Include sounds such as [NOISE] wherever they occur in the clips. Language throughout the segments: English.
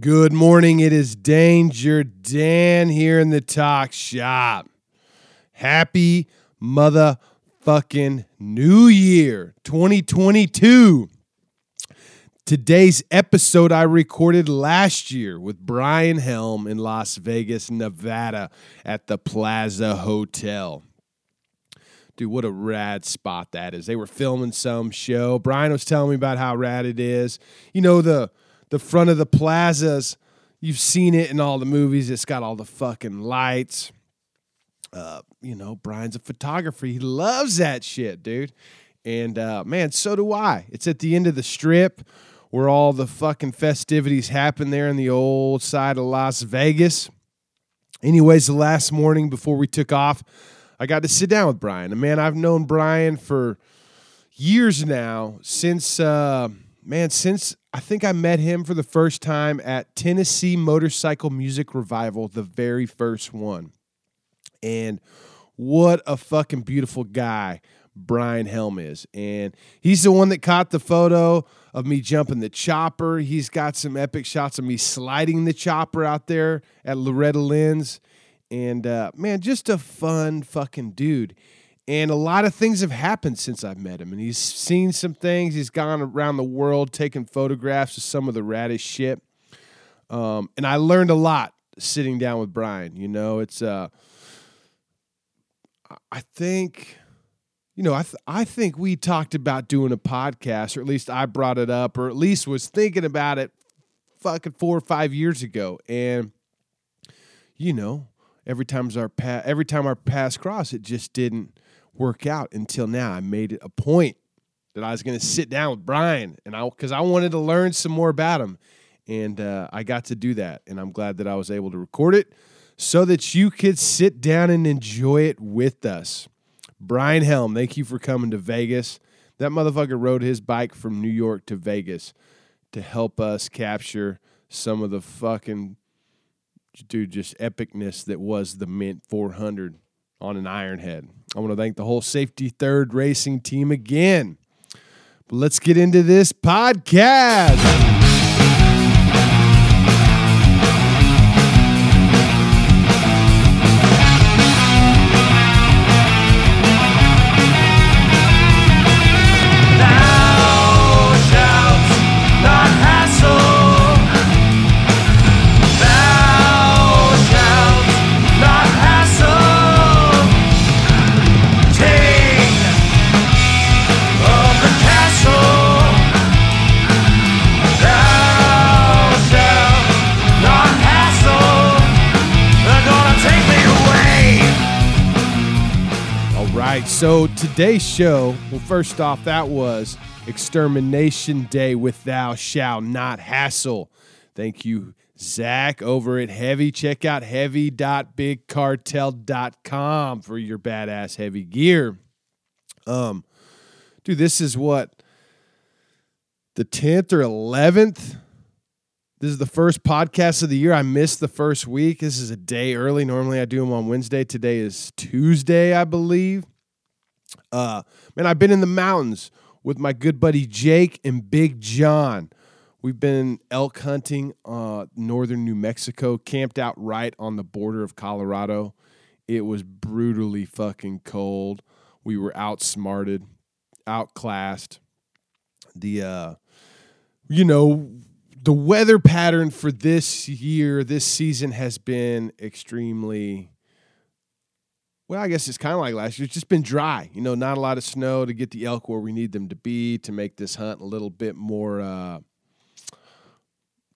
Good morning. It is Danger Dan here in the talk shop. Happy motherfucking New Year 2022. Today's episode I recorded last year with Brian Helm in Las Vegas, Nevada at the Plaza Hotel. Dude, what a rad spot that is. They were filming some show. Brian was telling me about how rad it is. You know, the the front of the plazas. You've seen it in all the movies. It's got all the fucking lights. Uh, you know, Brian's a photographer. He loves that shit, dude. And uh, man, so do I. It's at the end of the strip where all the fucking festivities happen there in the old side of Las Vegas. Anyways, the last morning before we took off, I got to sit down with Brian. And man, I've known Brian for years now since. Uh, man, since I think I met him for the first time at Tennessee Motorcycle Music Revival, the very first one. And what a fucking beautiful guy Brian Helm is. And he's the one that caught the photo of me jumping the chopper. He's got some epic shots of me sliding the chopper out there at Loretta Lynn's. And uh, man, just a fun fucking dude. And a lot of things have happened since I've met him. And he's seen some things. He's gone around the world taking photographs of some of the raddest shit. Um, and I learned a lot sitting down with Brian. You know, it's, uh, I think, you know, I, th- I think we talked about doing a podcast, or at least I brought it up, or at least was thinking about it fucking four or five years ago. And, you know, every time's our pa- every time our paths cross, it just didn't work out until now. I made it a point that I was going to sit down with Brian, and I because I wanted to learn some more about him, and uh, I got to do that, and I'm glad that I was able to record it so that you could sit down and enjoy it with us. Brian Helm, thank you for coming to Vegas. That motherfucker rode his bike from New York to Vegas to help us capture some of the fucking dude just epicness that was the Mint 400 on an Ironhead. I want to thank the whole Safety Third Racing team again. But let's get into this podcast. So today's show, well, first off, that was Extermination Day with Thou Shall Not Hassle. Thank you, Zach, over at Heavy. Check out heavy.bigcartel.com for your badass heavy gear. Um, dude, this is what the 10th or 11th. This is the first podcast of the year. I missed the first week. This is a day early. Normally I do them on Wednesday. Today is Tuesday, I believe. Uh, man, I've been in the mountains with my good buddy Jake and Big John. We've been elk hunting uh, northern New Mexico, camped out right on the border of Colorado. It was brutally fucking cold. We were outsmarted, outclassed. The uh, you know, the weather pattern for this year, this season has been extremely well, I guess it's kind of like last year. It's just been dry. You know, not a lot of snow to get the elk where we need them to be to make this hunt a little bit more, uh,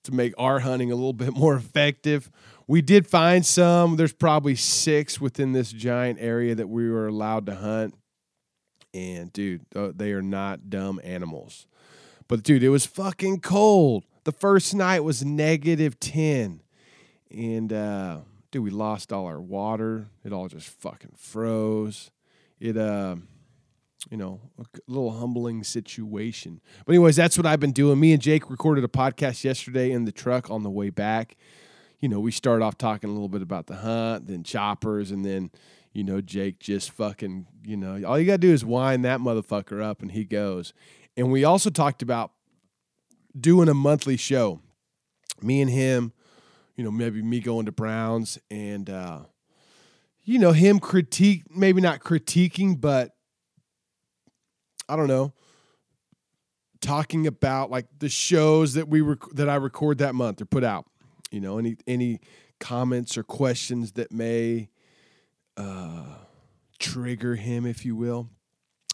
to make our hunting a little [LAUGHS] bit more effective. We did find some. There's probably six within this giant area that we were allowed to hunt. And dude, they are not dumb animals. But dude, it was fucking cold. The first night was negative 10. And uh dude, we lost all our water. It all just fucking froze. It uh you know, a little humbling situation. But anyways, that's what I've been doing. Me and Jake recorded a podcast yesterday in the truck on the way back. You know, we started off talking a little bit about the hunt, then choppers, and then you know, Jake just fucking, you know, all you got to do is wind that motherfucker up and he goes. And we also talked about doing a monthly show. Me and him, you know, maybe me going to Browns and uh, you know, him critique maybe not critiquing, but I don't know, talking about like the shows that we rec- that I record that month or put out. You know, any any comments or questions that may uh, trigger him, if you will.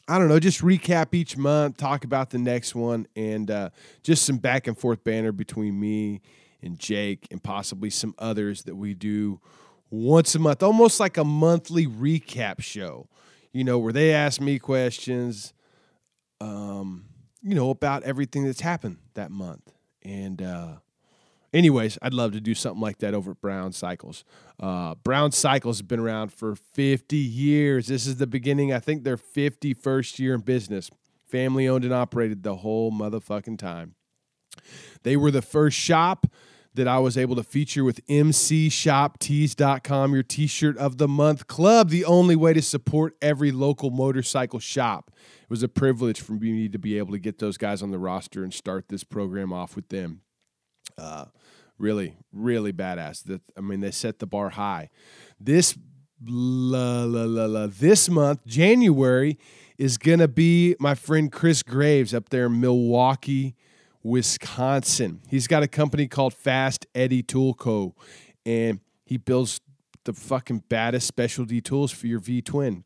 I don't know, just recap each month, talk about the next one, and uh, just some back and forth banner between me and Jake and possibly some others that we do once a month, almost like a monthly recap show, you know, where they ask me questions, um, you know, about everything that's happened that month. And, uh, anyways, I'd love to do something like that over at Brown Cycles. Uh, Brown Cycles has been around for 50 years. This is the beginning, I think, their 51st year in business. Family owned and operated the whole motherfucking time. They were the first shop that I was able to feature with MCShopTees.com, your t shirt of the month club, the only way to support every local motorcycle shop. It was a privilege for me to be able to get those guys on the roster and start this program off with them. Uh, really, really badass. That I mean, they set the bar high. This la, la, la, la, this month, January, is gonna be my friend Chris Graves up there in Milwaukee, Wisconsin. He's got a company called Fast Eddie Tool Co. And he builds the fucking baddest specialty tools for your V twin.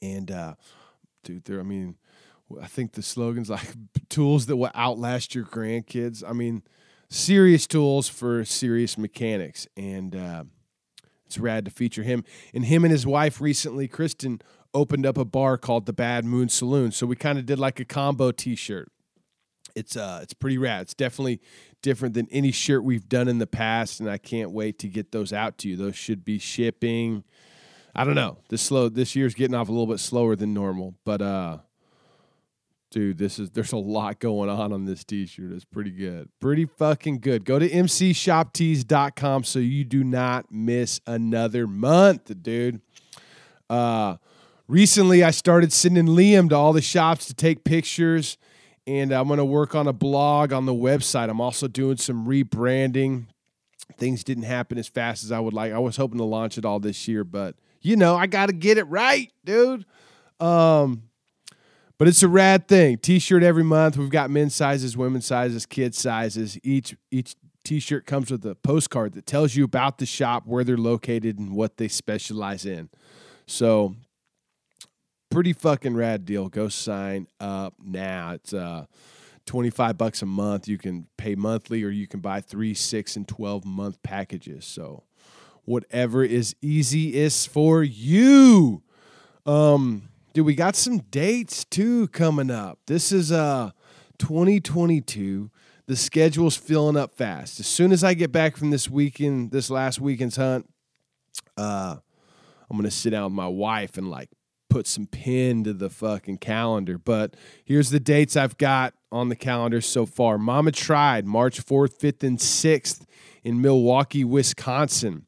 And uh, dude, there I mean, I think the slogan's like [LAUGHS] tools that will outlast your grandkids. I mean, serious tools for serious mechanics. And uh, it's rad to feature him. And him and his wife recently, Kristen, opened up a bar called the Bad Moon Saloon. So we kind of did like a combo T-shirt. It's uh, it's pretty rad. It's definitely different than any shirt we've done in the past, and I can't wait to get those out to you. Those should be shipping. I don't know. This slow. This year's getting off a little bit slower than normal, but uh, dude, this is there's a lot going on on this t-shirt. It's pretty good. Pretty fucking good. Go to mcshoptees.com so you do not miss another month, dude. Uh recently I started sending Liam to all the shops to take pictures and I'm going to work on a blog on the website. I'm also doing some rebranding. Things didn't happen as fast as I would like. I was hoping to launch it all this year, but you know, I got to get it right, dude. Um but it's a rad thing. T-shirt every month. We've got men's sizes, women's sizes, kids sizes. Each each T-shirt comes with a postcard that tells you about the shop, where they're located, and what they specialize in. So, pretty fucking rad deal. Go sign up now. It's uh, twenty five bucks a month. You can pay monthly, or you can buy three, six, and twelve month packages. So, whatever is easiest for you. Um Dude, we got some dates too coming up. This is uh 2022. The schedule's filling up fast. As soon as I get back from this weekend, this last weekend's hunt, uh I'm gonna sit down with my wife and like put some pin to the fucking calendar. But here's the dates I've got on the calendar so far. Mama Tried, March 4th, 5th, and 6th in Milwaukee, Wisconsin.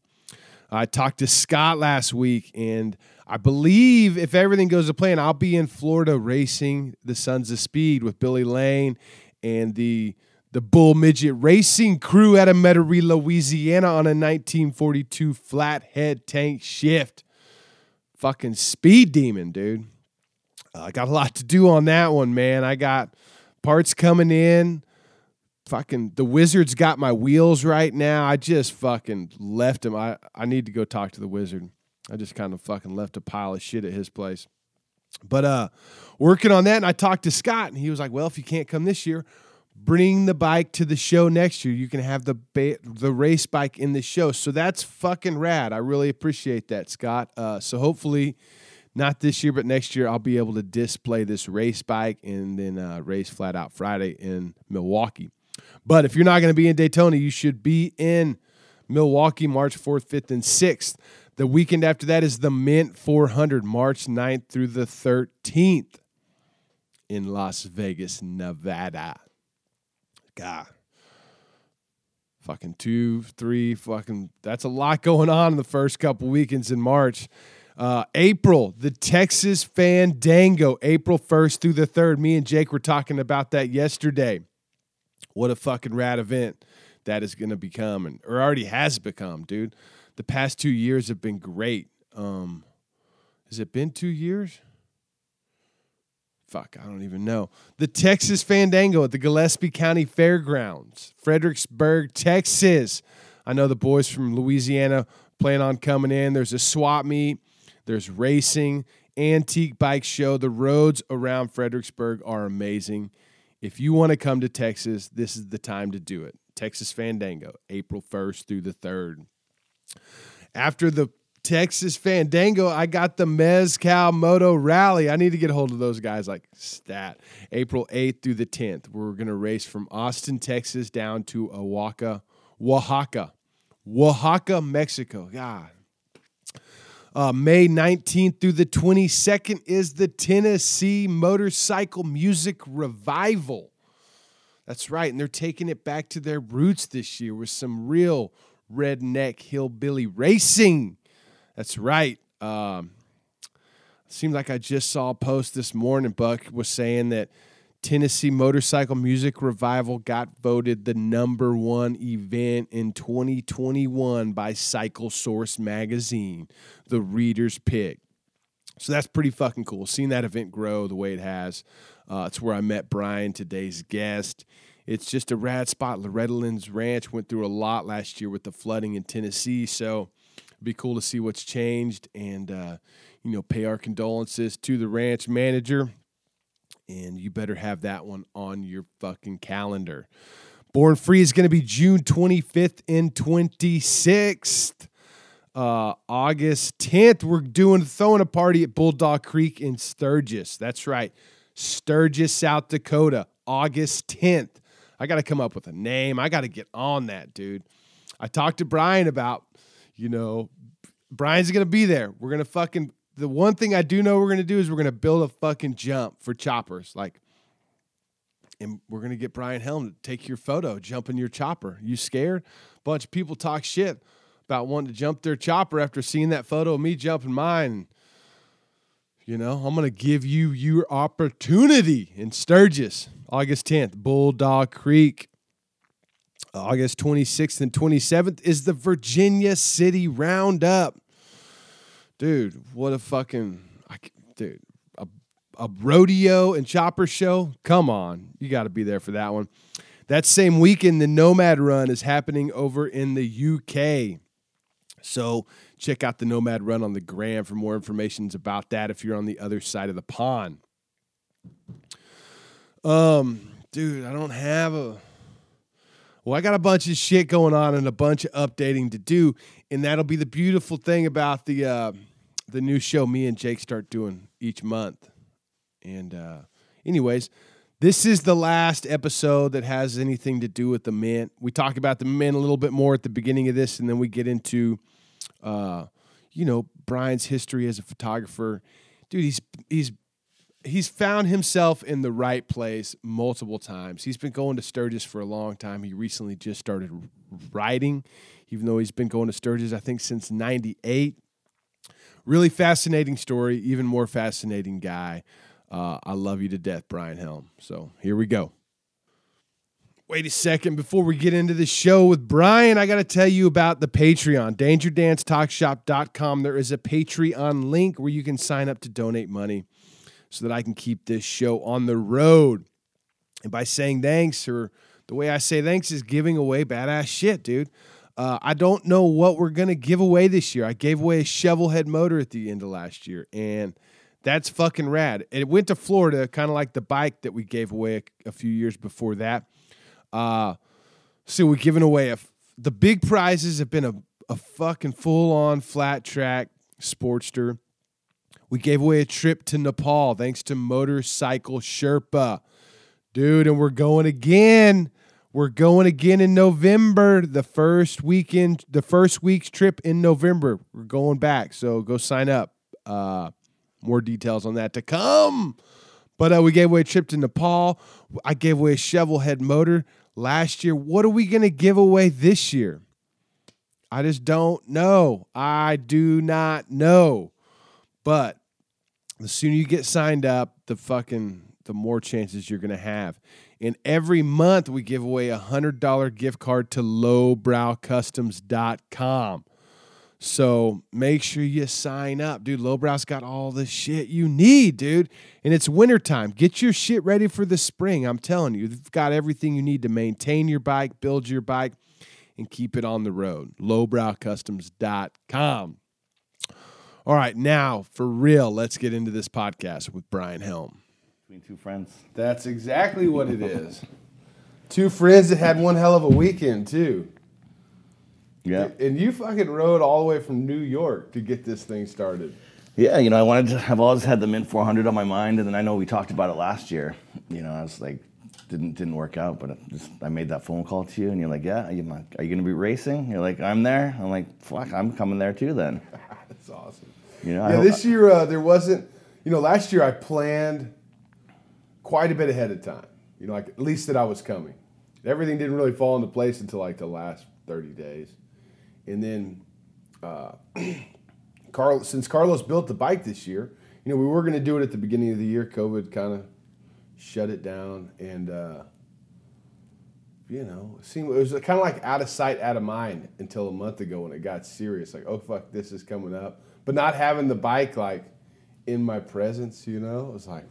I talked to Scott last week, and I believe if everything goes to plan, I'll be in Florida racing the Sons of Speed with Billy Lane and the the Bull Midget Racing crew out of Metairie, Louisiana on a 1942 flathead tank shift. Fucking speed demon, dude. Uh, I got a lot to do on that one, man. I got parts coming in. Fucking the Wizard's got my wheels right now. I just fucking left him. I, I need to go talk to the Wizard. I just kind of fucking left a pile of shit at his place. But uh working on that and I talked to Scott and he was like, "Well, if you can't come this year, bring the bike to the show next year. You can have the ba- the race bike in the show." So that's fucking rad. I really appreciate that, Scott. Uh so hopefully not this year, but next year I'll be able to display this race bike and then uh, race flat out Friday in Milwaukee. But if you're not going to be in Daytona, you should be in Milwaukee March 4th, 5th, and 6th. The weekend after that is the Mint 400, March 9th through the 13th in Las Vegas, Nevada. God. Fucking two, three, fucking, that's a lot going on in the first couple weekends in March. Uh, April, the Texas Fandango, April 1st through the 3rd. Me and Jake were talking about that yesterday. What a fucking rad event that is going to become, and or already has become, dude. The past two years have been great. Um, has it been two years? Fuck, I don't even know. The Texas Fandango at the Gillespie County Fairgrounds, Fredericksburg, Texas. I know the boys from Louisiana plan on coming in. There's a swap meet, there's racing, antique bike show. The roads around Fredericksburg are amazing. If you want to come to Texas, this is the time to do it. Texas Fandango, April 1st through the 3rd. After the Texas Fandango, I got the Mezcal Moto Rally. I need to get a hold of those guys like stat. April 8th through the 10th. We're going to race from Austin, Texas down to Oaxaca, Oaxaca, Oaxaca, Mexico. God. Uh, May 19th through the 22nd is the Tennessee Motorcycle Music Revival. That's right. And they're taking it back to their roots this year with some real redneck hillbilly racing. That's right. Um, seems like I just saw a post this morning. Buck was saying that Tennessee Motorcycle Music Revival got voted the number one event in 2021 by Cycle Source Magazine, the reader's pick. So that's pretty fucking cool. Seeing that event grow the way it has. Uh, it's where I met Brian, today's guest. It's just a rad spot. Loretta Lynn's Ranch went through a lot last year with the flooding in Tennessee. So be cool to see what's changed and, uh, you know, pay our condolences to the ranch manager. And you better have that one on your fucking calendar. Born Free is going to be June 25th and 26th. Uh, August 10th, we're doing throwing a party at Bulldog Creek in Sturgis. That's right. Sturgis, South Dakota, August 10th. I got to come up with a name. I got to get on that, dude. I talked to Brian about, you know, Brian's to be there. We're to fucking, the one thing I do know we're to do is we're to build a fucking jump for choppers. Like, and we're to get Brian Helm to take your photo, jump in your chopper. You scared? bunch of people talk shit about wanting to jump their chopper after seeing that photo of me jumping mine. You know, I'm to give you your opportunity in Sturgis, August 10th, Bulldog Creek. August 26th and 27th is the Virginia City Roundup. Dude, what a fucking, I, dude, a, a rodeo and chopper show. Come on, you got to be there for that one. That same weekend, the Nomad Run is happening over in the UK. So check out the Nomad Run on the gram for more information about that if you're on the other side of the pond. Um, dude, I don't have a. Well, I got a bunch of shit going on and a bunch of updating to do, and that'll be the beautiful thing about the uh, the new show me and Jake start doing each month. And uh, anyways, this is the last episode that has anything to do with the mint. We talk about the mint a little bit more at the beginning of this, and then we get into, uh, you know, Brian's history as a photographer. Dude, he's he's he's found himself in the right place multiple times. He's been going to Sturgis for a long time. He recently just started writing, even though he's been going to Sturgis, I think, since 98. Really fascinating story, even more fascinating guy. Uh, I love you to death, Brian Helm. So here we go. Wait a second. Before we get into the show with Brian, I got to tell you about the Patreon, dangerdancetalkshop.com. There is a Patreon link where you can sign up to donate money so that I can keep this show on the road. And by saying thanks, or the way I say thanks is giving away badass shit, dude. Uh, I don't know what we're going to give away this year. I gave away a shovel head motor at the end of last year, and that's fucking rad. It went to Florida, kind of like the bike that we gave away a, a few years before that. Uh, so we're giving away the big prizes have been a, a fucking full on flat track Sportster. We gave away a trip to Nepal thanks to Motorcycle Sherpa. Dude, and we're going again. We're going again in November, the first weekend, the first week's trip in November. We're going back. So go sign up. Uh, more details on that to come. But uh, we gave away a trip to Nepal. I gave away a shovel head motor last year. What are we going to give away this year? I just don't know. I do not know. But the sooner you get signed up, the fucking the more chances you're to have. And every month we give away a $100 gift card to lowbrowcustoms.com. So make sure you sign up, dude. Lowbrow's got all the shit you need, dude. And it's wintertime. Get your shit ready for the spring. I'm telling you, they've got everything you need to maintain your bike, build your bike, and keep it on the road. Lowbrowcustoms.com. All right, now for real, let's get into this podcast with Brian Helm. Between two friends. That's exactly what it is. [LAUGHS] Two friends that had one hell of a weekend, too. Yeah. And you fucking rode all the way from New York to get this thing started. Yeah, you know, I wanted to, I've always had the Mint 400 on my mind, and then I know we talked about it last year. You know, I was like, didn't didn't work out, but just I made that phone call to you, and you're like, yeah, are you, are you going to be racing? You're like, I'm there. I'm like, fuck, I'm coming there too then. [LAUGHS] That's awesome. You know, Yeah, this year uh, there wasn't. You know, last year I planned quite a bit ahead of time. You know, like at least that I was coming. Everything didn't really fall into place until like the last thirty days, and then uh, [CLEARS THROAT] Carl, since Carlos built the bike this year, you know, we were going to do it at the beginning of the year. COVID kind of shut it down, and uh, you know, it seemed it was kind of like out of sight, out of mind until a month ago when it got serious. Like, oh fuck, this is coming up. But not having the bike like in my presence, you know, it was like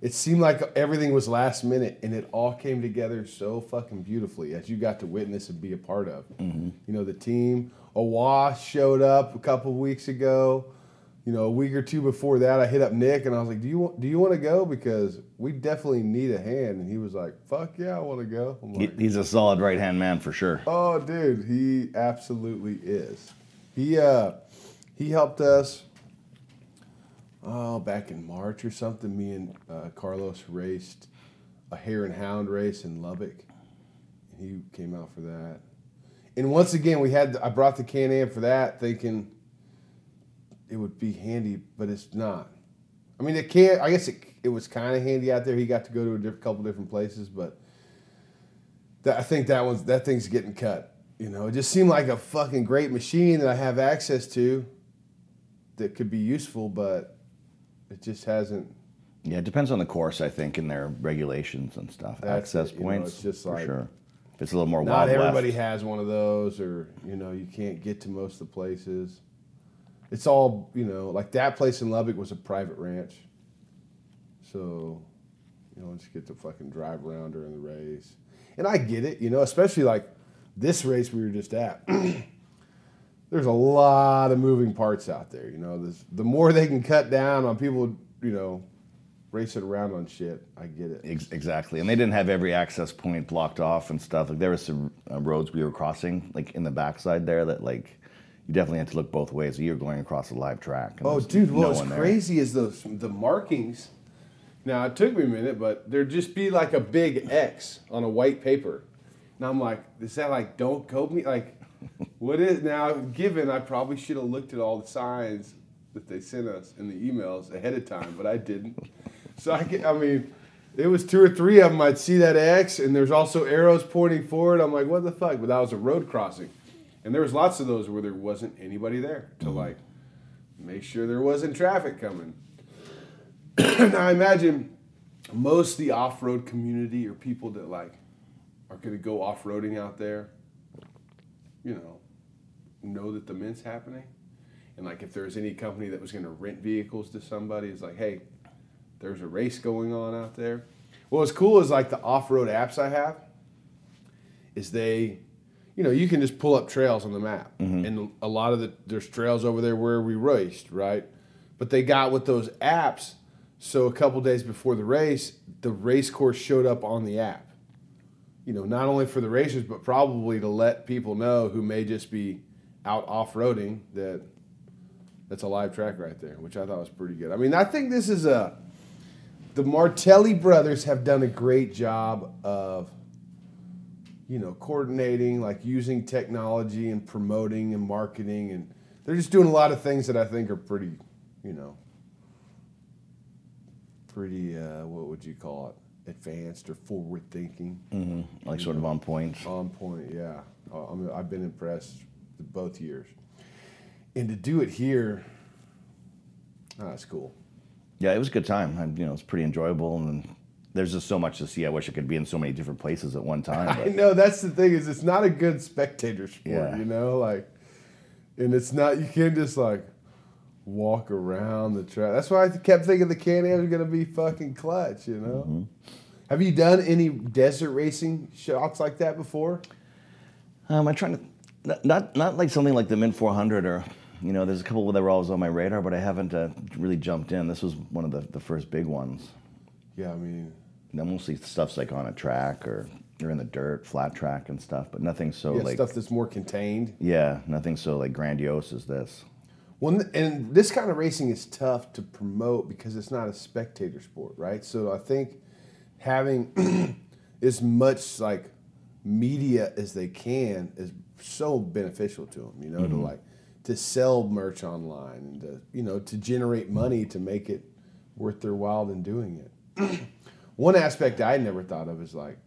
it seemed like everything was last minute, and it all came together so fucking beautifully as you got to witness and be a part of. You know, the team. Awa showed up a couple weeks ago. You know, a week or two before that, I hit up Nick and I was like, "Do you want, do you want to go? Because we definitely need a hand." And he was like, "Fuck yeah, I want to go." Like, he's a solid right hand man for sure. Oh, dude, he absolutely is. He uh, he helped us. Oh, back in March or something, me and uh, Carlos raced a hare and hound race in Lubbock. He came out for that. And once again, we had I brought the Can Am for that, thinking it would be handy, but it's not. I mean, it can't. I guess it, it was kind of handy out there. He got to go to a couple different places, but that, I think that one's that thing's getting cut. You know, it just seemed like a fucking great machine that I have access to that could be useful, but it just hasn't. Yeah, it depends on the course, I think, and their regulations and stuff. Access it, you know, points, it's just for like- sure. If it's a little more Not everybody west. has one of those, or you know, you can't get to most of the places. It's all you know, like that place in Lubbock was a private ranch, so you know, just get to fucking drive around during the race. And I get it, you know, especially like this race we were just at. [CLEARS THROAT] There's a lot of moving parts out there, you know. There's, the more they can cut down on people, you know, racing around on shit, I get it. Ex- exactly, and they didn't have every access point blocked off and stuff. Like there were some uh, roads we were crossing, like in the backside there, that like you definitely had to look both ways. You're going across a live track. and Oh, dude, what no was crazy is those the markings. Now it took me a minute, but there'd just be like a big X on a white paper, and I'm like, is that like don't go me? Like, [LAUGHS] what is now? Given I probably should have looked at all the signs that they sent us in the emails ahead of time, but I didn't. So I, get, I mean, it was two or three of them. I'd see that X, and there's also arrows pointing forward. I'm like, what the fuck? But that was a road crossing, and there was lots of those where there wasn't anybody there to mm-hmm. like make sure there wasn't traffic coming. [CLEARS THROAT] now I imagine most of the off-road community or people that like are going to go off-roading out there, you know, know that the mint's happening, and like if there's any company that was going to rent vehicles to somebody, it's like, hey, there's a race going on out there. Well, what's cool is like the off-road apps I have, is they, you know, you can just pull up trails on the map, mm-hmm. and a lot of the there's trails over there where we raced, right? But they got with those apps, so a couple days before the race, the race course showed up on the app. You know, not only for the racers, but probably to let people know who may just be out off-roading that that's a live track right there, which I thought was pretty good. I mean, I think this is a the Martelli brothers have done a great job of you know coordinating like using technology and promoting and marketing and they're just doing a lot of things that I think are pretty you know pretty uh, what would you call it advanced or forward thinking Mm-hmm. Like sort of on point. on point yeah Uh, I mean, I've been impressed both years and to do it here oh, that's cool Yeah, it was a good time. I, you know, it's pretty enjoyable, and there's just so much to see. I wish I could be in so many different places at one time. [LAUGHS] I know that's the thing is it's not a good spectator sport, Yeah. you know, like, and it's not you can't just like walk around the track. That's why I kept thinking the Can-Am's are gonna be fucking clutch, you know. Mm-hmm. Have you done any desert racing shots like that before? um, I'm trying to not, not like something like the Mint 400 or you know, there's a couple that were always on my radar, but I haven't uh, really jumped in. This was one of the, the first big ones. Yeah, I mean, Now, mostly stuff's like on a track or you're in the dirt, flat track and stuff, but nothing so yeah, like stuff that's more contained. yeah, nothing so like grandiose as this. One and this kind of racing is tough to promote because it's not a spectator sport, right? So I think having [CLEARS THROAT] as much like media as they can is so beneficial to them. You know, to mm-hmm. like to sell merch online and to you know to generate money to make it worth their while in doing it. [CLEARS THROAT] One aspect I never thought of is like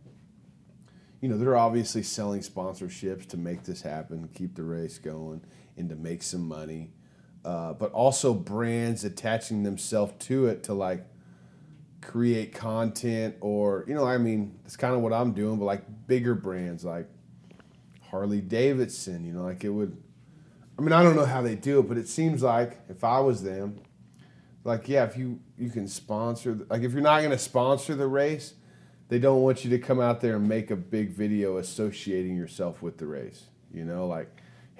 you know, they're obviously selling sponsorships to make this happen, keep the race going, and to make some money. Uh, but also brands attaching themselves to it to like create content or, you know, I mean, that's kind of what I'm doing, but like bigger brands like Harley Davidson, you know, like it would, I mean, I don't know how they do it, but it seems like if I was them, like, yeah, if you, you can sponsor, like if you're not going to sponsor the race, they don't want you to come out there and make a big video associating yourself with the race. You know, like,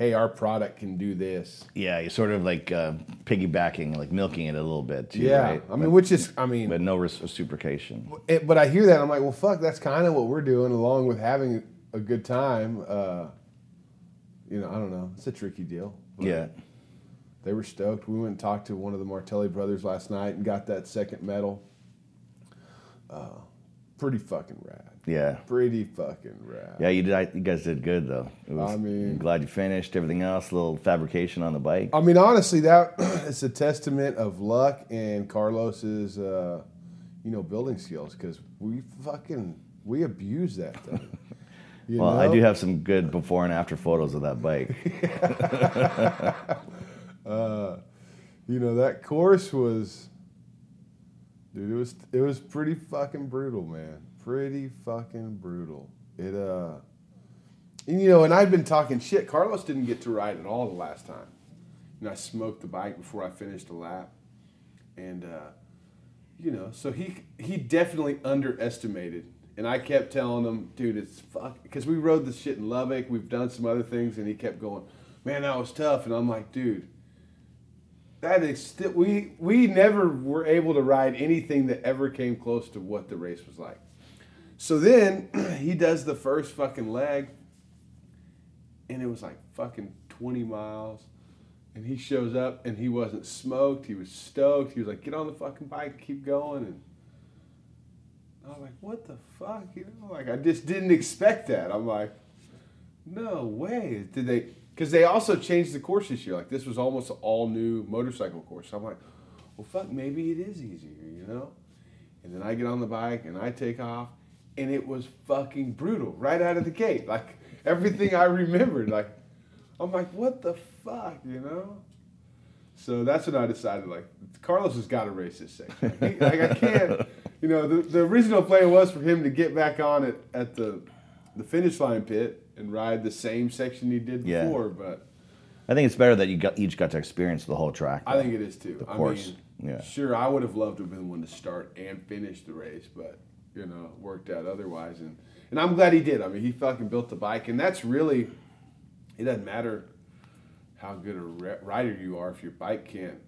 hey, our product can do this. Yeah, you're sort of like uh, piggybacking, like milking it a little bit too, Yeah, right? I mean, but, which is, I mean, but no reciprocation. it, but I hear that I'm like, well, fuck, that's kind of what we're doing, along with having a good time. Uh, you know, I don't know, it's a tricky deal. but Yeah, they were stoked. We went and talked to one of the Martelli brothers last night and got that second medal. Uh, pretty fucking rad. Yeah, Pretty fucking rad. yeah. You did. I, you guys did good though. It was, I mean- I'm glad you finished. Everything else, a little fabrication on the bike. I mean, honestly, that [CLEARS THROAT] it's a testament of luck and Carlos's, uh, you know, building skills because we fucking we abuse that thing. [LAUGHS] Well, I do have some good before and after photos of that bike. [LAUGHS] You know, that course was, dude. It was it was pretty fucking brutal, man. Pretty fucking brutal. It uh, and you know, and I'd been talking shit. Carlos didn't get to ride at all the last time. You know, I smoked the bike before I finished the lap, and uh, you know, so he he definitely underestimated. And I kept telling him, dude, it's fuck, because we rode the shit in Lubbock. We've done some other things, and he kept going, man, that was tough. And I'm like, dude, that is still we we never were able to ride anything that ever came close to what the race was like. So then [CLEARS THROAT] he does the first fucking leg, and it was like fucking 20 miles. And he shows up and he wasn't smoked. He was stoked. He was like, get on the fucking bike, keep going. And I was like, what the fuck? You know, like I just didn't expect that. I'm like, no way. Did they? Because they also changed the course this year. Like this was almost an all new motorcycle course. So I'm like, well, fuck, maybe it is easier, you know? And then I get on the bike and I take off, and it was fucking brutal right out of the gate. Like everything I remembered. Like I'm like, what the fuck, you know? So that's when I decided, like, Carlos has got to race this section. Like, he- like, I can't, you know, the, the original plan was for him to get back on it at the the finish line pit and ride the same section he did Yeah. before, but I think it's better that you got, each got to experience the whole track. I think it is too. I course, mean, yeah. sure, I would have loved to have been the one to start and finish the race, but you know, worked out otherwise, and and I'm glad he did. I mean, he fucking built the bike, and that's really, it doesn't matter how good a ri- rider you are if your bike can't,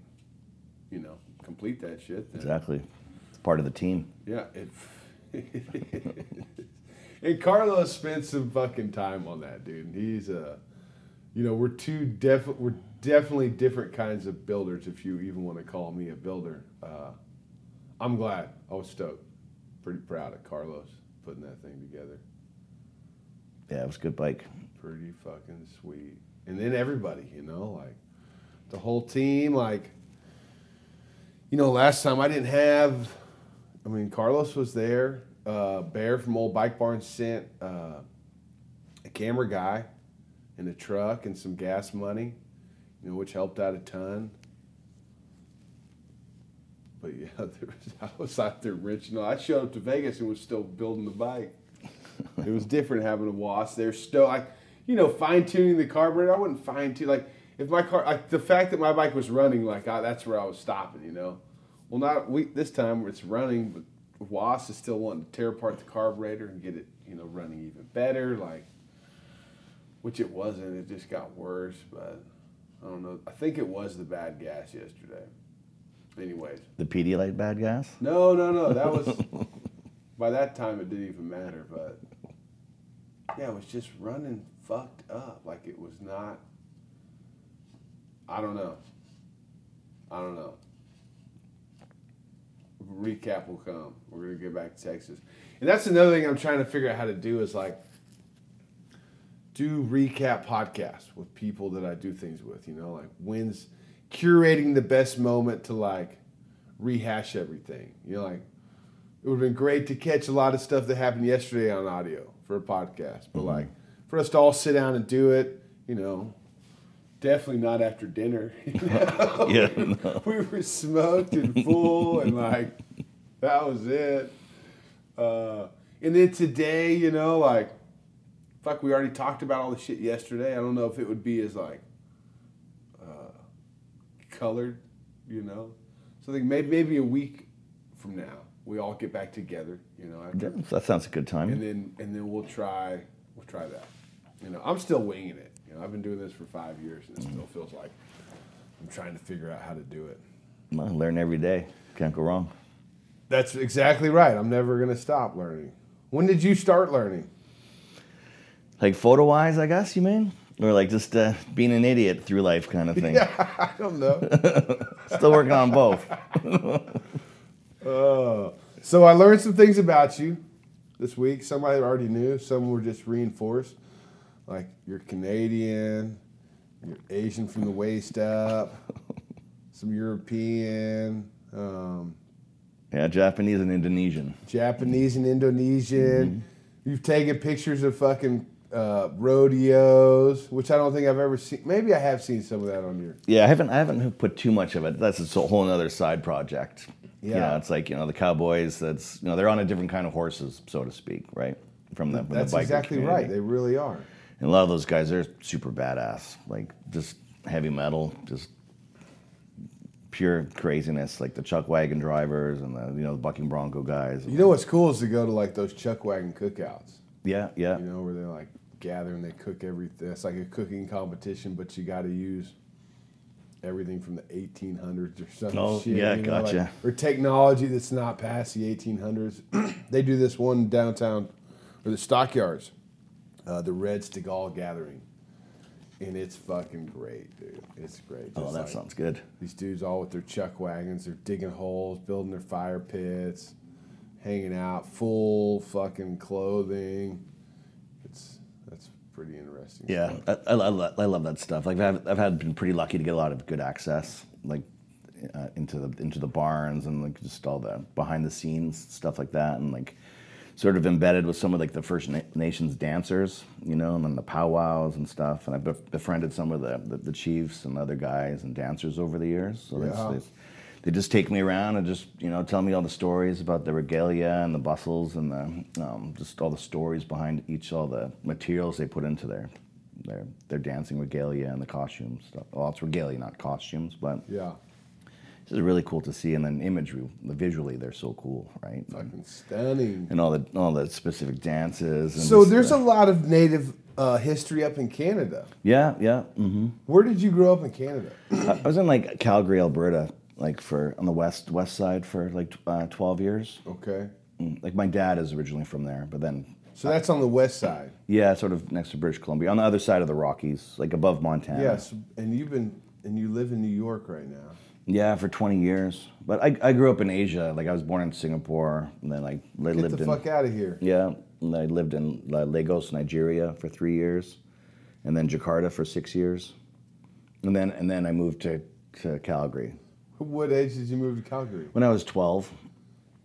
you know, complete that shit. Exactly. It's part of the team. Yeah, it. [LAUGHS] and Carlos spent some fucking time on that, dude. He's uh, you know, we're two def we're definitely different kinds of builders. If you even want to call me a builder, uh, I'm glad. I was stoked. Pretty proud of Carlos putting that thing together. Yeah, it was a good bike. Pretty fucking sweet. And then everybody, you know, like the whole team, like you know, last time I didn't have I mean, Carlos was there. Uh, Bear from Old Bike Barn sent uh, a camera guy and a truck and some gas money, you know, which helped out a ton. But yeah, [LAUGHS] there was, I was out there wrenching. I showed up to Vegas and was still building the bike. it was different having a WAS. They're still like, you know, fine tuning the carburetor. I wouldn't fine tune like if my car, like the fact that my bike was running, like I, that's where I was stopping. You know, well not we this time it's running, but WAS is still wanting to tear apart the carburetor and get it, you know, running even better. Like, which it wasn't. It just got worse. But I don't know. I think it was the bad gas yesterday. Anyways, The Pedialyte bad gas? no, no, no. That was [LAUGHS] by that time it didn't even matter. But yeah, it was just running fucked up. Like it was not. I don't know. I don't know. Recap will come. We're gonna get back to Texas, and that's another thing I'm trying to figure out how to do is like do recap podcasts with people that I do things with. You know, like when's curating the best moment to like rehash everything. You know, like it would have been great to catch a lot of stuff that happened yesterday on audio for a podcast, but like for us to all sit down and do it, you know, definitely not after dinner. [LAUGHS] you know? [LAUGHS] Yeah, no. [LAUGHS] we were smoked and full, and like that was it. Uh, and then today, you know, like fuck, we already talked about all the shit yesterday. I don't know if it would be as like colored, you know. So I think maybe maybe a week from now we all get back together, you know, after, Yeah, that sounds a good time. and then and then we'll try we'll try that. You know, I'm still winging it. You know, I've been doing this for five years, and it still mm-hmm. feels like I'm trying to figure out how to do it. Well, learn every day. Can't go wrong. That's exactly right. I'm never gonna stop learning. When did you start learning? Like photo wise, I guess you mean? Or like just uh, being an idiot through life kind of [LAUGHS] thing. Yeah, I don't know. [LAUGHS] Still working on both. [LAUGHS] Uh, so I learned some things about you this week. Some I already knew. Some were just reinforced. Like you're Canadian, you're Asian from the waist up, some European, um, Yeah, Japanese and Indonesian. Japanese and Indonesian. You've taken pictures of fucking uh, rodeos, which I don't think I've ever seen. Maybe I have seen some of that on your. Yeah, I haven't I haven't put too much of it. That's a whole other side project. Yeah. Yeah, it's like you know the cowboys. That's you know they're on a different kind of horses, so to speak, right? From the from That's the exactly community. right. They really are. And a lot of those guys, they're super badass. Like just heavy metal, just pure craziness. Like the Chuck Wagon drivers and the you know the Bucking Bronco guys. You know what's cool is to go to like those chuck wagon cookouts. Yeah, yeah. You know where they're like gather and they cook everything. It's like a cooking competition, but you got to use everything from the 1800s or something. Oh, shit, yeah, you know, like- gotcha. or technology that's not past the 1800s. [CLEARS THROAT] they do this one downtown, or the stockyards, uh, the Red Steagall Gathering, and it's fucking great, dude. It's great. Oh, that like- sounds good. these dudes all with their chuck wagons, they're digging holes, building their fire pits, hanging out, full fucking clothing. Pretty interesting. Yeah. I, I, I lo- I love that stuff. Like I've, I've had been pretty lucky to get a lot of good access, like uh, into the into the barns and like just all the behind the scenes stuff like that, and like sort of embedded with some of like the First Na- Nations dancers, you know, and then the powwows and stuff. And I've befriended some of the, the the chiefs and other guys and dancers over the years. So Yeah. They just take me around and just you know tell me all the stories about the regalia and the bustles and the um, just all the stories behind each all the materials they put into their their their dancing regalia and the costumes stuff. Well, it's regalia, not costumes, but yeah, it's just really cool to see. And then imagery, visually, they're so cool, right? fucking stunning. And all the all the specific dances. And So just there's the- a lot of native uh, history up in Canada. yeah, yeah. hmm Where did you grow up in Canada? I was in like Calgary, Alberta, like for on the west west side for like uh, twelve years. Okay, Mm, Like my dad is originally from there, but then so that's on the west side. yeah, sort of next to British Columbia, on the other side of the Rockies, like above Montana. Yes, and you've been and you live in New York right now. Yeah, for twenty years. But I, I grew up in Asia. Like I was born in Singapore, and then like I Get lived the in fuck out of here. yeah, and I lived in uh, Lagos, Nigeria, for three years, and then Jakarta for six years, and then and then I moved to to Calgary What age did you move to Calgary? when I was twelve.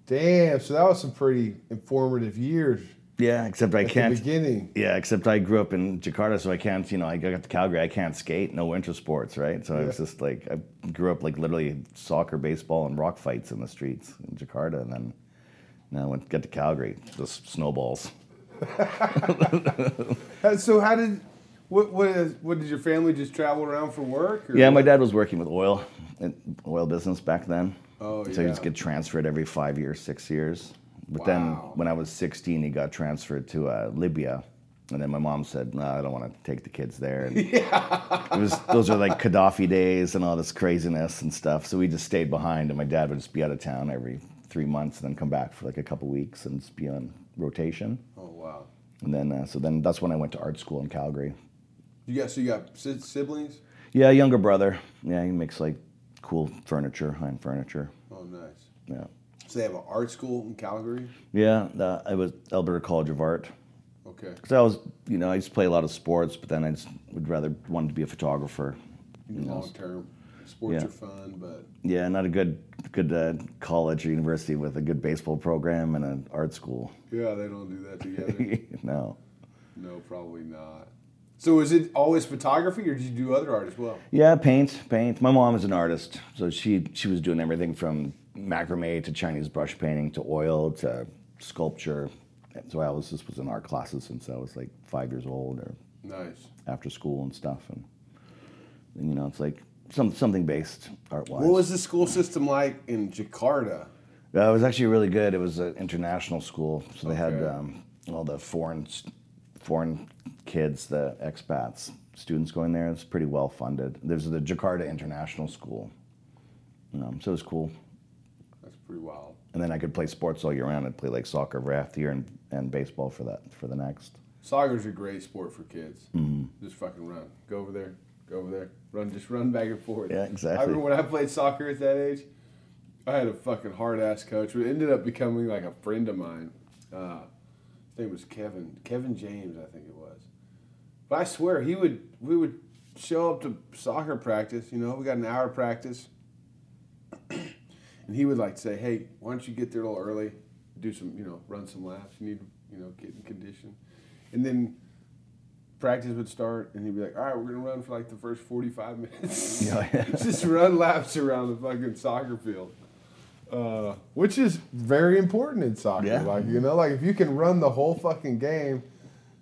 Damn, so that was some pretty informative years Yeah, except I at the can't. beginning. Yeah, except I grew up in Jakarta, so I can't. You know, I got to Calgary, I can't skate, no winter sports, right? So I was just like, I grew up like literally soccer, baseball, and rock fights in the streets in Jakarta, and then now I went get to Calgary, just snowballs. [LAUGHS] So how did what what is, what did your family just travel around for work? Or Yeah, my dad was working with oil, oil business back then. Oh, So he just yeah. get transferred every five years, six years. But Wow. then when I was 16, he got transferred to uh, Libya. And then my mom said, no, I don't want to take the kids there. And [LAUGHS] it was, those are like Gaddafi days and all this craziness and stuff. So we just stayed behind, and my dad would just be out of town every three months and then come back for like a couple weeks and just be on rotation. Oh wow. And then, uh, so then that's when I went to art school in Calgary. You got so you got si- siblings? Yeah, younger brother. Yeah, he makes like cool furniture, high-end furniture. Oh nice. Yeah. So they have an art school in Calgary. Yeah, uh, I was Alberta College of Art. Okay. Because I was, you know, I used to play a lot of sports, but then I just would rather wanted to be a photographer. Long term. Sports Yeah. are fun, but Yeah, not a good good uh, college or university with a good baseball program and an art school. yeah, they don't do that together. [LAUGHS] no. no, probably not. So is it always photography, or did you do other art as well? Yeah, paint, paint. My mom is an artist, so she she was doing everything from macrame to Chinese brush painting to oil to sculpture. So I was just was in art classes since I was like five years old or Nice. after school and stuff, and you know, it's like some something based art wise. What was the school system like in Jakarta? Uh, it was actually really good. It was an international school, so they had um, all the foreign foreign kids, the expats, students going there. It's pretty well funded. There's the Jakarta International School, um, so it was cool. That's pretty wild. And then I could play sports all year round. I'd play like soccer for half the year and, and baseball for that for the next. Soccer's a great sport for kids. Mm-hmm. Just fucking run. Go over there. Go over there. Run. Just run back and forth. Yeah, I exactly. remember when I played soccer at that age. I had a fucking hard ass coach who ended up becoming like a friend of mine. Uh, his name was Kevin. Kevin James, I think it was. But I swear he would. We would show up to soccer practice. You know, we got an hour practice, and he would like say, "Hey, why don't you get there a little early? Do some, you know, run some laps. You need, you know, get in condition." And then practice would start, and he'd be like, "All right, we're gonna run for like the first forty-five minutes. [LAUGHS] Yeah, yeah. [LAUGHS] Just run laps around the fucking soccer field." Uh, which is very important in soccer. Yeah. Like you know, like if you can run the whole fucking game,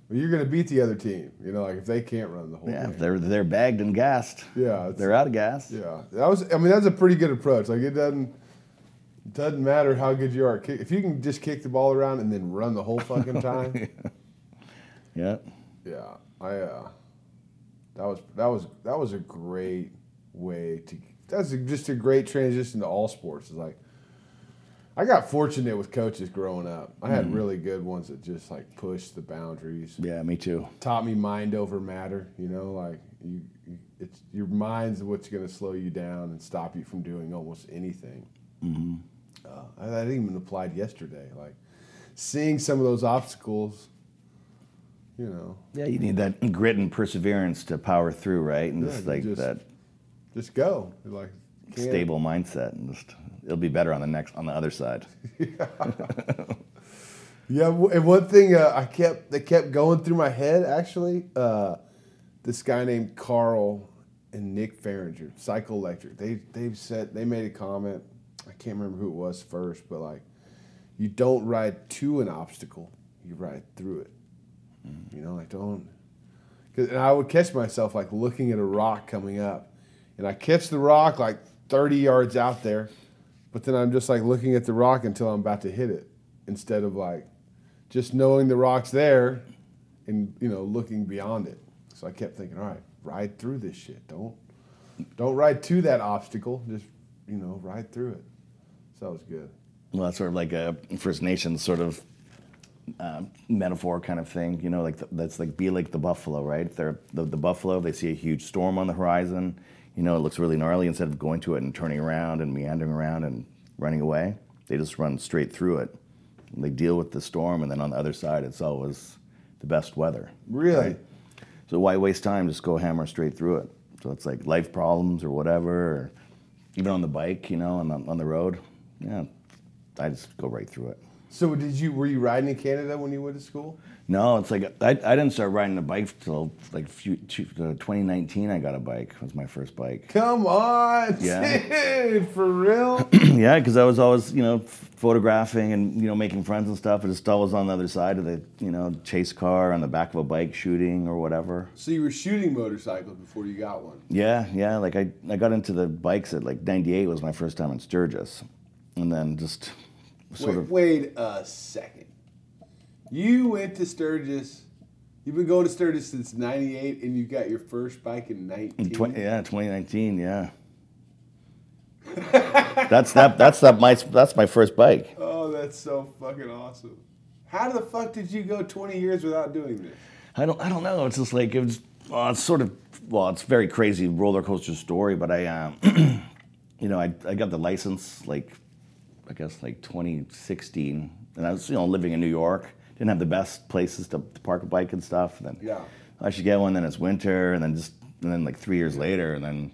well, you're gonna beat the other team. You know, like if they can't run the whole Yeah, game. they're they're bagged and gassed. Yeah, They're out of gas. Yeah, that was. I mean, that's a pretty good approach. Like it doesn't doesn't matter how good you are. if you can just kick the ball around and then run the whole fucking time. [LAUGHS] Yeah. yeah, I. uh That was that was that was a great way to. That's a, just a great transition to all sports. It's like. I got fortunate with coaches growing up. I had really good ones that just like pushed the boundaries Yeah, me too. taught me mind over matter. You know, like you, it's your mind's what's going to slow you down and stop you from doing almost anything. Mm-hmm. Uh, that even applied yesterday. Like seeing some of those obstacles, you know, Yeah, you need that grit and perseverance to power through, right? And Yeah, just like just that just go. You're like stable mindset, and just it'll be better on the next on the other side. [LAUGHS] Yeah, w- and one thing uh, I kept that kept going through my head actually, uh, this guy named Carl and Nick Farringer, Cycle Electric. They they've said they made a comment. I can't remember who it was first, but like, you don't ride to an obstacle, you ride through it. You know, like don't. Cause, and I would catch myself like looking at a rock coming up, and I catch the rock like thirty yards out there, but then I'm just like looking at the rock until I'm about to hit it, instead of like just knowing the rock's there and you know looking beyond it. So I kept thinking, all right, ride through this shit. Don't don't ride to that obstacle. Just you know, ride through it. So that was good. Well, that's sort of like a First Nations sort of um, metaphor kind of thing. You know, like the, that's like be like the buffalo, right? They're the, the buffalo. They see a huge storm on the horizon. You know, it looks really gnarly. Instead of going to it and turning around and meandering around and running away, they just run straight through it. And they deal with the storm, and then on the other side, it's always the best weather. Really? right? So why waste time? Just go hammer straight through it. So it's like life problems or whatever, or even on the bike, you know, on the, on the road. Yeah, I just go right through it. So did you were you riding in Canada when you went to school? No, it's like I, I didn't start riding a bike till like few, two, uh, 2019. I got a bike. It was my first bike. Come on, Yeah. dude, [LAUGHS] for real? [CLEARS THROAT] yeah, because I was always you know photographing and you know making friends and stuff. I just always on the other side of the you know chase car on the back of a bike shooting or whatever. so you were shooting motorcycles before you got one. Yeah, yeah. Like I, I got into the bikes at like 98 was my first time in Sturgis, and then just sort wait, of wait a second. You went to Sturgis. You've been going to Sturgis since '98, and you got your first bike in '19. in 20, yeah 2019 [LAUGHS] yeah. that's that. That's that. My that's my first bike. Oh, that's so fucking awesome. How the fuck did you go 20 years without doing this? I don't I don't know. It's just like it was. Well, it's sort of well, it's very crazy roller coaster story. But I, um, [CLEARS THROAT] you know, I I got the license like I guess like 2016, and I was you know living in New York. Didn't have the best places to, to park a bike and stuff. And then Yeah. I should get one. Then it's winter, and then just and then like three years later, and then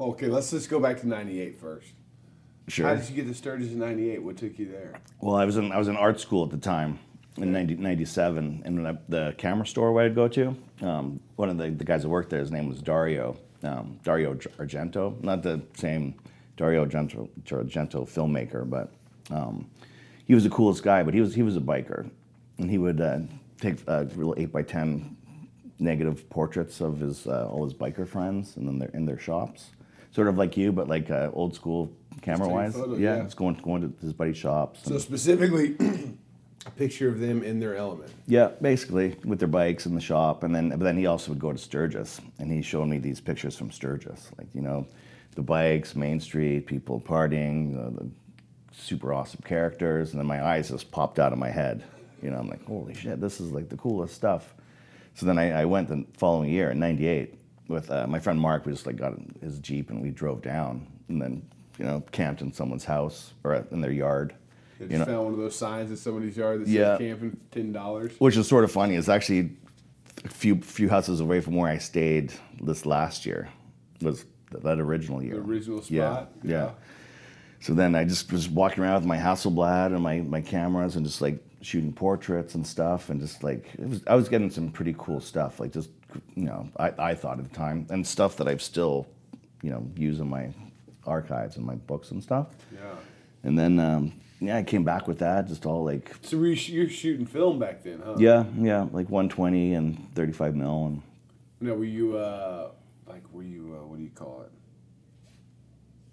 Okay, let's just go back to '98 first. sure. How did you get to Sturgis in '98? What took you there? Well, I was in I was in art school at the time in 90, 97, and I, the camera store where I'd go to, um, one of the, the guys that worked there, his name was Dario, um, Dario Argento, not the same Dario Argento, Argento filmmaker, but um, he was the coolest guy. But he was he was a biker, and he would uh, take uh, real eight by ten negative portraits of his uh, all his biker friends, and then they're in their shops, sort of like you, but like uh, old school camera wise. photos, yeah, yeah. it's going going to his buddy's shops. So specifically, [CLEARS THROAT] a picture of them in their element. Yeah, basically with their bikes in the shop, and then but then he also would go to Sturgis, and he showed me these pictures from Sturgis, like you know, the bikes, Main Street, people partying, uh, the super awesome characters, and then my eyes just popped out of my head. You know, I'm like, holy shit, this is like the coolest stuff. So then I, I went the following year in '98 with uh, my friend Mark. We just like got his jeep and we drove down, and then you know camped in someone's house or in their yard. They You know, found one of those signs in somebody's yard that says Yeah. camping ten dollars. which is sort of funny. It's actually a few few houses away from where I stayed this last year. Was that original year? The original Yeah, spot. yeah. So then I just was walking around with my Hasselblad and my, my cameras and just like shooting portraits and stuff and just like it was I was getting some pretty cool stuff like just you know I, I thought at the time and stuff that I've still you know use in my archives and my books and stuff. Yeah. And then um, yeah I came back with that just all like So you, you're shooting film back then, huh? yeah yeah like 120 and 35 mil and No, were you uh like were you uh, what do you call it?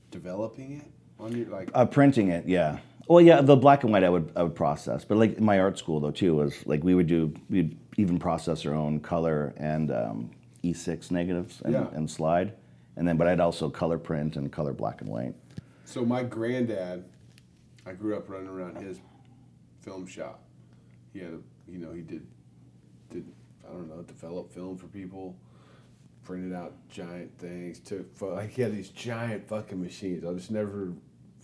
Developing it on your like Uh, printing it, yeah. Well, yeah, the black and white I would I would process, but like in my art school though too was like we would do we'd even process our own color and um, E6 negatives and, Yeah. and slide, and then but I'd also color print and color black and white. So my granddad, I grew up running around his film shop. He had a, you know, he did, did I don't know, develop film for people, printed out giant things. Took like he had these giant fucking machines. I'll just never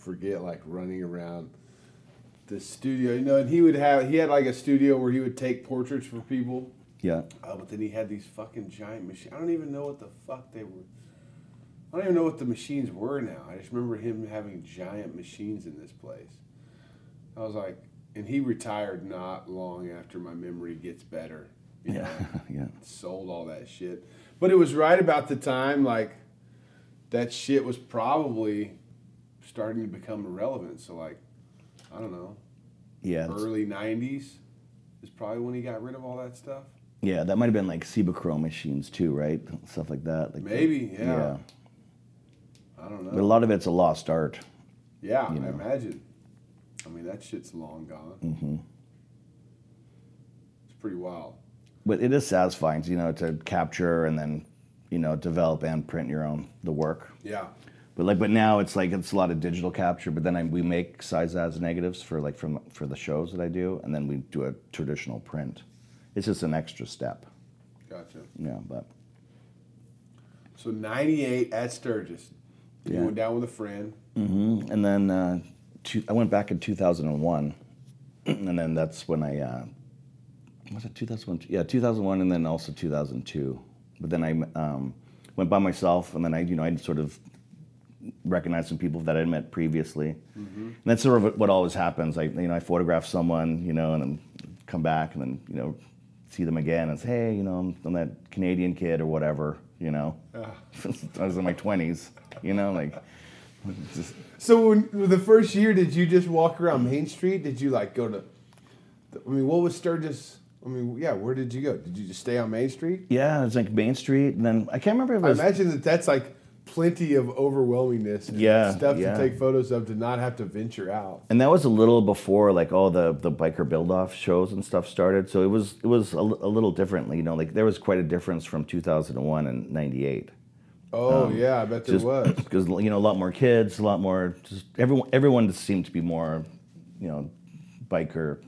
forget like running around the studio, you know. And he would have he had like a studio where he would take portraits for people. Yeah, Uh, but then he had these fucking giant machines. I don't even know what the fuck they were. I don't even know what the machines were now. I just remember him having giant machines in this place. I was like, and he retired not long after my memory gets better. You yeah, know, [LAUGHS] yeah. sold all that shit. But it was right about the time like that shit was probably starting to become irrelevant. So like, I don't know, Yeah, early '90s is probably when he got rid of all that stuff. yeah. That might have been like Cibachrome machines too, right? Stuff like that. Like Maybe, yeah. yeah. I don't know. But a lot of it's a lost art. Yeah, you I know. imagine. I mean, that shit's long gone. Mm-hmm. It's pretty wild. But it is satisfying, you know, to capture and then, you know, develop and print your own the work. Yeah. But like, but now it's like it's a lot of digital capture. But then I, we make size as negatives for like from for the shows that I do, and then we do a traditional print. It's just an extra step, Gotcha. yeah. But So 98 at Sturgis. You Yeah. went down with a friend. Mm-hmm. and then uh, two, I went back in two thousand and one, and then that's when I uh, was it two thousand one? Yeah, two thousand one, and then also two thousand two. But then I um, went by myself, and then I you know I sort of recognize some people that I met previously. Mm-hmm. And that's sort of what always happens. Like you know, I photograph someone, you know, and then come back and then you know see them again and say, hey, you know, I'm, I'm that Canadian kid or whatever, you know. [LAUGHS] I was in my twenties, you know, like just So when, the first year, did you just walk around Main Street? Did you like go to? I mean, what was Sturgis? I mean, yeah, where did you go? Did you just stay on Main Street? yeah, it's like Main Street, and then I can't remember if it I imagine that that's like plenty of overwhelmingness. And Yeah, stuff yeah. to take photos of to not have to venture out. and that was a little before like all the the biker build off shows and stuff started so it was it was a, a little differently you know like there was quite a difference from 2001 and 98 Oh um, yeah, I bet there just was. [CLEARS THROAT] because you know a lot more kids a lot more just everyone everyone just seemed to be more you know biker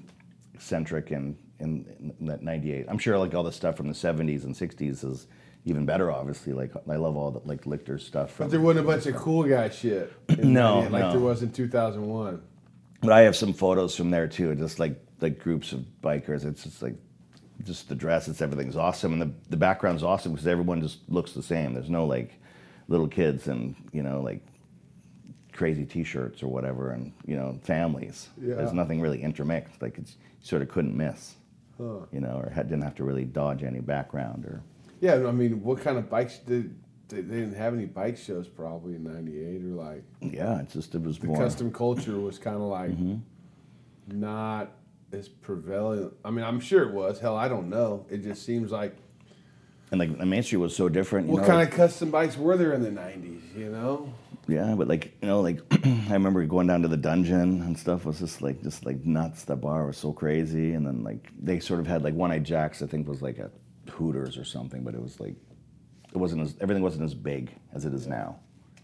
centric and in, in that 98 i'm sure like all the stuff from the 70s and 60s is even better obviously like i love all the like lichter stuff from But there wasn't a bunch of cool guy shit. [CLEARS THROAT] No, like no. there was in 2001. But I have some photos from there too, just like like groups of bikers. It's just like just the dress, it's everything's awesome, and the the background's awesome because everyone just looks the same. There's no like little kids and you know like crazy T-shirts or whatever, and you know families. Yeah. There's nothing really intermixed. Like it's you sort of couldn't miss, Huh. you know, or had, didn't have to really dodge any background or. Yeah, I mean, what kind of bikes did they, they didn't have any bike shows probably in '98 or like Yeah, it's just it was the more. custom culture was kind of like Mm-hmm. not as prevalent. I mean, I'm sure it was. Hell, I don't know. It just seems like and like the Main Street was so different. You what know, kind like- of custom bikes were there in the '90s? You know? Yeah, but like you know, like [CLEARS THROAT] I remember going down to the dungeon and stuff was just like just like nuts. The bar was so crazy, and then like they sort of had like One Eyed Jacks. I think was like a Hooters or something, but it was like it wasn't as everything wasn't as big as it is now.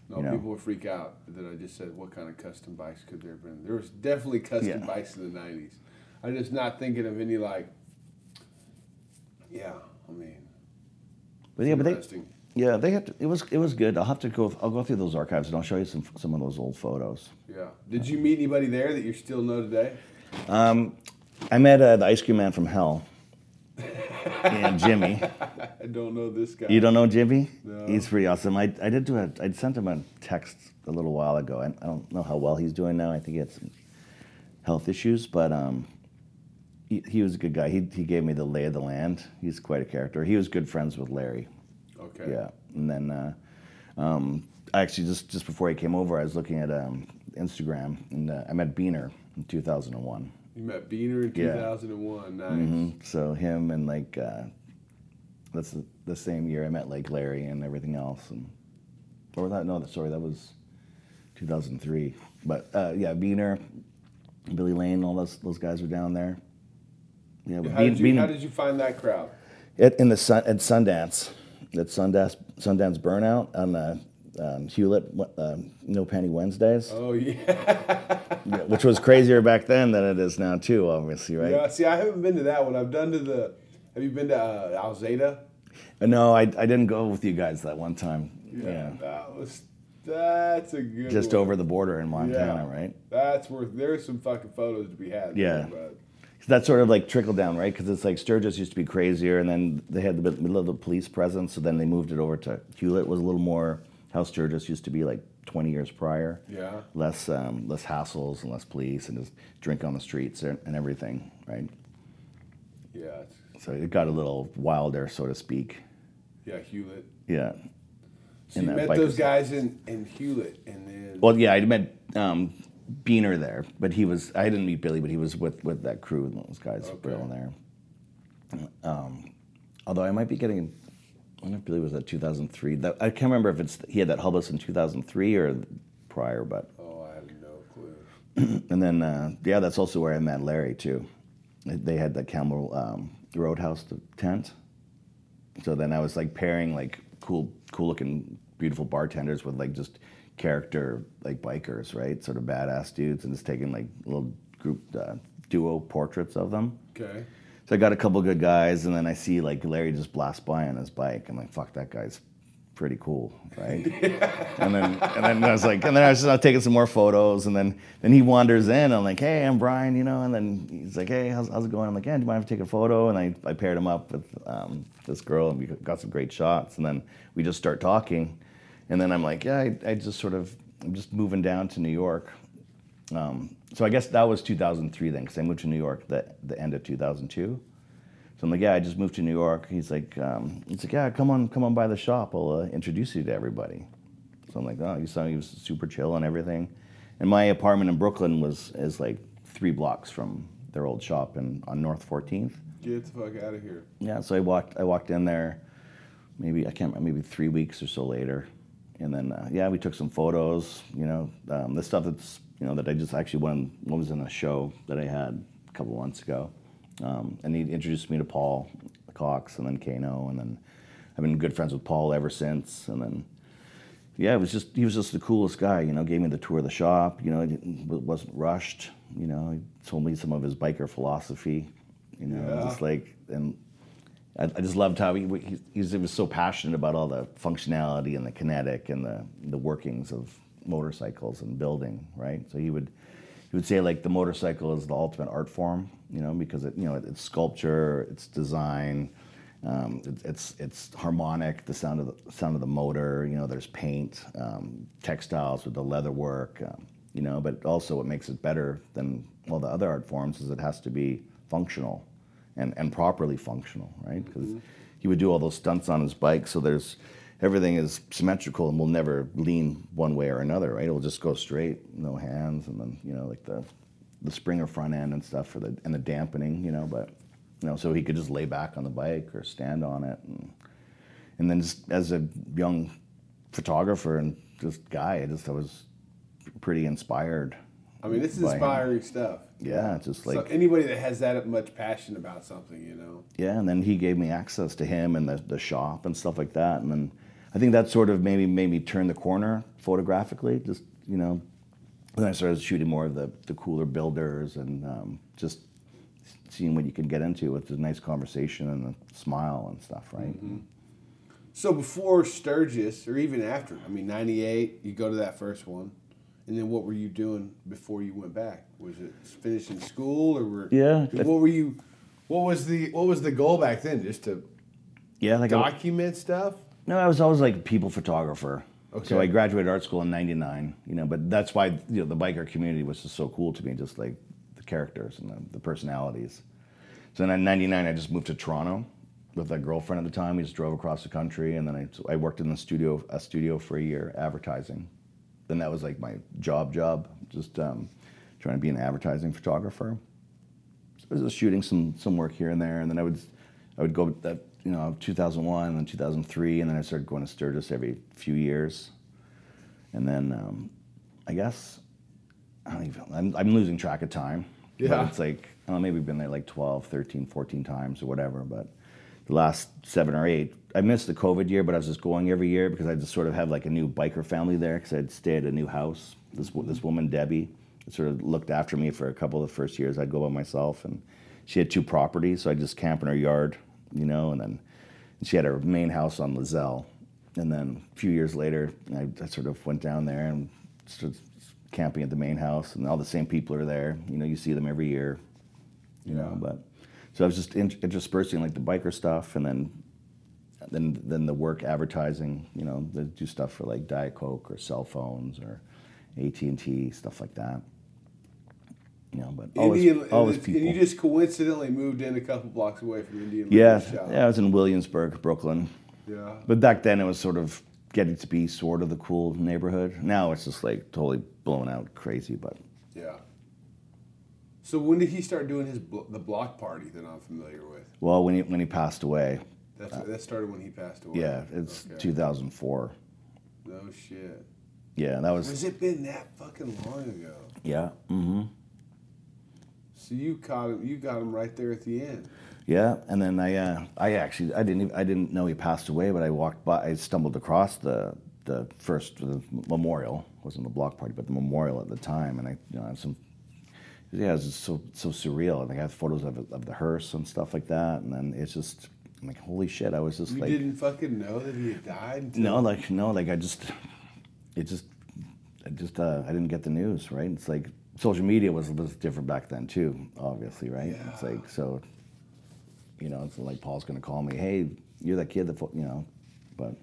No, You know. people would freak out that I just said what kind of custom bikes could there have been. There was definitely custom Yeah. bikes in the '90s. I'm just not thinking of any like. Yeah, I mean, But yeah, but they yeah they had to, it was it was good. I'll have to go. I'll go through those archives and I'll show you some some of those old photos. Yeah. Did you meet anybody there that you still know today? I met uh, the ice cream man from Hell. And Jimmy. [LAUGHS] I don't know this guy. You don't know Jimmy? No. He's pretty awesome. I, I did do a I sent him a text a little while ago. I, I don't know how well he's doing now. I think he had some health issues, but um, he, he was a good guy. He, he gave me the lay of the land. He's quite a character. He was good friends with Larry. Okay. Yeah, and then uh, um, actually just just before he came over, I was looking at um, Instagram and uh, I met Beaner in 2001. You met Beaner in Yeah. 2001. Nice. Mhm. So him and like uh, that's the, the same year I met like Larry and everything else, and or that no, sorry, that was 2003. But uh, yeah, Beaner, Billy Lane, all those those guys were down there. Yeah, How, did you, how did you find that crowd? at, in the sun at Sundance, at Sundance Sundance Burnout on the um, Hulett, uh, No Penny Wednesdays, Oh yeah. yeah, which was crazier back then than it is now too. Obviously, right? Yeah. See, I haven't been to that one. I've done to the. Have you been to uh, Alzada? Uh, No, I, I didn't go with you guys that one time. Yeah. That was. That's a good. Just one. over the border in Montana, Yeah. right? That's worth. There's some fucking photos to be had. there, Yeah. but- that's sort of like trickle down, right? Because it's like Sturgis used to be crazier, and then they had the bit- middle of the police presence, so then they moved it over to Hulett. Was a little more how Sturgis used to be like 20 years prior. Yeah. Less um, less hassles and less police, and just drink on the streets and, and everything, right? Yeah. So it got a little wilder, so to speak. Yeah. Hulett. Yeah. So In you met those guys in, in Hulett, and then. Well, yeah, I met um, Beaner there, but he was. I didn't meet Billy, but he was with with that crew and those guys were all Okay. there. Um, although I might be getting. I don't if Billy was that 2003. That, I can't remember if it's he had that Hubris in 2003 or prior, but oh, I have no clue. [CLEARS THROAT] and then uh, yeah, that's also where I met Larry too. They had the Camel um, Roadhouse tent. So then I was like pairing like cool, cool looking, beautiful bartenders with like just character like bikers, right? Sort of badass dudes, and just taking like little group uh, duo portraits of them. Okay. So I got a couple good guys, and then I see like Larry just blast by on his bike. I'm like, fuck, that guy's pretty cool, right? [LAUGHS] and then and then I was like, and then I was just out taking some more photos, and then then he wanders in. I'm like, hey, I'm Brian, you know, and then he's like, hey, how's, how's it going? I'm like, yeah, do you mind if I take a photo? And I, I paired him up with um, this girl, and we got some great shots, and then we just start talking. And then I'm like, yeah, I, I just sort of, I'm just moving down to New York. Um, so I guess that was 2003 then, because I moved to New York the, the end of 2002. So I'm like, yeah, I just moved to New York. He's like, um, he's like, yeah, come on, come on by the shop. I'll uh, introduce you to everybody. So I'm like, oh, he saw he was super chill and everything. And my apartment in Brooklyn was is like three blocks from their old shop in on North 14th. Get the fuck out of here. Yeah, so I walked I walked in there, maybe I can't remember, maybe three weeks or so later, and then uh, yeah, we took some photos. You know, um, the stuff that's you know that I just actually won. What was in a show that I had a couple months ago, um, and he introduced me to Paul Cox and then Keino, and then I've been good friends with Paul ever since, and then. Yeah, it was just he was just the coolest guy. You know, gave me the tour of the shop. You know, it wasn't rushed. You know, he told me some of his biker philosophy. You know, Yeah. just like and I, I just loved how he, he, he was so passionate about all the functionality and the kinetic and the, the workings of motorcycles and building, right? So he would he would say like the motorcycle is the ultimate art form, you know, because it you know it's sculpture, it's design, um, it, it's it's harmonic, the sound of the sound of the motor, you know. There's paint, um, textiles with the leather work, um, you know. But also, what makes it better than all the other art forms is it has to be functional and, and properly functional, right? Because he would do all those stunts on his bike, so there's everything is symmetrical and will never lean one way or another, right? It'll just go straight, no hands, and then you know like the the Springer front end and stuff for the and the dampening, you know. But you know, so he could just lay back on the bike or stand on it, and and then just as a young photographer and just guy, I just I was pretty inspired. I mean, this is by him. inspiring stuff. Yeah, it's just like so anybody that has that much passion about something, you know. Yeah, and then he gave me access to him and the, the shop and stuff like that. And then I think that sort of maybe made me turn the corner photographically. Just, you know, then I started shooting more of the, the cooler builders and um, just seeing what you can get into with a nice conversation and a smile and stuff, right? So before Sturgis, or even after, I mean, '98, you go to that first one, and then what were you doing before you went back? Was it finishing school, or were Yeah. What were you? What was the What was the goal back then? Just to Yeah, like I, document stuff. No, I was always like a people photographer. So I graduated art school in '99. You know, but that's why you know the biker community was just so cool to me, just like the characters and the, the personalities. So then in '99, I just moved to Toronto with a girlfriend at the time. We just drove across the country, and then I, so I worked in the studio, a studio for a year, advertising. Then that was like my job, job, just um, trying to be an advertising photographer. So I was just shooting some some work here and there, and then I would I would go that you know 2001 and then 2003, and then I started going to Sturgis every few years, and then um, I guess I don't even I'm, I'm losing track of time. Yeah. But it's like I don't know, maybe we've been there like 12, 13, 14 times or whatever, but the last seven or eight. I missed the COVID year, but I was just going every year because I just sort of had like a new biker family there because I'd stay at a new house. This this woman Debbie sort of looked after me for a couple of the first years. I'd go by myself, and she had two properties, so I'd just camp in her yard, you know. And then she had her main house on Lazelle, and then a few years later, I, I sort of went down there and started camping at the main house, and all the same people are there. You know, you see them every year, you know. But so I was just in, interspersing like the biker stuff, and then then then the work advertising. You know, they do stuff for like Diet Coke or cell phones or AT and T stuff like that. You know, but always, Indian, always and, people. and you just coincidentally moved in a couple blocks away from Indian. yeah, shop. yeah, I was in Williamsburg, Brooklyn. yeah. But back then it was sort of getting to be sort of the cool neighborhood. Now it's just like totally blown out crazy. But Yeah. So when did he start doing his blo- the block party that I'm familiar with? well, when he when he passed away, That's that started when he passed away. yeah, it's Okay. 2004. No shit. Yeah, that was Has it been that fucking long ago? yeah, mm hmm So you caught him. You got him right there at the end. yeah. And then I uh, I actually I didn't even, I didn't know he passed away, but I walked by, I stumbled across the the first the memorial It wasn't the block party, but the memorial at the time, and I you know I have some. Yeah, it's just so so surreal. And I have photos of of the hearse and stuff like that, and then it's just I'm like holy shit. I was just You like didn't fucking know that he had died. Until, No, like no, like I just, it just, I just, uh, I didn't get the news. Right? It's like social media was was different back then too. Obviously, right? It's like so, you know, it's like Paul's gonna call me, hey, you're that kid that, fo-" you know, but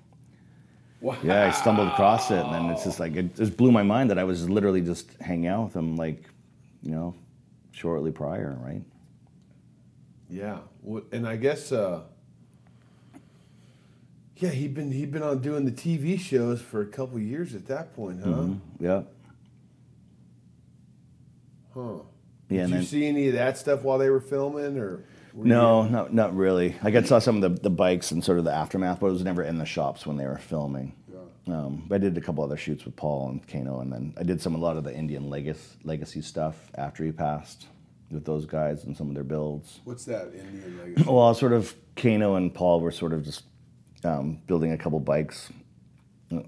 Yeah, I stumbled across it, and then it's just like it just blew my mind that I was literally just hanging out with him, like, you know, shortly prior, right? Yeah, and I guess uh, yeah, he'd been he'd been on doing the TV shows for a couple years at that point, huh? Mm-hmm. Yeah, Huh. yeah. Did and you then, see any of that stuff while they were filming, or were no, you- not not really. Like I saw some of the, the bikes and sort of the aftermath, but it was never in the shops when they were filming. Um, but I did a couple other shoots with Paul and Keino, and then I did some a lot of the Indian legacy, legacy stuff after he passed with those guys and some of their builds. What's that Indian legacy? [CLEARS THROAT] Well, sort of Keino and Paul were sort of just um, building a couple bikes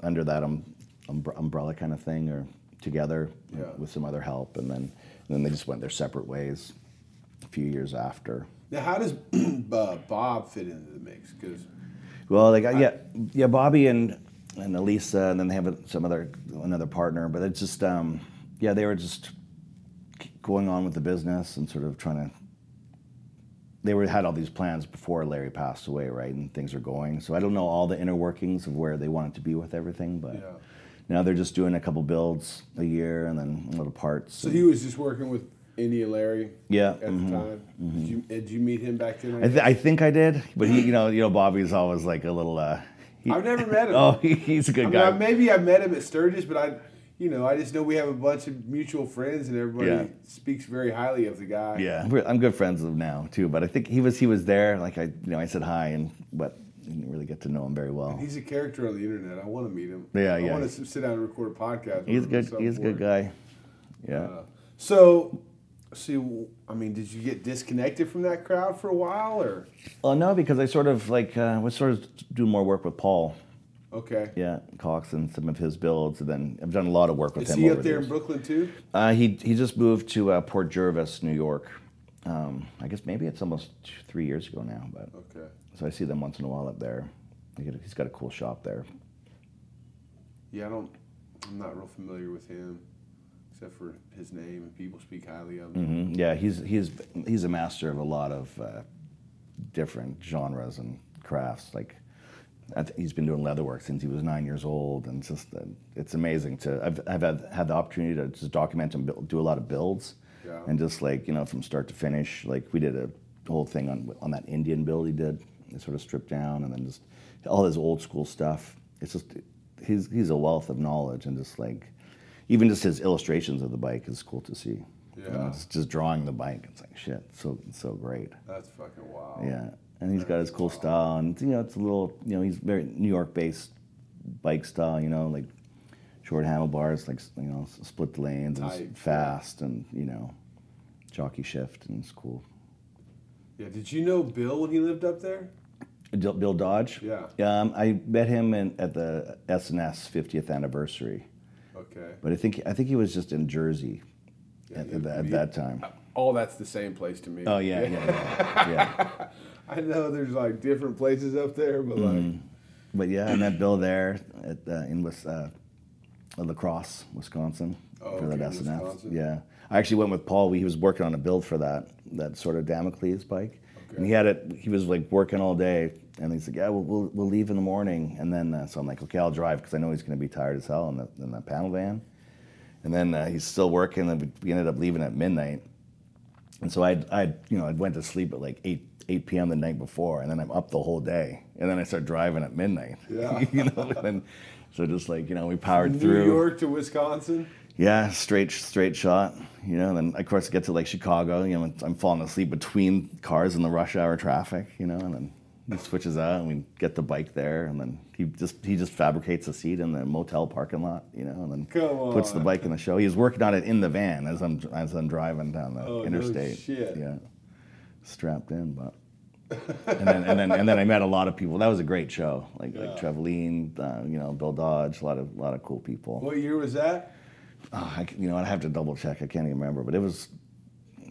under that um, umbre- umbrella kind of thing, or together Yeah. with some other help, and then and then they just went their separate ways a few years after. Now, how does [CLEARS THROAT] uh, Bob fit into the mix? Because Well, they like yeah, yeah, Bobby and and Elisa, and then they have a- some other another partner, but it's just um, yeah, they were just going on with the business and sort of trying to. They were had all these plans before Larry passed away, right? And things are going. So I don't know all the inner workings of where they wanted to be with everything, but Yeah. Now they're just doing a couple builds a year and then little parts. so he was just working with Indian Larry yeah, at mhm. the time. Did you did you meet him back then? I, th- I think I did, but he, you know, you know, Bobby's always like a little. Uh, he- I've never met him. [LAUGHS] Oh, he, he's a good I mean, guy. I, maybe I met him at Sturgis, but I, you know, I just know we have a bunch of mutual friends, and everybody Yeah. speaks very highly of the guy. Yeah, I'm good friends with him now too. But I think he was he was there. Like I, you know, I said hi, and but didn't really get to know him very well. He's a character on the internet. I want to meet him. Yeah, I yeah. I want to sit down and record a podcast. He's good. He's a good guy. Yeah. Uh, so, see, I mean, did you get disconnected from that crowd for a while, or well, no, because I sort of like uh, was sort of doing more work with Paul. okay? Yeah, Cox and some of his builds, and then I've done a lot of work with Is him. he over up the there in. Brooklyn too? Uh, he he just moved to uh, Port Jervis, New York. Um, I guess maybe it's almost two, three years ago now, but Okay. So I see them once in a while up there. He got a- He's got a cool shop there. Yeah, I don't. I'm not real familiar with him, except for his name, and people speak highly of him. hmm Yeah, he's he's he's a master of a lot of uh, different genres and crafts. Like I th- he's been doing leatherwork since he was nine years old, and it's just uh, it's amazing to. I've I've had, had the opportunity to just document and build, do a lot of builds, Yeah. and just like you know from start to finish. Like we did a whole thing on on that Indian build he did, sort of stripped down, and then just all his old school stuff. It's just he's he's a wealth of knowledge, and just like even just his illustrations of the bike is cool to see. You know, Yeah. it's just drawing the bike. It's like shit, so so great. That's fucking wild. Yeah, and he's got his cool style, and you know, it's a little, you know, he's very New York-based bike style. You know, like short handlebars, like you know, split the lanes, and Tight. fast, and you know, jockey shift, and it's cool. Yeah. Did you know Bill when he lived up there? Bill Dodge. Yeah. Um, I met him in, at the SNS 50th anniversary, Okay. but I think I think he was just in Jersey at, Yeah, at, that- at that time. All that's the same place to me. Oh yeah, yeah, yeah. yeah. [LAUGHS] I know there's like different places up there, but like, But yeah, I met Bill there at uh, in Wis- uh, La Crosse, Wisconsin, Oh, for that okay, S&S. Wisconsin. Yeah, I actually went with Paul. We, he was working on a build for that that sort of Damocles bike, and he had it. He was like working all day, and he's like, "Yeah, we'll we'll, we'll leave in the morning." And then uh, so I'm like, "Okay, I'll drive because I know he's going to be tired as hell in the in the panel van." And then uh, he's still working, and we ended up leaving at midnight. And so I, I, you know, I went to sleep at like eight, eight p.m. the night before, and then I'm up the whole day, and then I start driving at midnight. Yeah. [LAUGHS] you know, and then, so just like you know, we powered New through. New York to Wisconsin. Yeah, straight, straight shot. You know, and then of course I get to like Chicago. You know, I'm falling asleep between cars in the rush hour traffic. You know, and then he switches out, and we get the bike there, and then he just he just fabricates a seat in the motel parking lot. You know, and then puts the bike in the show. He was working on it in the van as I'm as I'm driving down the Oh, no interstate. shit. Yeah, strapped in, but. and then and then and then I met a lot of people. That was a great show. Like like Trevelyan, uh, you know, Bill Dodge, a lot of a lot of cool people. What year was that? Oh, I, you know, I have to double check. I can't even remember, but it was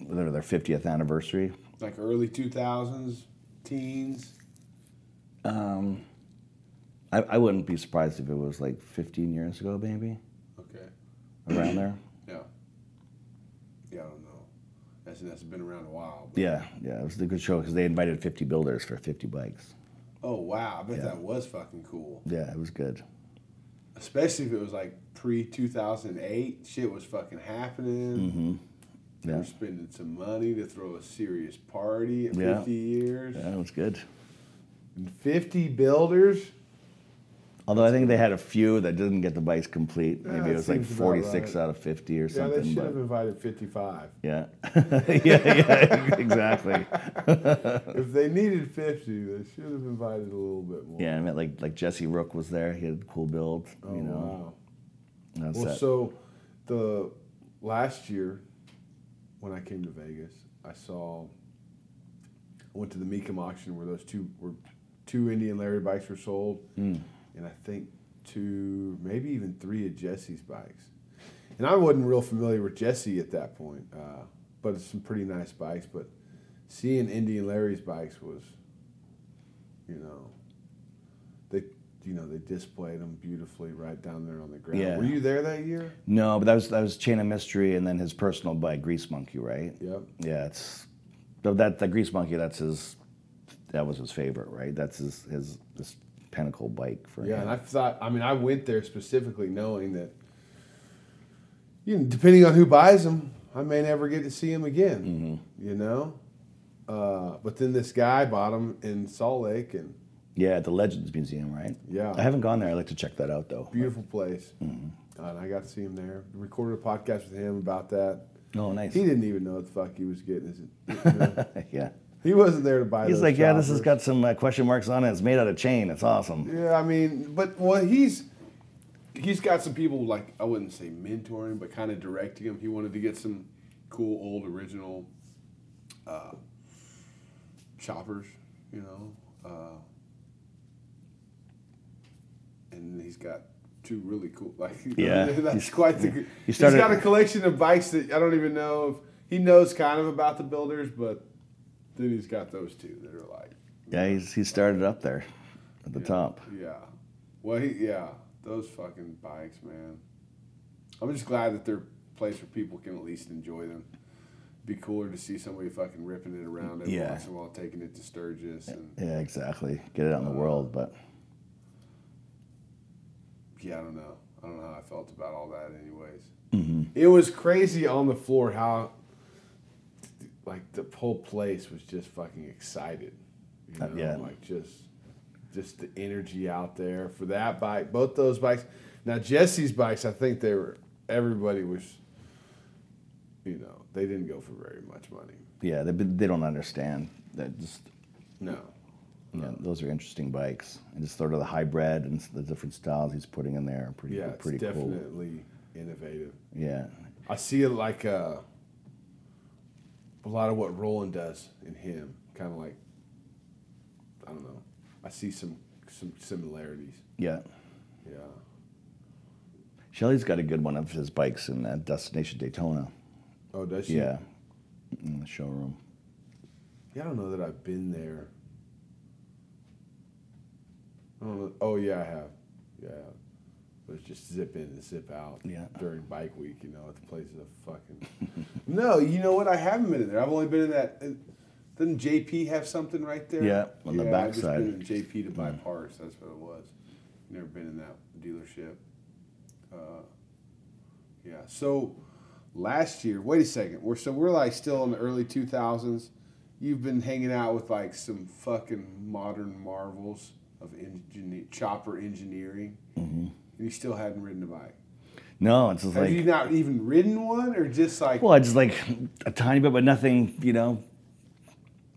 their their 50th anniversary. Like early 2000s, teens. Um, I, I wouldn't be surprised if it was like 15 years ago, maybe Okay. around there. [CLEARS THROAT] Yeah. Yeah, I don't know. SNS has been around a while. Yeah, yeah, it was a good show because they invited 50 builders for 50 bikes. Oh wow, I bet Yeah. that was fucking cool. Yeah, it was good. Especially if it was like pre two thousand eight. Shit was fucking happening. Mm-hmm. They Yeah. were spending some money to throw a serious party at Yeah. fifty years. Yeah, it was good. And Fifty builders. Although I think they had a few that didn't get the bikes complete. Maybe that it was like seems about 46 right. out of 50 or Yeah, something. they should but have invited fifty-five. yeah. [LAUGHS] yeah, yeah, [LAUGHS] exactly. [LAUGHS] if they needed fifty, they should have invited a little bit more. Yeah, I mean, like like Jesse Rooke was there. He had a cool build. Oh you know, wow. That's Well, that. so the last year when I came to Vegas, I saw I went to the Mecum auction where those two were two Indian Larry bikes were sold, Mm. And I think two, maybe even three of Jesse's bikes. And I wasn't real familiar with Jesse at that point, uh, but it's some pretty nice bikes. But seeing Indian Larry's bikes was, you know, they you know they displayed them beautifully right down there on the ground. Yeah. Were you there that year? No, but that was that was Chain of Mystery, and then his personal bike, Grease Monkey, right? Yep. Yeah, it's that the Grease Monkey. That's his. That was his favorite, right? That's his his this pinnacle bike for Yeah, him. and I thought, I mean, I went there specifically knowing that, you know, depending on who buys them, I may never get to see them again. You know, uh, but then this guy bought them in Salt Lake, and yeah, at the Legends Museum, right? Yeah. I haven't gone there. I'd like to check that out though. beautiful place. Uh, and I got to see him there. Recorded a podcast with him about that. Oh, nice. He didn't even know what the fuck he was getting. Is it? [LAUGHS] you know? yeah. He wasn't there to buy. He's like, yeah, this has got some uh, question marks on it. It's made out of chain. It's awesome. Yeah, I mean, but well, he's he's got some people like I wouldn't say mentoring, but kind of directing him. He wanted to get some cool old original uh, choppers, you know, uh, and he's got two really cool. Like, [LAUGHS] Yeah, [LAUGHS] that's he's- quite the. he He's started- got a collection of bikes that I don't even know if he knows kind of about the builders, but then he's got those two that are like. Yeah, he's he started up there at the top. Yeah. Well, he, yeah, those fucking bikes, man. I'm just glad that they're a place where people can at least enjoy them. Be cooler to see somebody fucking ripping it around every Yeah. once in a while, taking it to Sturgis, and Yeah, exactly. Get it out in the world, but yeah, I don't know. I don't know how I felt about all that, anyways. Mm-hmm. It was crazy on the floor how, like, the whole place was just fucking excited. You know, Uh, yeah. like just, just the energy out there for that bike. Both those bikes. Now Jesse's bikes, I think they were. Everybody was. You know, they didn't go for very much money. yeah, they they don't understand that. Just No. yeah, those are interesting bikes, and just sort of the hybrid and the different styles he's putting in there are pretty Yeah, it's pretty cool. definitely innovative. Yeah, I see it like uh, a lot of what Roland does in him, kind of like I don't know. I see some some similarities. yeah. Yeah. Shelley's got a good one of his bikes in uh, Destination Daytona. Oh, does she? Yeah, in the showroom. Yeah, I don't know that I've been there. I don't know. Oh yeah, I have. Yeah, it's just zip in and zip out. Yeah. During bike week, you know, at the place a fucking. [LAUGHS] no, you know what? I haven't been in there. I've only been in that. Didn't JP have something right there? Yeah, on the I just backside. been in JP to buy parts. That's what it was. Never been in that dealership. Uh, yeah. So last year, wait a second. We're so we're like still in the early two thousands. You've been hanging out with like some fucking modern marvels of engineer, chopper engineering, Mm-hmm. And you still hadn't ridden a bike. No, it's just like Have like you not even ridden one, or just like Well, I just like a tiny bit, but nothing. You know,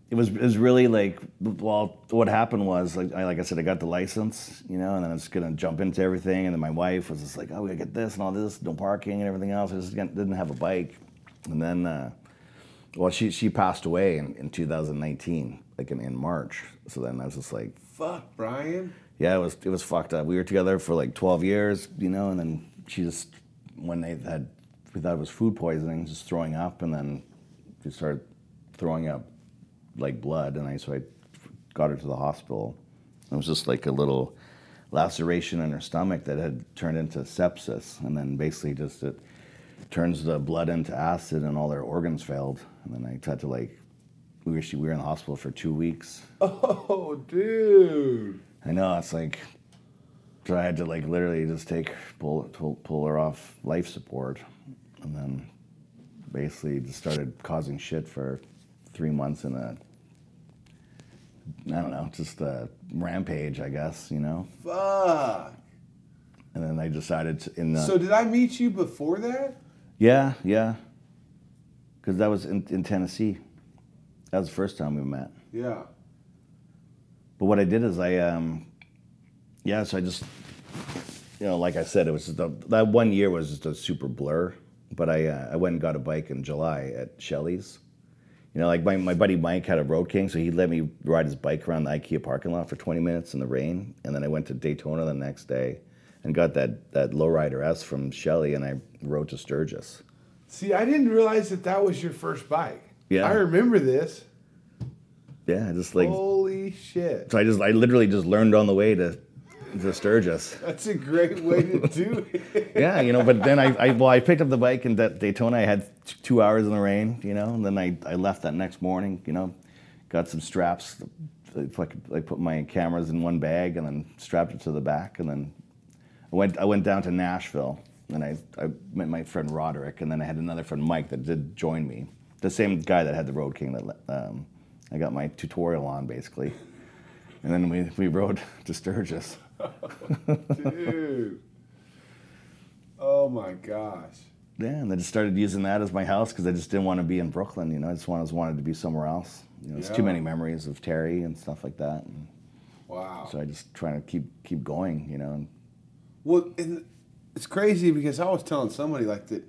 it was it was really like well, what happened was like I like I said, I got the license, you know, and then I was gonna jump into everything, and then my wife was just like, oh, we gotta get this and all this, no parking and everything else. I just didn't didn't have a bike, and then uh, well, she she passed away in, in 2019, like in, in March. So then I was just like, fuck, Brian? Yeah, it was it was fucked up. We were together for like 12 years, you know, and then she just when they had we thought it was food poisoning, just throwing up, and then she started throwing up like blood, and I so I got her to the hospital. It was just like a little laceration in her stomach that had turned into sepsis, and then basically just it turns the blood into acid, and all their organs failed, and then I had to like we were we were in the hospital for two weeks. [LAUGHS] Oh, dude. I know it's like So I had to like literally just take pull pull, pull her off life support, and then basically just started causing shit for three months in a I don't know, just a rampage, I guess, you know. Fuck. And then I decided to, in the So did I meet you before that? yeah yeah, because that was in, in Tennessee. That was the first time we met. Yeah. But what I did is I, um, yeah, so I just, you know, like I said, it was just a, that one year was just a super blur. But I, uh, I went and got a bike in July at Shelley's. You know, like my, my buddy Mike had a Road King, so he let me ride his bike around the IKEA parking lot for 20 minutes in the rain. And then I went to Daytona the next day and got that, that Lowrider S from Shelley and I rode to Sturgis. See, I didn't realize that that was your first bike. Yeah. I remember this. Yeah, just like, Holy shit. so I just, I literally just learned on the way to, to Sturgis. That's a great way to [LAUGHS] do it. yeah, you know, but then I, I well, I picked up the bike in that Daytona. I had t- two hours in the rain, you know, and then I, I left that next morning, you know, got some straps. I, I put my cameras in one bag and then strapped it to the back, and then I went I went down to Nashville, and I, I met my friend Roderick, and then I had another friend Mike that did join me, the same guy that had the Road King that um, I got my tutorial on basically, and then we we rode [LAUGHS] to Sturgis. Dude. Oh my gosh. Yeah, and I just started using that as my house because I just didn't want to be in Brooklyn. You know, I just wanted, wanted to be somewhere else. You know, it's too many memories of Terry and stuff like that. And Wow. so I just trying to keep keep going. You know, and Well, and it's crazy because I was telling somebody like that.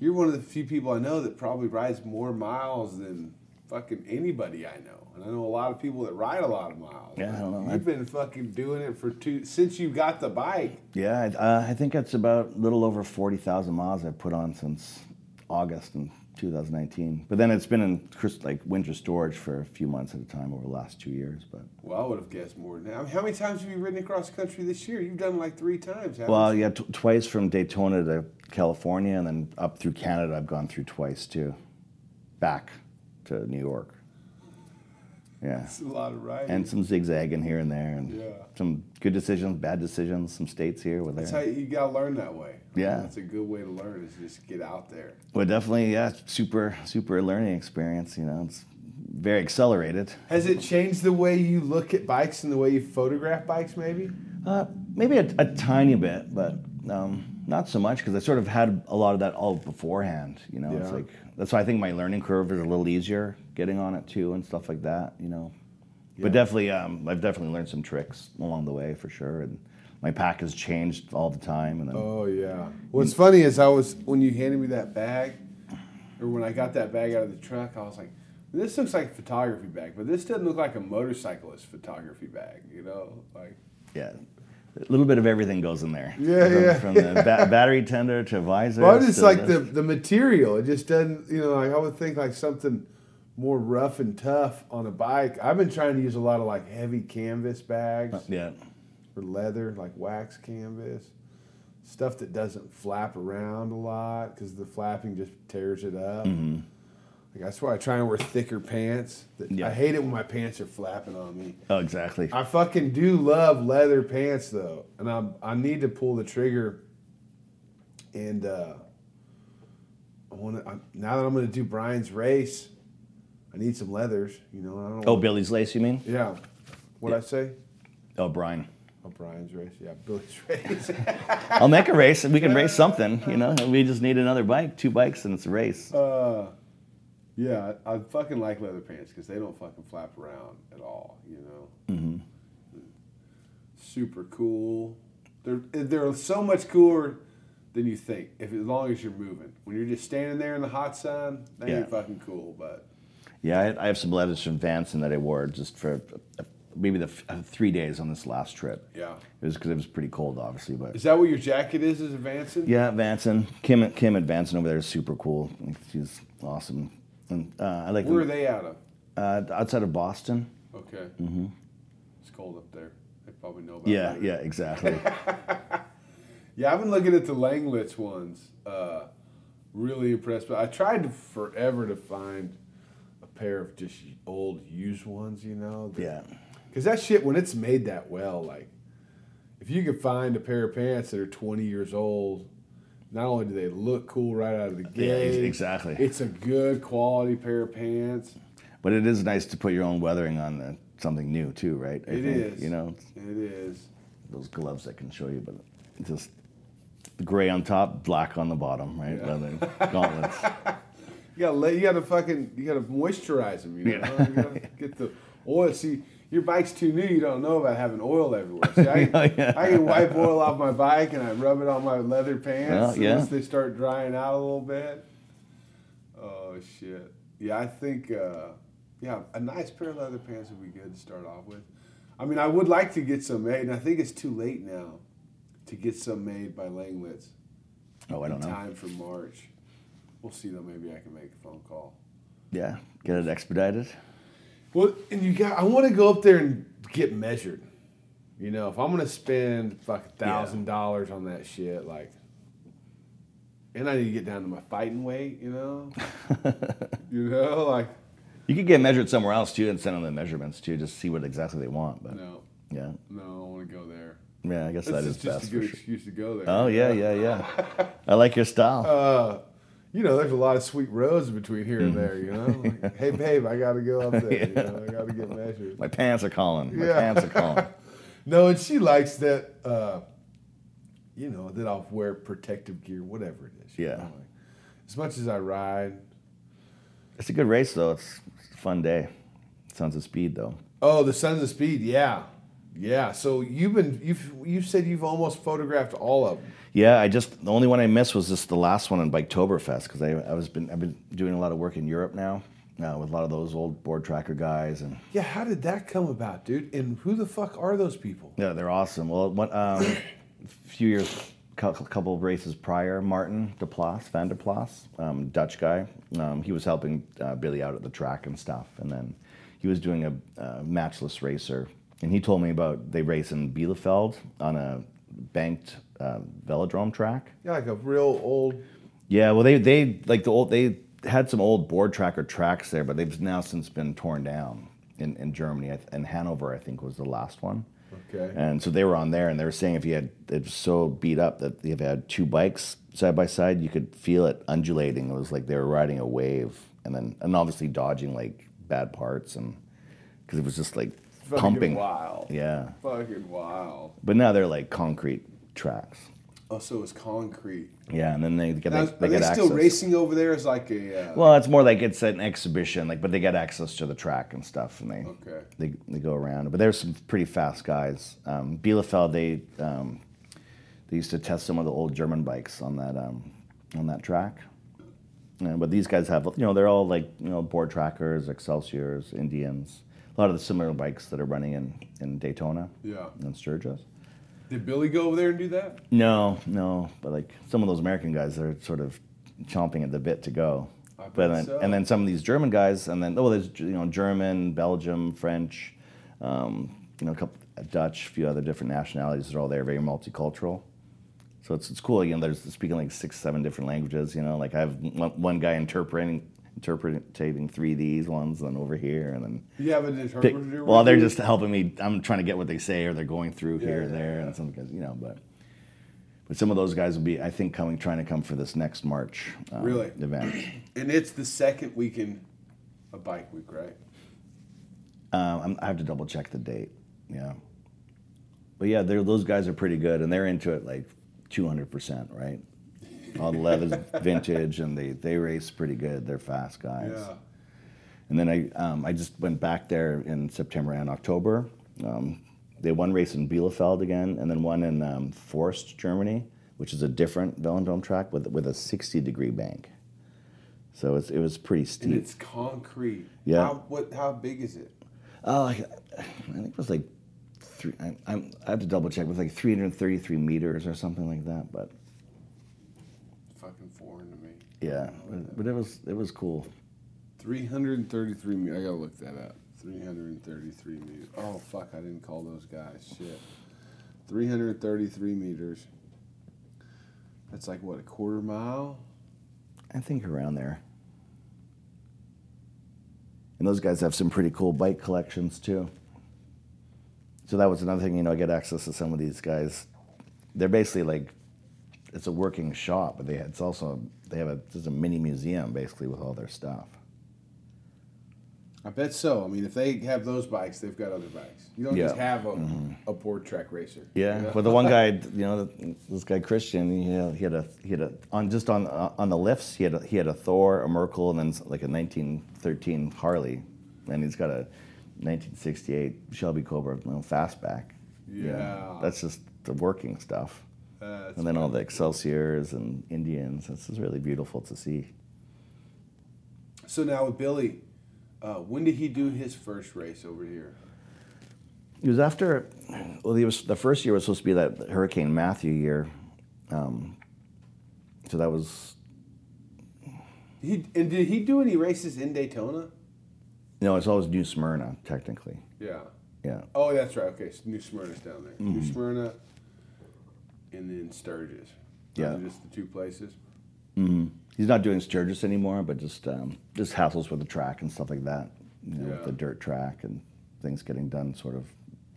You're one of the few people I know that probably rides more miles than fucking anybody I know, and I know a lot of people that ride a lot of miles. Yeah, I don't know. You've been fucking doing it for two since you got the bike. yeah, I, uh, I think it's about a little over forty thousand miles I've put on since August in 2019. But then it's been in like winter storage for a few months at a time over the last two years. But Well, I would have guessed more than that. I mean, how many times have you ridden across the country this year? You've done like three times. haven't well, you? yeah, t- twice from Daytona to California, and then up through Canada. I've gone through twice too, back to New York. Yeah. it's a lot of riding. and some zigzagging here and there, and Yeah. some good decisions, bad decisions, some states here with That's how there. you, you gotta learn that way. Yeah. that's a good way to learn is just get out there. Well, definitely, yeah, super, super learning experience. You know, it's very accelerated. Has it changed the way you look at bikes and the way you photograph bikes? Maybe. Uh, maybe a, a tiny bit, but um, not so much because I sort of had a lot of that all beforehand. You know, it's like that's why I think my learning curve is a little easier getting on it too and stuff like that. You know, Yeah. but definitely, um, I've definitely learned some tricks along the way for sure, and my pack has changed all the time. And Oh yeah. What's funny is I was when you handed me that bag, or when I got that bag out of the truck, I was like, "This looks like a photography bag, but this doesn't look like a motorcyclist photography bag." You know, like Yeah, a little bit of everything goes in there. Yeah, from, yeah. From the ba- battery tender to visor. Well, it's like the this. the material. It just doesn't, you know. Like I would think like something more rough and tough on a bike. I've been trying to use a lot of like heavy canvas bags uh, yeah, or leather, like wax canvas, stuff that doesn't flap around a lot because the flapping just tears it up. Mm-hmm. Like that's why I try and wear thicker pants. Yeah. I hate it when my pants are flapping on me. oh exactly. I fucking do love leather pants though, and I I need to pull the trigger. And uh, I want to now that I'm going to do Brian's race, I need some leathers. You know, I don't. oh, want- Billy's lace, you mean? yeah. What I say? Oh, Brian. Oh, Brian's race. Yeah, Billy's [LAUGHS] race. I'll make a race. We can [LAUGHS] race something. You know, we just need another bike, two bikes, and it's a race. uh, yeah, I, I fucking like leather pants because they don't fucking flap around at all. You know. hmm super cool. They're they're so much cooler than you think. If as long as you're moving, when you're just standing there in the hot sun, they Yeah. ain't fucking cool. But Yeah, I, I have some leathers from Vanson that I wore just for uh, maybe the f- uh, three days on this last trip. yeah, It was because it was pretty cold, obviously, but is that what your jacket is? Is advancing? Yeah, Vanson. Kim Kim at Vanson over there is super cool. She's awesome. And uh, I like Where are they out of? Uh, outside of Boston. Okay. hmm It's cold up there. They probably know about Yeah, that. yeah, exactly. [LAUGHS] Yeah, I've been looking at the Langlitz ones. Uh, really impressed. But I tried to forever to find a pair of just old used ones. You know. that- yeah, Because that shit, when it's made that well, like, if you could find a pair of pants that are 20 years old, not only do they look cool right out of the Yeah, gate, exactly. It's a good quality pair of pants. But it is nice to put your own weathering on uh, something new too, right? I It think, is. You know, It is. those gloves I can show you, but just the gray on top, black on the bottom, right? Yeah. Leather [LAUGHS] gauntlets. You gotta let you gotta fucking you gotta moisturize them. You know, Yeah. you gotta get the oil. See, your bike's too new. You don't know about having oil everywhere. See, I, [LAUGHS] Oh, yeah. I can wipe oil off my bike and I rub it on my leather pants. Well, yeah. as they start drying out a little bit. Oh shit! Yeah, I think uh, yeah, a nice pair of leather pants would be good to start off with. I mean, I would like to get some made, and I think it's too late now to get some made by Langlitz Oh, I don't know. time for March. We'll see though. Maybe I can make a phone call. Yeah, get it expedited. Well, and you got. I want to go up there and get measured. You know, if I'm gonna spend fuck a thousand dollars on that shit, like, and I need to get down to my fighting weight. You know, [LAUGHS] you know, like You could get measured somewhere else too and send them the measurements too, just see what exactly they want. But no, yeah, no, I want to go there. yeah, I guess This that is just best a for good sure. excuse to go there. Oh yeah, yeah, yeah. I like your style. Uh, you know, there's a lot of sweet roads between here Mm-hmm. and there. You know, like, hey [LAUGHS] babe, I got to go up there. You know, I got to get measured. My pants are calling. My Yeah. pants are calling. [LAUGHS] No, and she likes that. Uh, you know that I'll wear protective gear, whatever it is. Yeah. like, as much as I ride. It's a good race though. It's, it's a fun day. Sons of Speed though. Oh, the Sons of Speed, yeah, yeah. So you've been you've you said you've almost photographed all of them. Yeah, I just the only one I missed was just the last one on Biketoberfest because I I was been I've been doing a lot of work in Europe now uh, with a lot of those old board tracker guys and Yeah, how did that come about, dude? And who the fuck are those people? yeah they're awesome. Well, one, um, a few years, cou- couple of races prior, Martin De Plas, Van Der Plas, um, Dutch guy. Um, he was helping uh, Billy out at the track and stuff, and then he was doing a, uh matchless racer, and he told me about they race in Bielefeld on a banked uh, velodrome track. Yeah, like a real old. Yeah, well, they they like the old they had some old board tracker tracks there, but they've now since been torn down in, in Germany. And Hanover, I think, was the last one. Okay. And so they were on there, and they were saying if you had it was so beat up that if you had two bikes side by side, you could feel it undulating. It was like they were riding a wave, and then and obviously dodging like bad parts, and because it was just like pumping. wild. Yeah, Fucking wild. but now they're like concrete tracks. Oh, so it's concrete. Yeah, and then they get Now, they, are they they get still access. racing over there as like a? Uh, Well, it's more like it's an exhibition, like, but they get access to the track and stuff, and they Okay. they, they go around. But there's some pretty fast guys. Um, Bielefeld, they um, they used to test some of the old German bikes on that um, on that track. Yeah, but these guys have, you know, they're all like, you know, board trackers, Excelsiors, Indians, a lot of the similar bikes that are running in, in Daytona yeah. and Sturgis. Did Billy go over there and do that? No, no, but like some of those American guys, they're sort of chomping at the bit to go. I But then, so. and then some of these German guys, and then oh, there's you know German, Belgium, French, um, you know, a couple Dutch, a few other different nationalities. They're all there, very multicultural. So it's it's cool. You know, there's speaking like six, seven different languages. You know, like I have one, one guy interpreting interpreting three of these ones, and over here, and then You have an pick, interpreter? well, they're just helping me. I'm trying to get what they say, or they're going through here Yeah, and there, yeah. and some guys, you know. But but some of those guys will be, I think, coming trying to come for this next March um, Really? event. [CLEARS THROAT] And it's the second weekend of Bike Week, right? Um, I'm, I have to double check the date. Yeah, but yeah, those guys are pretty good, and they're into it like 200 percent, right? All the leather's vintage, and they they race pretty good. They're fast guys. Yeah. And then I, um, I just went back there in September and October. Um, they had one race in Bielefeld again, and then one in um, Forst, Germany, which is a different velodrome track with with a 60 degree bank. So it's, it was pretty steep. And it's concrete. Yeah. How, what? How big is it? Oh, I, I think it was like three. I, I'm, I have to double check. It was like 333 meters or something like that. But Fucking foreign to me. Yeah, but, it was it was cool. 333 meters. I gotta look that up. 333 meters. Oh, fuck. I didn't call those guys. Shit. 333 meters. That's like, what, a quarter mile? I think around there. And those guys have some pretty cool bike collections too. so that was another thing. You know, I get access to some of these guys. They're basically like, it's a working shop, but they it's also they have a just a mini museum basically with all their stuff. I bet so. I mean, if they have those bikes, they've got other bikes. You don't just Yeah. Mm-hmm. have a, a board track racer. Yeah, you know? but the one guy, [LAUGHS] you know, this guy Christian, he had, he had a he had a on just on uh, on the lifts, he had a, he had a Thor, a Merkel, and then like a 1913 Harley, and he's got a 1968 Shelby Cobra you know, fastback. Know, Yeah. that's just the working stuff, And then all the Excelsiors and Indians. This is really beautiful to see. So now with Billy, uh, when did he do his first race over here? It was after, well, he was the first year was supposed to be that Hurricane Matthew year, um, so that was He and did he do any races in Daytona? no, it's always New Smyrna technically. Yeah. Yeah. Oh, that's right. Okay, so New Smyrna's down there. Mm-hmm. New Smyrna, and then Sturgis. Yeah. Those are just the two places. Mm-hmm. He's not doing Sturgis anymore, but just um, just hassles with the track and stuff like that. You know, with the dirt track and things getting done sort of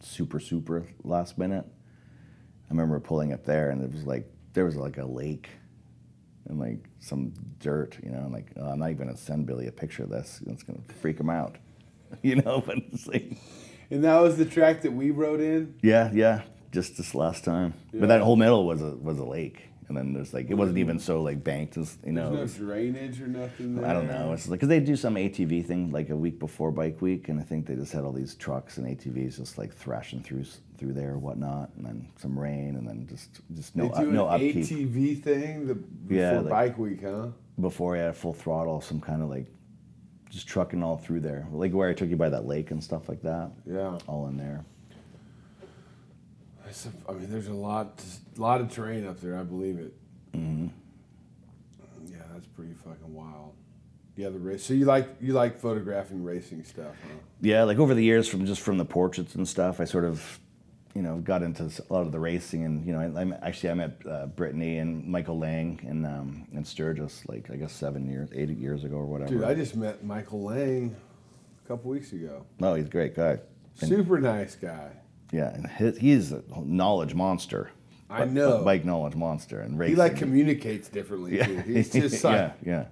super super last minute. I remember pulling up there and it was like there was like a lake and like some dirt, you know. And like oh, I'm not even gonna send Billy a picture of this. It's gonna freak him out, [LAUGHS] you know. [LAUGHS] But it's like And that was the track that we rode in. yeah, yeah, just this last time. Yeah. But that whole middle was a was a lake, and then there's like it wasn't even so like banked as you know. There's no drainage or nothing there. I don't know. It's like because they do some ATV thing like a week before Bike Week, and I think they just had all these trucks and ATVs just like thrashing through through there or whatnot, and then some rain, and then just just no they do no an upkeep ATV thing the, before Yeah, like- bike week, huh? before a full throttle, some kind of like just trucking all through there, like where I took you by that lake and stuff like that, Yeah. all in there. I mean, there's a lot, lot of terrain up there. I believe it. Mm-hmm. Yeah, that's pretty fucking wild. Yeah, the race. So you like you like photographing racing stuff, huh? Yeah, like over the years, from just from the portraits and stuff, I sort of, you know, got into a lot of the racing, and you know, I, I actually I met uh, Brittany and Michael Lang and um, in Sturgis, like I guess seven years, eight years ago or whatever. Dude, I just met Michael Lang a couple weeks ago. oh, he's a great guy. Super nice guy. Yeah, and his, he's a knowledge monster. I Bi- know. bike knowledge monster and He like communicates differently yeah, too. [LAUGHS] He's just like yeah, yeah.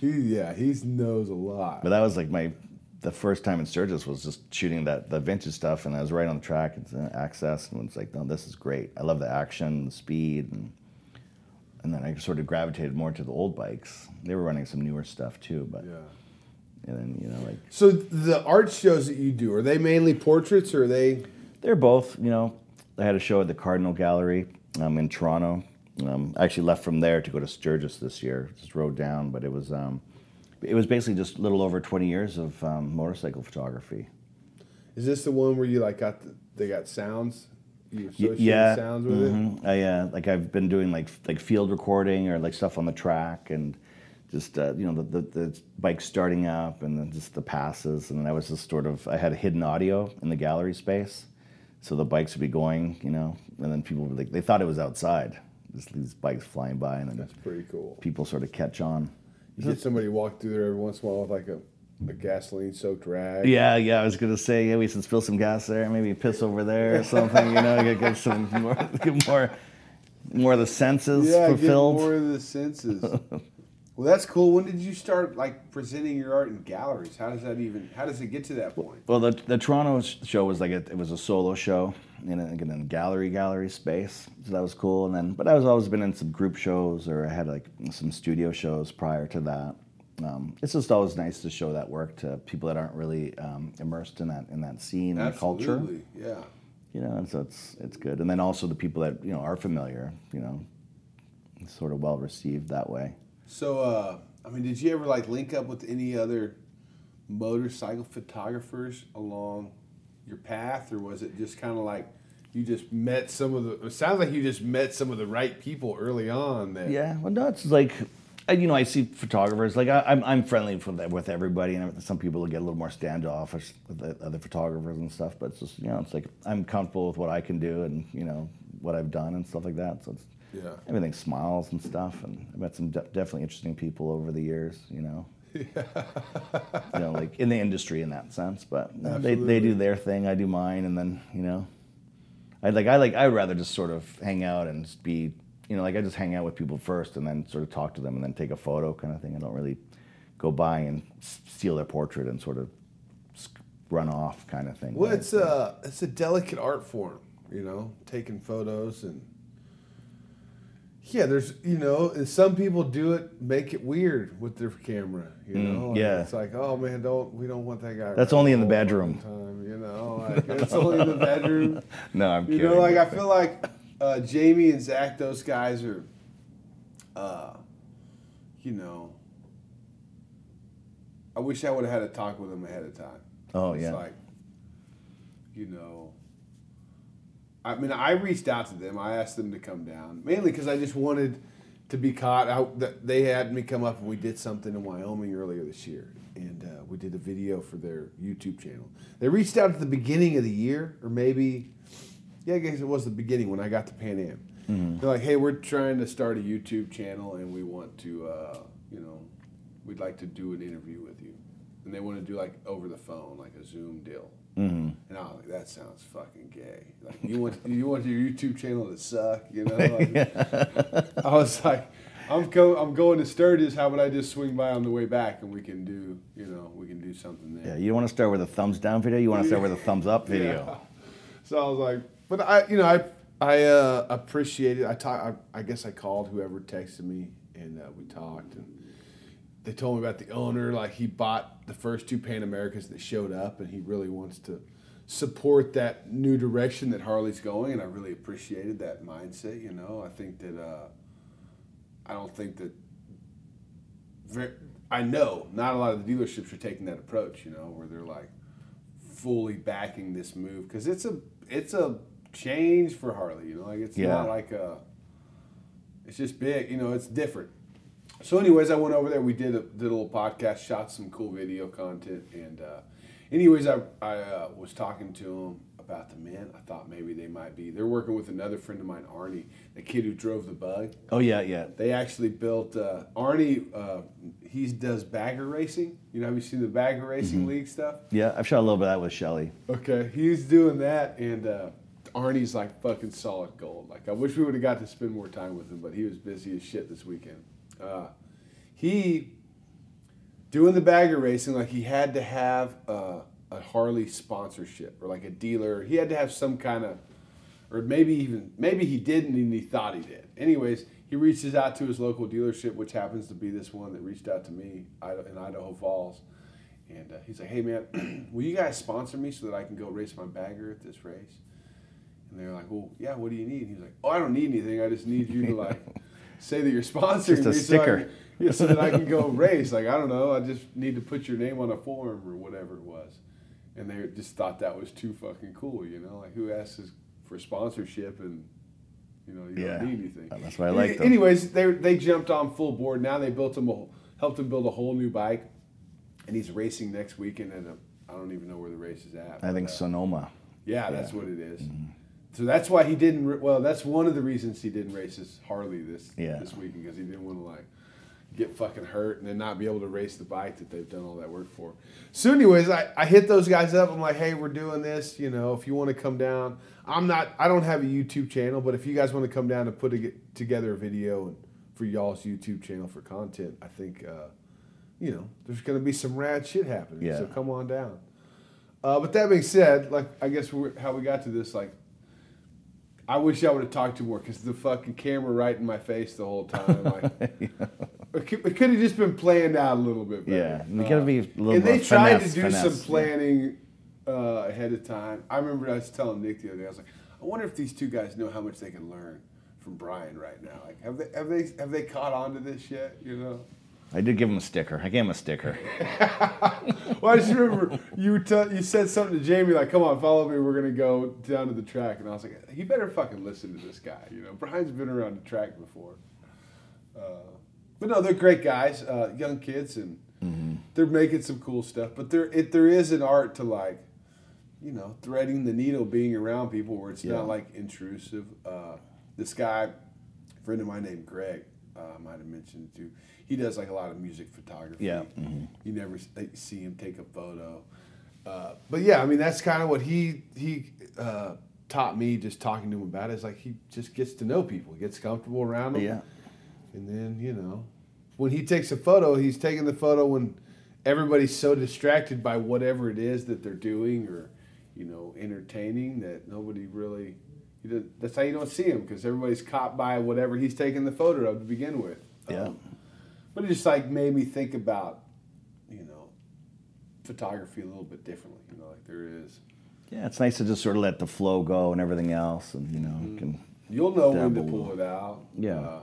he yeah, he knows a lot. But that was like my the first time in Sturgis was just shooting that the vintage stuff, and I was right on the track and uh, access, and it's like, no, this is great. I love the action, the speed, and and then I sort of gravitated more to the old bikes. They were running some newer stuff too, but yeah. and then you know like So the art shows that you do are they mainly portraits or are they? They're both. You know, I had a show at the Cardinal Gallery um, in Toronto. Um, I actually left from there to go to Sturgis this year. Just rode down, but it was um, it was basically just a little over 20 years of um, motorcycle photography. Is this the one where you like got the, they got sounds? You associate yeah, sounds with it. mhm. I uh, like I've been doing like like field recording or like stuff on the track and just uh, you know the, the the bike starting up and then just the passes and I was just sort of I had a hidden audio in the gallery space, so the bikes would be going you know and then people would like they thought it was outside, just these bikes flying by and then That's pretty cool. people sort of catch on. You get somebody walk through there every once in a while with like a, a gasoline soaked rag. Yeah, yeah, I was gonna say yeah we should spill some gas there, maybe piss over there or something, you know, get, get some [LAUGHS] more get more more of the senses yeah, get fulfilled. more of the senses. [LAUGHS] well, that's cool. When did you start like presenting your art in galleries? How does that even? How does it get to that point? Well, the, the Toronto show was like a, it was a solo show in a, in a gallery gallery space, so that was cool. And then, but I was always been in some group shows or I had like some studio shows prior to that. Um, it's just always nice to show that work to people that aren't really um, immersed in that in that scene and culture. Absolutely, yeah. You know, and so it's it's good. And then also the people that you know are familiar, you know, sort of well received that way. So, uh, I mean, did you ever like link up with any other motorcycle photographers along your path, or was it just kind of like you just met some of the? It sounds like you just met some of the right people early on. That Yeah, well, no, it's like, you know, I see photographers like I, I'm I'm friendly with everybody, and some people get a little more standoffish with the other photographers and stuff. But it's just you know, it's like I'm comfortable with what I can do and you know what I've done and stuff like that. So it's Yeah. everything smiles and stuff, and I met some de- definitely interesting people over the years. You know, [LAUGHS] Yeah. you know, like in the industry in that sense. But no, they they do their thing, I do mine, and then you know, I like I like I would rather just sort of hang out and just be, you know, like I just hang out with people first, and then sort of talk to them, and then take a photo kind of thing. I don't really go by and steal their portrait and sort of run off kind of thing. Well, it's a it's a delicate art form, you know, taking photos and yeah, there's you know, and some people do it, make it weird with their camera, you know. Mm, yeah. it's like, oh man, don't we don't want that guy. That's only in the bedroom. Time, you know, like, it's only in the bedroom. [LAUGHS] no, I'm You kidding. know, like I feel like uh, Jamie and Zach, those guys are, uh, you know. I wish I would have had a talk with them ahead of time. Oh, It's yeah. like, you know. I mean, I reached out to them. I asked them to come down mainly because I just wanted to be caught. I, that they had me come up and we did something in Wyoming earlier this year, and uh, we did a video for their YouTube channel. They reached out at the beginning of the year, or maybe, yeah, I guess it was the beginning when I got to Pan Am. They're like, "Hey, we're trying to start a YouTube channel, and we want to, uh, you know, we'd like to do an interview with you." And they want to do like over the phone, like a Zoom deal. Mm-hmm. And I was like, that sounds fucking gay. Like you want you want your YouTube channel to suck, you know? Like, [LAUGHS] I was like, I'm go I'm going to Sturgis. How about I just swing by on the way back and we can do you know we can do something there. Yeah, you don't want to start with a thumbs down video. You want to start with a thumbs up [LAUGHS] video. Yeah. [LAUGHS] So I was like, but I you know I I uh, appreciated. I talk. I, I guess I called whoever texted me and uh, we talked and they told me about the owner. Like he bought the first two Pan Americas that showed up, and he really wants to support that new direction that Harley's going. And I really appreciated that mindset. You know, I think that uh, I don't think that. Ver I know not a lot of the dealerships are taking that approach. You know, where they're like fully backing this move because it's a it's a change for Harley. You know, like it's Yeah. not like a. It's just big. You know, it's different. So, anyways, I went over there. We did a, did a little podcast, shot some cool video content, and uh, anyways, I I uh, was talking to him about the men. I thought maybe they might be. They're working with another friend of mine, Arnie, the kid who drove the bug. Oh yeah, yeah. They actually built uh, Arnie. Uh, he does bagger racing. You know, have you seen the bagger racing league stuff? Yeah, I've shot a little bit of that with Shelley. Okay, he's doing that, and uh, Arnie's like fucking solid gold. Like I wish we would have got to spend more time with him, but he was busy as shit this weekend. Uh, he doing the bagger racing, like he had to have uh, a Harley sponsorship or like a dealer. He had to have some kind of, or maybe even maybe he didn't and he thought he did. Anyways, he reaches out to his local dealership, which happens to be this one that reached out to me in Idaho Falls. And uh, he's like, "Hey man, [CLEARS THROAT] will you guys sponsor me so that I can go race my bagger at this race?" And they're like, "Well, yeah. What do you need?" He's like, "Oh, I don't need anything. I just need you to like [LAUGHS] say that you're [LAUGHS] sponsoring Just a me, sticker. So, I, yeah, so that I can go [LAUGHS] race. Like I don't know. I just need to put your name on a form or whatever it was." And they just thought that was too fucking cool. You know, like who asks for sponsorship and you know you Yeah. don't need anything. That's why I like them. Anyways, they they jumped on full board. Now they built him a helped him build a whole new bike, and he's racing next weekend. And I don't even know where the race is at. I think uh, Sonoma. yeah, that's what it is. Mm-hmm. So that's why he didn't. Well, that's one of the reasons he didn't race his Harley this Yeah. this weekend because he didn't want to like get fucking hurt and then not be able to race the bike that they've done all that work for. So, anyways, I, I hit those guys up. I'm like, hey, we're doing this. You know, if you want to come down, I'm not. I don't have a YouTube channel, but if you guys want to come down and put a, together a video and for y'all's YouTube channel for content, I think. Uh, you know, there's going to be some rad shit happening. Yeah. So come on down. Uh, but that being said, like I guess we're, how we got to this, like I wish I would have talked to more because the fucking camera right in my face the whole time. [LAUGHS] Like it could, it could have just been planned out a little bit better. Yeah, you gotta be a little And more they tried finesse, to do finesse, some yeah. planning uh, ahead of time. I remember I was telling Nick the other day. I was like, I wonder if these two guys know how much they can learn from Brian right now. Like, have they have they have they caught on to this yet? You know. I did give him a sticker. I gave him a sticker. [LAUGHS] Well, I just remember you tell you said something to Jamie like, "Come on, follow me. We're gonna go down to the track." And I was like, "He better fucking listen to this guy." You know, Brian's been around the track before. Uh, but no, they're great guys, uh, young kids, and they're making some cool stuff. But there, it, there is an art to like, you know, threading the needle, being around people where it's Yeah. not like intrusive. Uh, this guy, friend of mine named Greg, uh, I might have mentioned it too. He does like a lot of music photography. Yeah, mhm. You never see him take a photo. Uh, but yeah, I mean that's kind of what he he uh, taught me just talking to him about it. Is like he just gets to know people, gets comfortable around them. Yeah. And then, you know, when he takes a photo, he's taking the photo when everybody's so distracted by whatever it is that they're doing or, you know, entertaining that nobody really. You that's how you don't see him because everybody's caught by whatever he's taking the photo of to begin with. Yeah. Um, but it just like made me think about, you know, photography a little bit differently. You know, like there is. Yeah, it's nice to just sort of let the flow go and everything else, and you know, Mm-hmm. can You'll know when to pull it out. Yeah. Uh,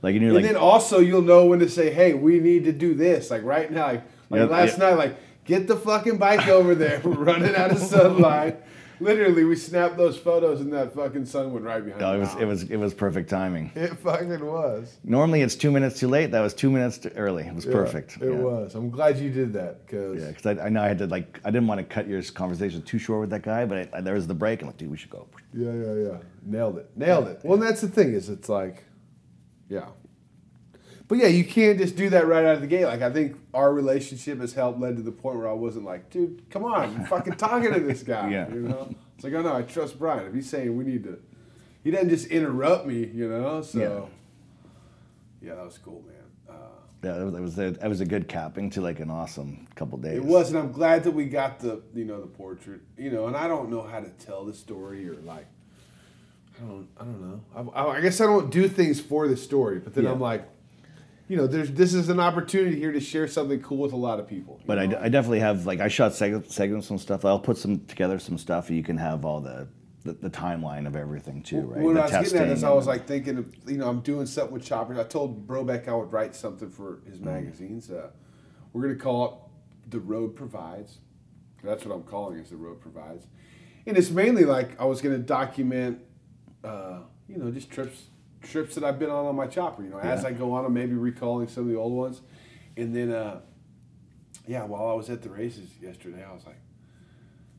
like you know, and like then also you'll know when to say, "Hey, we need to do this." Like right now, like, like Yep, last yep. night, like get the fucking bike over there. We're [LAUGHS] running out of sunlight. Literally, we snapped those photos, and that fucking sun went right behind. the it was it was it was perfect timing. It fucking was. Normally it's two minutes too late. That was two minutes too early. It was Yeah, perfect. It yeah. was. I'm glad you did that because Yeah, because I, I know I had to like I didn't want to cut your conversation too short with that guy, but I, there was the break. I'm like, dude, we should go. yeah, yeah, yeah, nailed it, nailed it. Well, that's the thing is, it's like, yeah. But yeah, you can't just do that right out of the gate. Like I think our relationship has helped led to the point where I wasn't like, dude, come on, I'm fucking talking to this guy. [LAUGHS] Yeah. You know, it's like, oh no, I trust Brian. If he's saying we need to, he doesn't just interrupt me. You know, so yeah, that was cool, man. Uh, Yeah, it was, it was a it was a good capping to like an awesome couple days. It was, and I'm glad that we got the you know the portrait. You know, and I don't know how to tell the story or like, I don't I don't know. I, I guess I don't do things for the story, but then Yeah. I'm like, you know, there's this is an opportunity here to share something cool with a lot of people. But I, definitely have like I shot seg- segments and stuff. I'll put some together some stuff. You can have all the the, the timeline of everything too, right? When the I was getting at this, I was like thinking, of, you know, I'm doing something with Chopper. I told Brobeck I would write something for his Mm. magazines. Uh, we're gonna call it "The Road Provides." That's what I'm calling it. is "The Road Provides," and it's mainly like I was gonna document, uh, you know, just trips trips that I've been on on my chopper. You know, as I go on, I'm maybe recalling some of the old ones, and then, uh, yeah, while I was at the races yesterday, I was like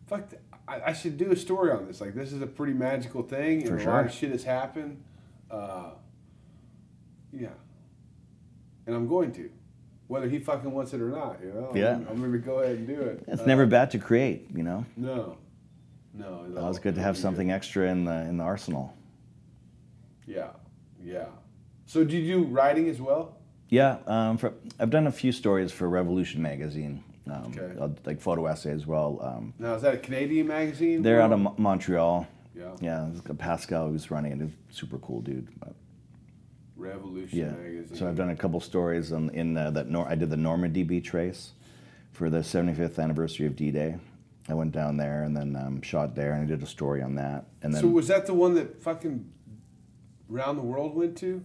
fuck, th- I, I should do a story on this. Like, this is a pretty magical thing, and For a sure. lot of shit has happened. Uh, yeah, and I'm going to, whether he fucking wants it or not. You know, Yeah. I'm, I'm going to go ahead and do it. It's Uh, never bad to create, you know. No, no. It's always good to have something extra in the in the arsenal. Yeah, yeah. So, do you do writing as well? Yeah, um, for, I've done a few stories for Revolution magazine, um, Okay. like photo essay as well. Um, Now, is that a Canadian magazine? they're out of Mo- Montreal. Yeah. Yeah, it's Pascal who's running it. He's super cool dude. Revolution yeah. magazine. So I've done a couple stories on, in uh, that. Nor- I did the Normandy beach race for the 75th anniversary of D-Day. I went down there and then um, shot there, and I did a story on that. And then So, was that the one that fucking round the world went to?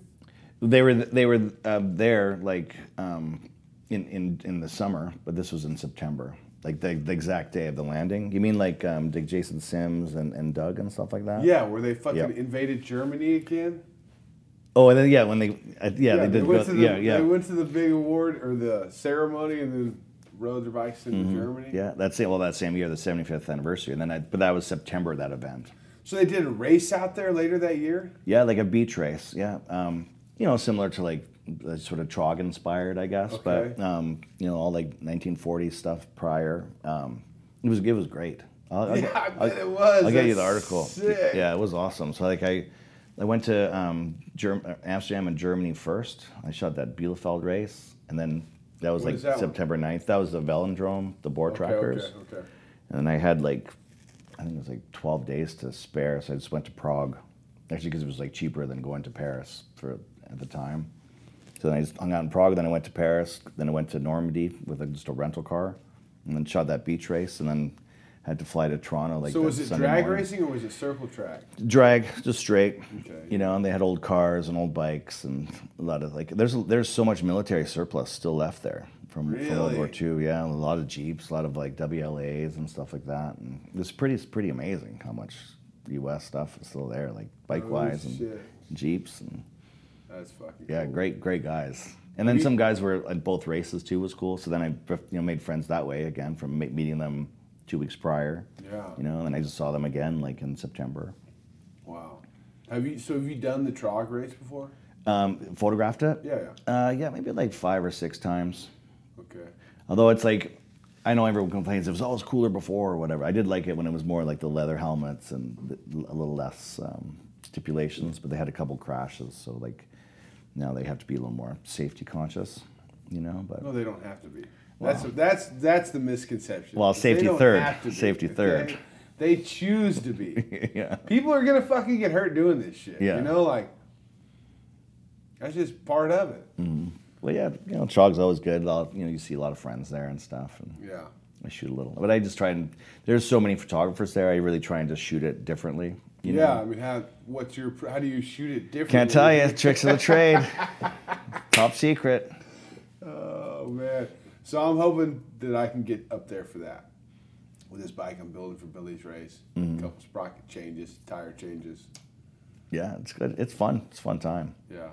They were they were uh, there like um, in, in in the summer, but this was in September, like the, the exact day of the landing. You mean like um, Dick Jason Sims and, and Doug and stuff like that? Yeah, where they fucking Yep. invaded Germany again. Oh, and then yeah, when they uh, yeah, they did went go, the, yeah yeah They went to the big award or the ceremony and then rode their bikes into Germany. Mm-hmm. yeah that's same well that same year the 75th anniversary, and then I, but that was September that event. So they did a race out there later that year. Yeah, like a beach race. Yeah, um, you know, similar to like sort of trog inspired, I guess. Okay. But um, you know, all like 1940s stuff prior. Um, it was it was great. I'll, I'll, [LAUGHS] Yeah, I bet it was. I'll get you the article. sick. Yeah, it was awesome. So like I, I went to um, Germ- uh, Amsterdam and Germany first. I shot that Bielefeld race, and then that was What like that one? September 9th. That was the Velodrome, the board Okay, trackers. okay, okay. And then I had like, I think it was like 12 days to spare, so I just went to Prague. Actually, because it was like cheaper than going to Paris for at the time. So then I just hung out in Prague. Then I went to Paris. Then I went to Normandy with like just a rental car, and then shot that beach race, and then had to fly to Toronto. Like so was it Sunday drag morning. racing or was it circle track? Drag, just straight. Okay. You know, and they had old cars and old bikes and a lot of like. There's there's so much military surplus still left there from, from World War Really? II. Yeah, a lot of jeeps, a lot of like WLAs and stuff like that. And it's pretty it's pretty amazing how much U.S. stuff is still there, like bike wise and shit. jeeps and That's fucking yeah, cool. great great guys. And then some guys were at both races too was cool. So then I you know made friends that way again from meeting them two weeks prior. Yeah. You know, and I just saw them again like in September. Wow. Have you so have you done the trog race before? Um, photographed it. Yeah, yeah. Uh, yeah, maybe like five or six times. Although it's like, I know everyone complains it was always cooler before or whatever. I did like it when it was more like the leather helmets and a little less um, stipulations, but they had a couple crashes, so like now they have to be a little more safety conscious, you know. But No, they don't have to be. That's that's that's the misconception. Well, They safety third. have to be, Safety third. They choose to be. [LAUGHS] yeah, People are gonna fucking get hurt doing this shit. Yeah. You know, like that's just part of it. Well, yeah, you know, Trog's always good. I'll, you know, you see a lot of friends there and stuff, and Yeah. I shoot a little. But I just try and there's so many photographers there. I really try and just shoot it differently. You yeah. know? I mean, how what's your how do you shoot it differently? Can't tell you. [LAUGHS] Tricks of the trade. Top secret. Oh man. So I'm hoping that I can get up there for that. With this bike I'm building for Billy's race. Mm-hmm. A couple sprocket changes, tire changes. Yeah, it's good. It's fun. It's a fun time. Yeah.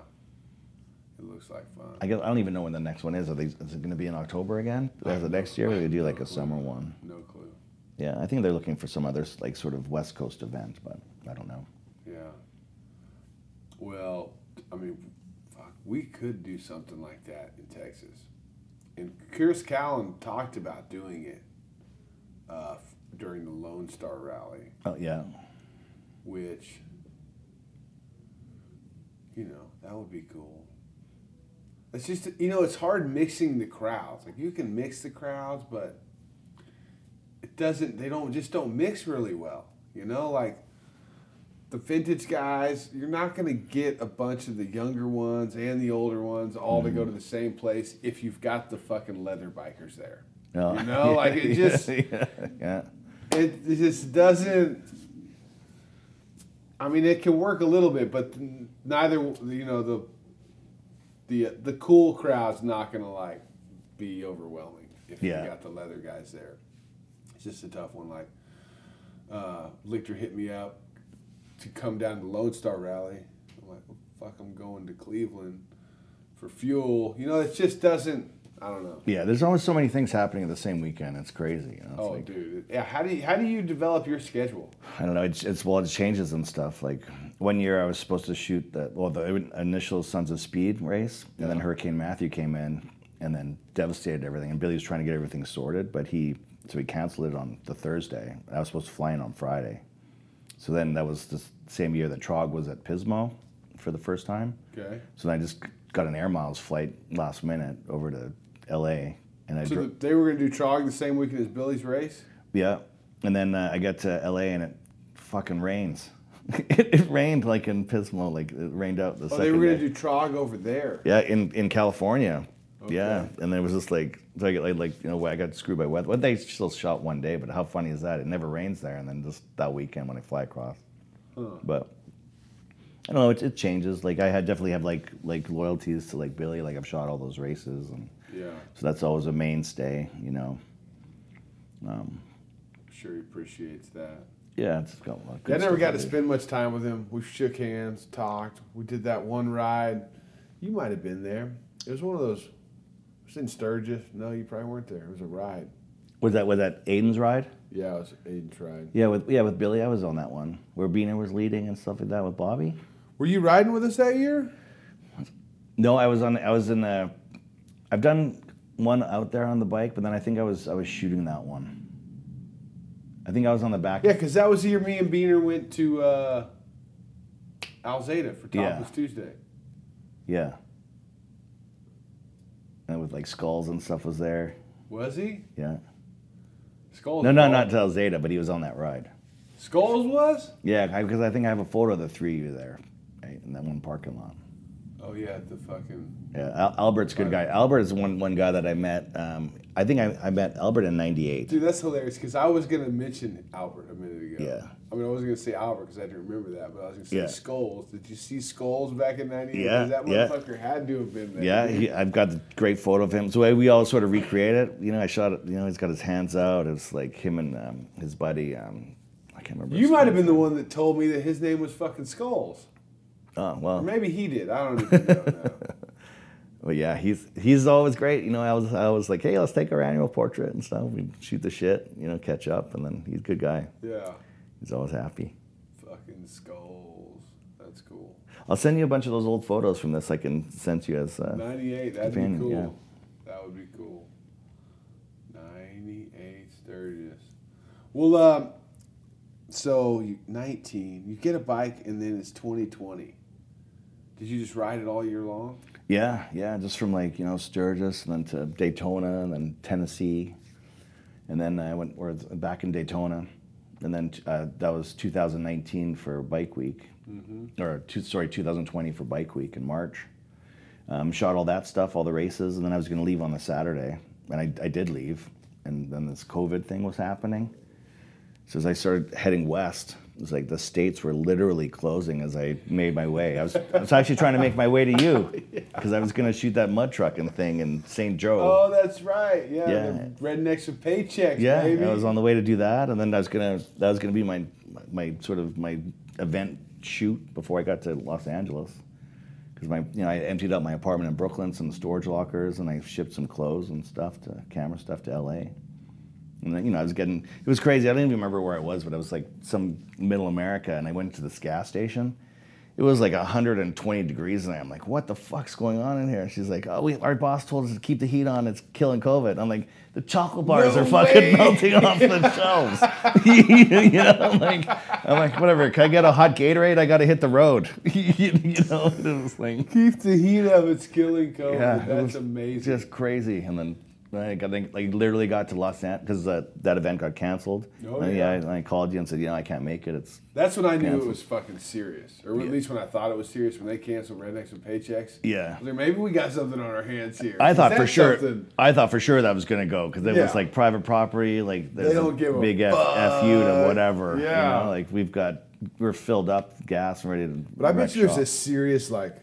It looks like fun. I guess I don't even know when the next one is. Are they, is it going to be in October again? Is it next year? Or they do like a summer one? No clue. Yeah, I think they're looking for some other like sort of West Coast event, but I don't know. Yeah. Well, I mean, fuck, we could do something like that in Texas. And Chris Callan talked about doing it uh, during the Lone Star Rally, Oh yeah, which, you know, that would be cool. It's just, you know, it's hard mixing the crowds. Like, you can mix the crowds, but it doesn't, they don't, just don't mix really well. You know, like, the vintage guys, you're not going to get a bunch of the younger ones and the older ones all to go mm-hmm. to the same place if you've got the fucking leather bikers there. Oh. You know, like it [LAUGHS] just yeah, yeah. it, it just doesn't. I mean, it can work a little bit, but neither you know the the the cool crowd's not going to like be overwhelming if Yeah. you got the leather guys there. It's just a tough one. Like uh, Lichter hit me up to come down to Lone Star Rally. I'm like, well, fuck, I'm going to Cleveland for fuel. You know, it just doesn't. I don't know. Yeah, there's always so many things happening at the same weekend. It's crazy. You know? It's Oh, like- dude. Yeah. How do you how do you develop your schedule? I don't know. It's, it's well, it changes and stuff. Like one year, I was supposed to shoot the well, the initial Sons of Speed race, and then Hurricane Matthew came in and then devastated everything. And Billy was trying to get everything sorted, but he so he canceled it on the Thursday. I was supposed to fly in on Friday. So then that was the same year that Trog was at Pismo for the first time. Okay. So then I just got an air miles flight last minute over to L.A. and I So dro- the, they were going to do Trog the same weekend as Billy's race. yeah, and then uh, I got to LA and it fucking rains. [LAUGHS] it, it rained like in Pismo, like it rained out the Oh, second they were going to do Trog over there. yeah, in in California. Okay. Yeah, and then it was just like so I get like, like you know I got screwed by weather. Well, they still shot one day, but how funny is that? It never rains there, and then just that weekend when I fly across. But I don't know. It, it changes. Like I had definitely have like like loyalties to like Billy. Like I've shot all those races, and Yeah. so that's always a mainstay. You know. I'm sure he appreciates that. Yeah, it's got a lot of I never got to spend much time with him. We shook hands, talked. We did that one ride. You might have been there. It was one of those. It was in Sturgis. No, you probably weren't there. It was a ride. Was that was that Aiden's ride? Yeah, it was Aiden's ride. Yeah, with yeah with Billy, I was on that one where Bina was leading and stuff like that with Bobby. Were you riding with us that year? No, I was on. I was in the. I've done one out there on the bike, but then I think I was I was shooting that one. I think I was on the back. Yeah, because that was the year me and Beaner went to uh, Alzada for Yeah. Topless Tuesday. Yeah. And with like skulls and stuff was there. Was he? Yeah. Skulls. No, no, was- not Tel Zeta, but he was on that ride. Skulls was. Yeah, because I think I have a photo of the three of you there, right, in that one parking lot. Oh yeah, the fucking. Yeah, Al- Albert's a good guy. Albert is one one guy that I met. Um, I think I, I met Albert in '98. Dude, that's hilarious because I was gonna mention Albert a minute ago. Yeah. I mean, I wasn't gonna say Albert because I didn't remember that, but I was gonna say Yeah. Skulls. Did you see Skulls back in '98? Yeah, that yeah. motherfucker had to have been there. Yeah, he, I've got the great photo of him. So we all sort of recreate it. You know, I shot it. You know, he's got his hands out. It's like him and um, his buddy. Um, I can't remember. You might have been the one that told me that his name was fucking Skulls. Oh Or well, maybe he did. I don't even know now. [LAUGHS] well, yeah. He's he's always great. You know, I was I was like, hey, let's take our annual portrait and stuff. We shoot the shit. You know, catch up, and then he's a good guy. Yeah. He's always happy. Fucking Skulls. That's cool. I'll send you a bunch of those old photos from this. I can send to you as. Uh, 98, that'd Companion, be cool. yeah. That would be cool. 98 Sturgis. Well, um, so you, 19, you get a bike and then it's 2020. Did you just ride it all year long? yeah, yeah, just from like you know Sturgis and then to Daytona and then Tennessee, and then I went or back in Daytona, and then uh, that was 2019 for Bike Week, or two, sorry 2020 for Bike Week in March. Um, shot all that stuff, all the races, and then I was going to leave on the Saturday, and I, I did leave, and then this COVID thing was happening. So as I started heading west, it was like the states were literally closing as I made my way. I was, I was actually trying to make my way to you [LAUGHS] because I was going to shoot that mud trucking thing in St. Joe. Oh, that's right. Yeah. Yeah. The rednecks with paychecks, yeah, baby. I was on the way to do that, and then I was gonna that was gonna be my my sort of my event shoot before I got to Los Angeles. Because my you know I emptied out my apartment in Brooklyn, some storage lockers, and I shipped some clothes and stuff to camera stuff to LA. And then, you know, I was getting, it was crazy. I don't even remember where I was, but it was like some middle America, and I went to this gas station. It was like 120 degrees, and I'm like, what the fuck's going on in here? She's like, oh, we, our boss told us to keep the heat on. It's killing COVID. I'm like, the chocolate bars No are fucking way." melting off the [LAUGHS] shelves. [LAUGHS] you know, I'm like, I'm like, whatever. Can I get a hot Gatorade? I got to hit the road. [LAUGHS] you know, it was like, Keep the heat up. It's killing COVID. yeah, that's amazing. Just crazy. And then I got, like, literally got to Los Angeles because uh, that event got canceled. Oh, and yeah. I, I called you and said, yeah, I can't make it. It's That's when I knew it was fucking serious, or at Yeah. least when I thought it was serious. When they canceled rednecks with paychecks, yeah. Like, maybe we got something on our hands here. I thought for sure. something- I thought for sure that was gonna go because it Yeah. was like private property. Like they don't give a big F, F to whatever. Yeah. You know, like we've got we're filled up, gas, and ready to. But I bet you there's a serious like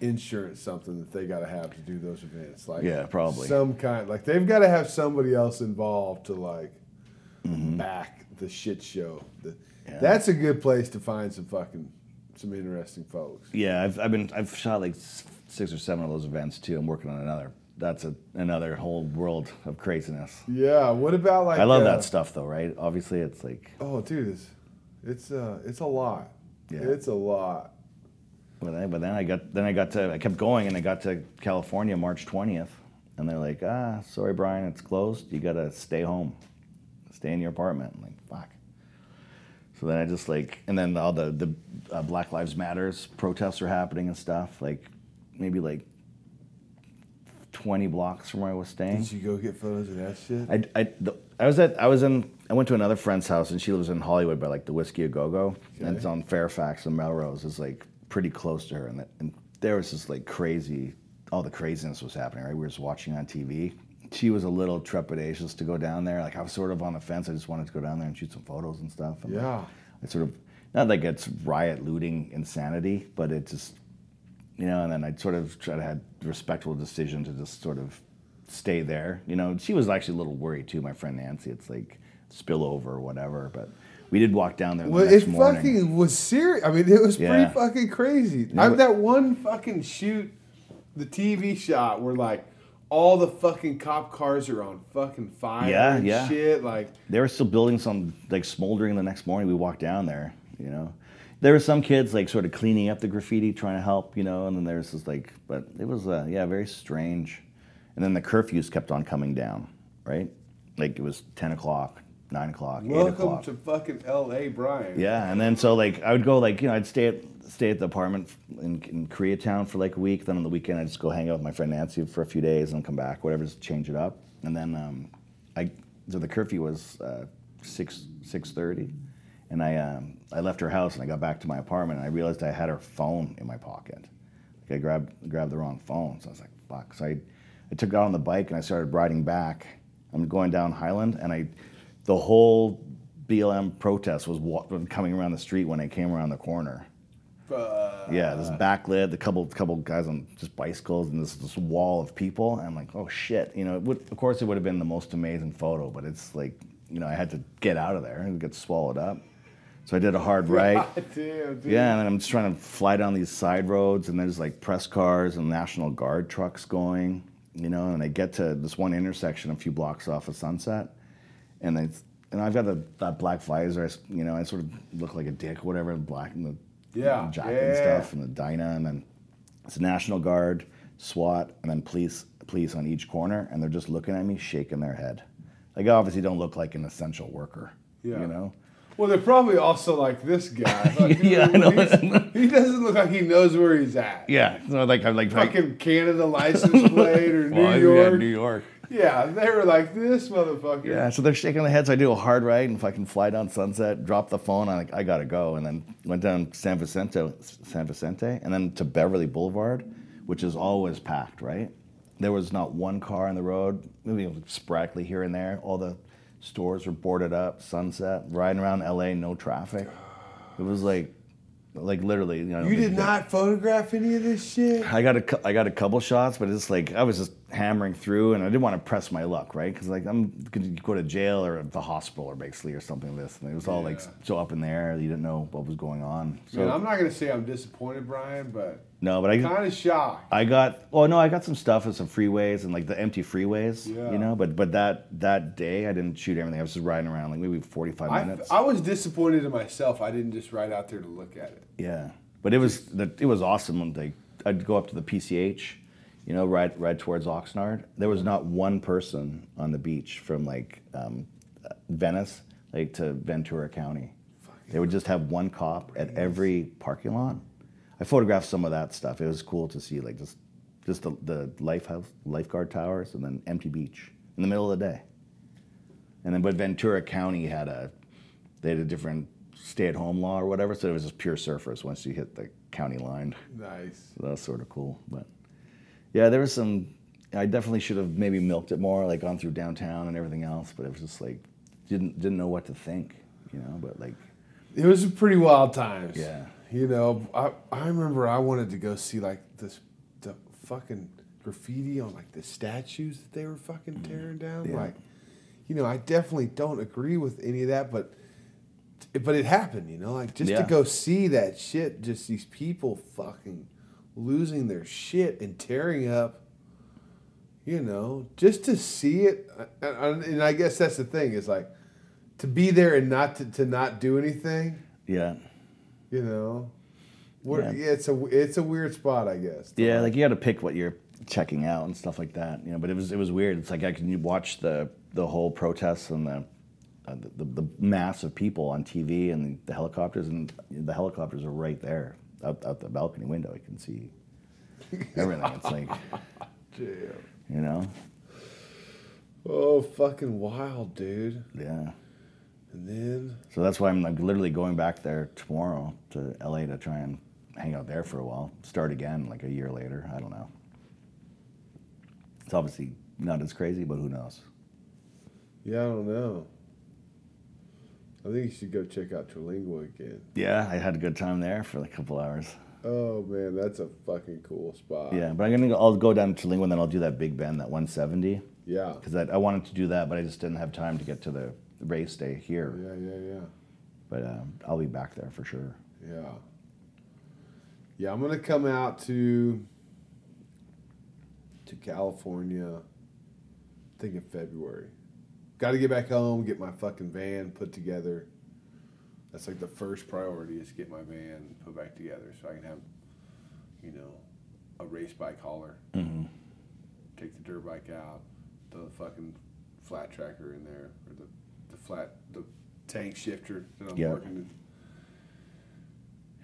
insurance something that they got to have to do those events. Like Yeah, probably. some kind. Like they've got to have somebody else involved to like Mm-hmm. back the shit show. The, Yeah. That's a good place to find some fucking some interesting folks. Yeah, I've, I've been I've shot like six or seven of those events too. I'm working on another. That's a, another whole world of craziness. Yeah. What about like? I love uh, that stuff though, right? Obviously, it's like, Oh, dude, it's it's uh it's a lot. Yeah. It's a lot. But then, but then I got then I got to I kept going and I got to California March 20th, and they're like, ah, sorry, Brian, it's closed. You gotta stay home, stay in your apartment. I'm like, fuck. So then I just like, and then all the the uh, Black Lives Matters protests are happening and stuff. Like maybe like 20 blocks from where I was staying. Did you go get photos of that shit? I, I, the, I was at I was in I went to another friend's house and she lives in Hollywood by like the Whisky a Go Go and it's on Fairfax and Melrose It's like pretty close to her and, that, and there was this like crazy all the craziness was happening right we were just watching on TV she was a little trepidatious to go down there like I was sort of on the fence I just wanted to go down there and shoot some photos and stuff and Yeah. I sort of not like it's riot looting insanity but it just you know, and then I sort of tried to a respectful decision to just sort of stay there. You know, she was actually a little worried too, my friend Nancy. It's like spillover or whatever, but we did walk down there the Well, next it morning. fucking was serious. I mean, it was Yeah. pretty fucking crazy. I but- that one fucking shoot, the TV shot where like all the fucking cop cars are on fucking fire Yeah, and yeah. shit. Like, they were still building some like smoldering the next morning. We walked down there, you know. There were some kids like sort of cleaning up the graffiti, trying to help, you know, and then there's this like, but it was uh, yeah, very strange. And then the curfews kept on coming down, right? Like it was ten o'clock, nine o'clock, eight welcome o'clock. to fucking L.A., Brian. Yeah, and then so like I would go like you know I'd stay at stay at the apartment in, in Koreatown for like a week. Then on the weekend I'd just go hang out with my friend Nancy for a few days and come back, whatever, just change it up. And then um, I so the curfew was uh, six six thirty, and I um, I left her house and I got back to my apartment and I realized I had her phone in my pocket. Like I grabbed grabbed the wrong phone, so I was like fuck. So I I took it out on the bike and I started riding back. I'm going down Highland and I the whole BLM protest was wa- coming around the street when I came around the corner. Uh, Yeah, this backlit, the couple couple guys on just bicycles, and this this wall of people. I'm like, oh shit, you know. It would, of course, it would have been the most amazing photo, but it's like, you know, I had to get out of there and get swallowed up. So I did a hard [LAUGHS] right. Damn. Yeah, and then I'm just trying to fly down these side roads, and there's like press cars and National Guard trucks going, you know. And I get to this one intersection a few blocks off of Sunset, and I and I've got the, that black visor, you know. I sort of look like a dick, whatever, black and the Yeah, jacket yeah, and stuff, and the Dyna, and then it's National Guard, SWAT, and then police police on each corner, and they're just looking at me, shaking their head. Like I obviously don't look like an essential worker. Yeah. You know. Well, they're probably also like this guy. [LAUGHS] Like, Yeah, I know. He doesn't look like he knows where he's at. Yeah. So like I'm like Fucking Canada license plate or [LAUGHS] New Well, yeah, York. New York. Yeah, they were like this motherfucker. Yeah, so they're shaking their heads. So I do a hard right, and if I can fly down Sunset, drop the phone, I like I gotta go, and then went down San Vicente, San Vicente, and then to Beverly Boulevard, which is always packed. Right, there was not one car on the road, maybe sporadically here and there. All the stores were boarded up. Sunset, riding around LA, no traffic. It was like, like literally, you know. You did not photograph any of this shit? I got a I got a couple shots, but it's like I was just hammering through, and I didn't want to press my luck, right? Because like I'm gonna go to jail or the hospital or basically or something like this, and it was all like Yeah. so up in the air. You didn't know what was going on. So Man, I'm not gonna say I'm disappointed, Brian, but no, but I kind of shocked. I got well, no, I got some stuff with some freeways and like the empty freeways, Yeah. you know. But but that that day I didn't shoot everything. I was just riding around like maybe 45 I, minutes. I was disappointed in myself. I didn't just ride out there to look at it. Yeah, but it was the, it was awesome. Like I'd go up to the PCH, you know, ride ride towards Oxnard. There was not one person on the beach from like um, Venice, like to Ventura County. They would just have one cop at every parking lot. I photographed some of that stuff. It was cool to see, like just just the, the lifehouse, lifeguard towers, and then empty beach in the middle of the day. And then, but Ventura County had a, they had a different stay-at-home law or whatever, so it was just pure surfers once you hit the county line. Nice. So that was sort of cool. But yeah, there was some. I definitely should have maybe milked it more, like gone through downtown and everything else. But it was just like didn't didn't know what to think, you know. But like It was a pretty wild times. Yeah. You know, I, I remember I wanted to go see like this the fucking graffiti on like the statues that they were fucking tearing down. Mm. Yeah. Like, you know, I definitely don't agree with any of that, but but it happened, you know, like just Yeah. to go see that shit, just these people fucking losing their shit and tearing up. You know, just to see it, and, I guess that's the thing is like to be there and not to, to not do anything. yeah, You know, what, Yeah. yeah. it's a it's a weird spot, I guess. yeah, like you got to pick what you're checking out and stuff like that, you know. But it was it was weird. It's like I can watch the the whole protests and the. Uh, the, the, the mass of people on TV and the, the helicopters and the helicopters are right there out, out the balcony window. You can see everything. It's like [LAUGHS] Damn. you know, Oh, fucking wild, dude. yeah. And then So that's why I'm like literally going back there tomorrow to LA to try and hang out there for a while. Start again like a year later. I don't know. It's obviously not as crazy, but who knows? yeah, I don't know. I think you should go check out Terlingua again. Yeah, I had a good time there for like a couple hours. Oh man, that's a fucking cool spot. Yeah, but I'm gonna go, I'll go down to Lingua and then I'll do that Big Bend, that 170, Yeah. because I, I wanted to do that, but I just didn't have time to get to the race day here. Yeah, yeah, yeah. But um, I'll be back there for sure. Yeah. Yeah, I'm gonna come out to to California. I think in February. Got to get back home, get my fucking van put together. That's like the first priority is get my van put back together so I can have, you know, a race bike hauler. hmm Take the dirt bike out, throw the fucking flat tracker in there, or the, the flat the tank shifter that I'm Yeah. working.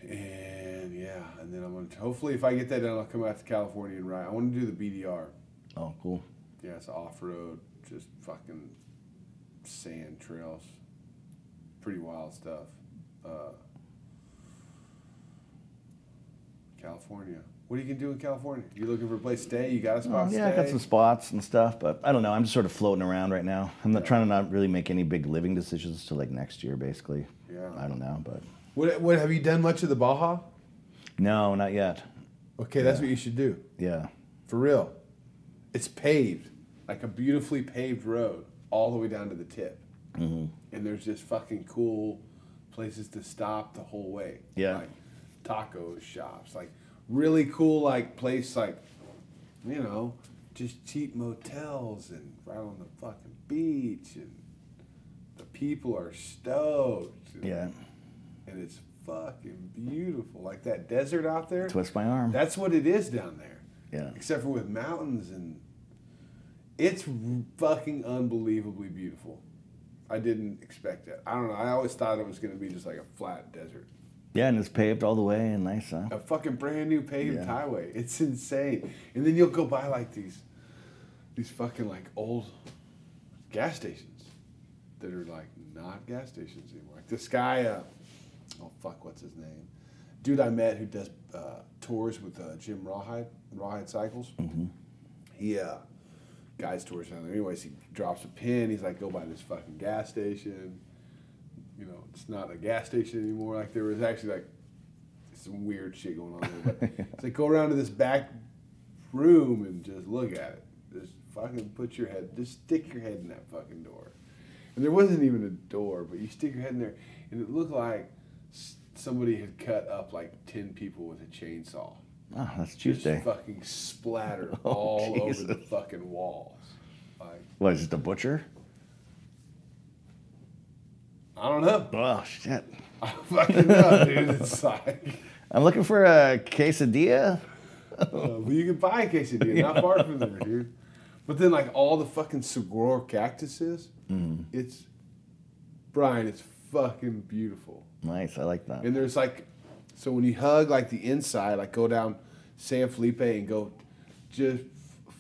And yeah, and then I'm gonna hopefully if I get that done, I'll come out to California and ride. I want to do the BDR. Oh, cool. Yeah, it's off road, just fucking sand trails, pretty wild stuff. Uh, California. What are you gonna do in California? You looking for a place to stay? You got a spot Oh, to yeah, I stay? got some spots and stuff, but I don't know. I'm just sort of floating around right now. I'm not Yeah. trying to not really make any big living decisions till like next year, basically. Yeah. I don't know, but What, what have you done much of the Baja? no, not yet. Okay, that's what you should do. Yeah, For real. It's paved, like a beautifully paved road, all the way down to the tip. Mhm. And there's just fucking cool places to stop the whole way. Yeah. Like taco shops, like really cool, like place, like, you know, just cheap motels and right on the fucking beach. And the people are stoked. and- yeah, and it's fucking beautiful. Like that desert out there. Twist my arm. That's what it is down there. yeah. Except for with mountains and it's fucking unbelievably beautiful. I didn't expect that. I don't know. I always thought it was going to be just like a flat desert. Yeah, and it's paved all the way and nice, huh? A fucking brand new paved Yeah. highway. It's insane. And then you'll go by like these these fucking like old gas stations that are like not gas stations anymore. Like this guy uh oh fuck, what's his name? Dude I met who does uh, tours with uh, Jim Rawhide, Rawhide Cycles. He uh guys tours down there. Anyways, he drops a pin. He's like, go by this fucking gas station. You know, it's not a gas station anymore. Like there was actually like some weird shit going on there. But [LAUGHS] it's like go around to this back room and just look at it. Just fucking put your head, just stick your head in that fucking door. And there wasn't even a door, but you stick your head in there, and it looked like somebody had cut up like ten people with a chainsaw. Oh, that's Just Tuesday. fucking splattered [LAUGHS] Oh, all over the fucking walls. Like What is it, the butcher? I don't know. Oh shit! I fucking know, dude. [LAUGHS] It's like. I'm looking for a quesadilla. Uh, but you can buy a quesadilla, [LAUGHS] not far from there, dude. But then, like all the fucking saguaro cactuses, it's Brian. It's fucking beautiful. Nice, I like that. And there's like, so when you hug like the inside, like go down San Felipe and go just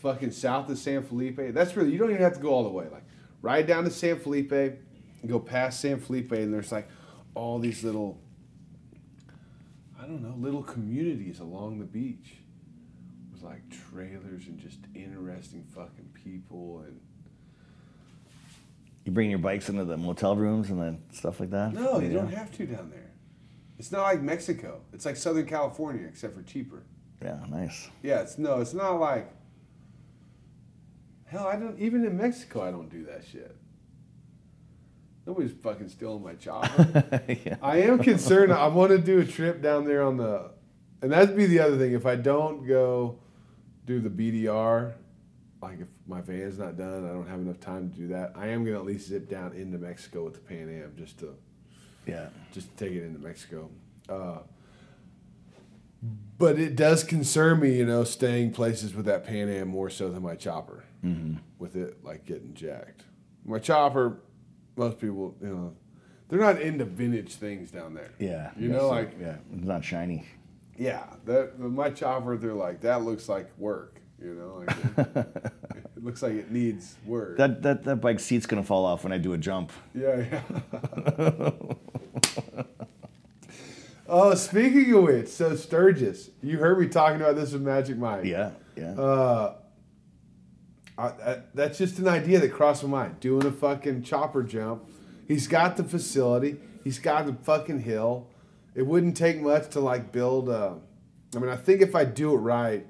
fucking south of San Felipe. That's really you don't even have to go all the way. Like ride down to San Felipe, and go past San Felipe, and there's like all these little, I don't know, little communities along the beach with like trailers and just interesting fucking people and. You bring your bikes into the motel rooms and then stuff like that. No, you don't have to down there. It's not like Mexico. It's like Southern California, except for cheaper. Yeah, nice. Yeah, it's no, it's not like. Hell, I don't even in Mexico. I don't do that shit. Nobody's fucking stealing my chopper. [LAUGHS] yeah. I am concerned. I want to do a trip down there on the, and that'd be the other thing. If I don't go do the BDR, like if my van's not done, I don't have enough time to do that. I am gonna at least zip down into Mexico with the Pan Am just to Yeah. just take it into Mexico. Uh, but it does concern me, you know, staying places with that Pan Am more so than my chopper. Mm-hmm. With it like getting jacked. My chopper, most people, you know, they're not into vintage things down there. Yeah. You know, like yeah, it's not shiny. yeah, that my chopper, they're like that looks like work. You know, like [LAUGHS] it, looks like it needs work. That that that bike seat's gonna fall off when I do a jump. Yeah, yeah. oh, [LAUGHS] speaking of which, so Sturgis, you heard me talking about this with Magic Mike. Yeah, yeah. Uh, I, I, that's just an idea that crossed my mind. Doing a fucking chopper jump. He's got the facility. He's got the fucking hill. It wouldn't take much to like build a. I mean, I think if I do it right,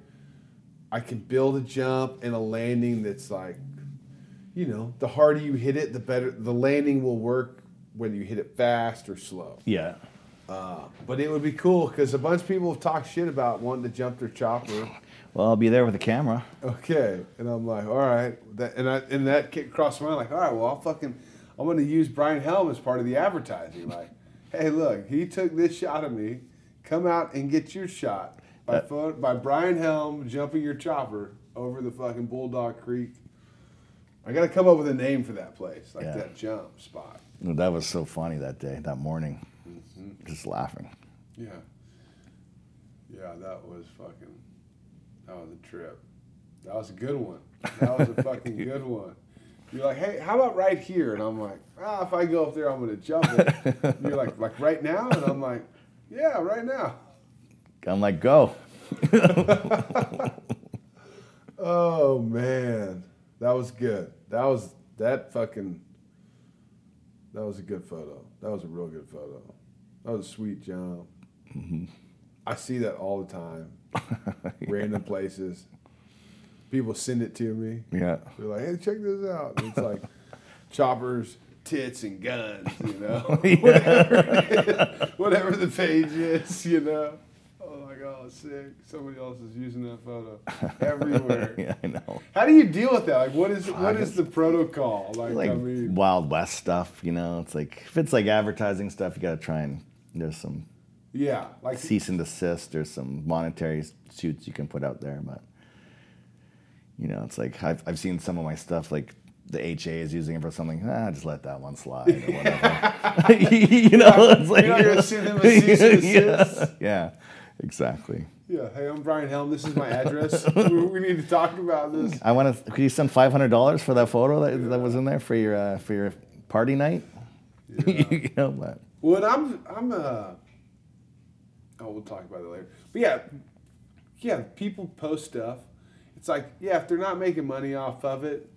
I can build a jump and a landing that's like, you know, the harder you hit it, the better the landing will work whether you hit it fast or slow. yeah. Uh, but it would be cool because a bunch of people have talked shit about wanting to jump their chopper. Well, I'll be there with a camera. Okay, and I'm like, all right, that, and I and that crossed my mind, like, all right, well, I'll fucking, I'm gonna use Brian Helm as part of the advertising, like, hey, look, he took this shot of me, come out and get your shot by pho- by Brian Helm jumping your chopper over the fucking Bulldog Creek. I gotta come up with a name for that place, like Yeah. that jump spot. That was so funny that day, that morning. Mm-hmm. Just laughing. Yeah, yeah, that was fucking, that was a trip. That was a good one. That was a [LAUGHS] fucking good one. You're like, hey, how about right here? And I'm like, ah, if I go up there, I'm gonna jump it. And you're like, like right now? And I'm like, yeah, right now. I'm like, go. Oh man, that was good. That was that fucking. That was a good photo. That was a real good photo. That was a sweet jump. Mm-hmm. I see that all the time. [LAUGHS] Random places. People send it to me. Yeah. They're like, hey, check this out. And it's like choppers, tits, and guns, you know? [LAUGHS] [LAUGHS] Whatever, whatever the page is, you know? Oh my God, sick. Somebody else is using that photo [LAUGHS] everywhere. [LAUGHS] yeah, I know. How do you deal with that? Like, what is what is the protocol? Like, Like I mean, Wild West stuff, you know. It's like if it's like advertising stuff, you gotta try and there's some Yeah, like cease and desist. There's some monetary suits you can put out there, but you know, it's like I've I've seen some of my stuff like the HA is using it for something. Ah, just let that one slide or whatever. [LAUGHS] you know, it's like you're not gonna send a cease and yeah, desist. yeah, exactly. Yeah, hey, I'm Brian Helm. This is my address. [LAUGHS] we, need to talk about this. I want to. Could you send five hundred dollars for that photo that, that was in there for your uh, for your party night? [LAUGHS] you know, but Well, I'm I'm uh oh we'll talk about it later. But yeah, yeah, people post stuff. It's like yeah, if they're not making money off of it,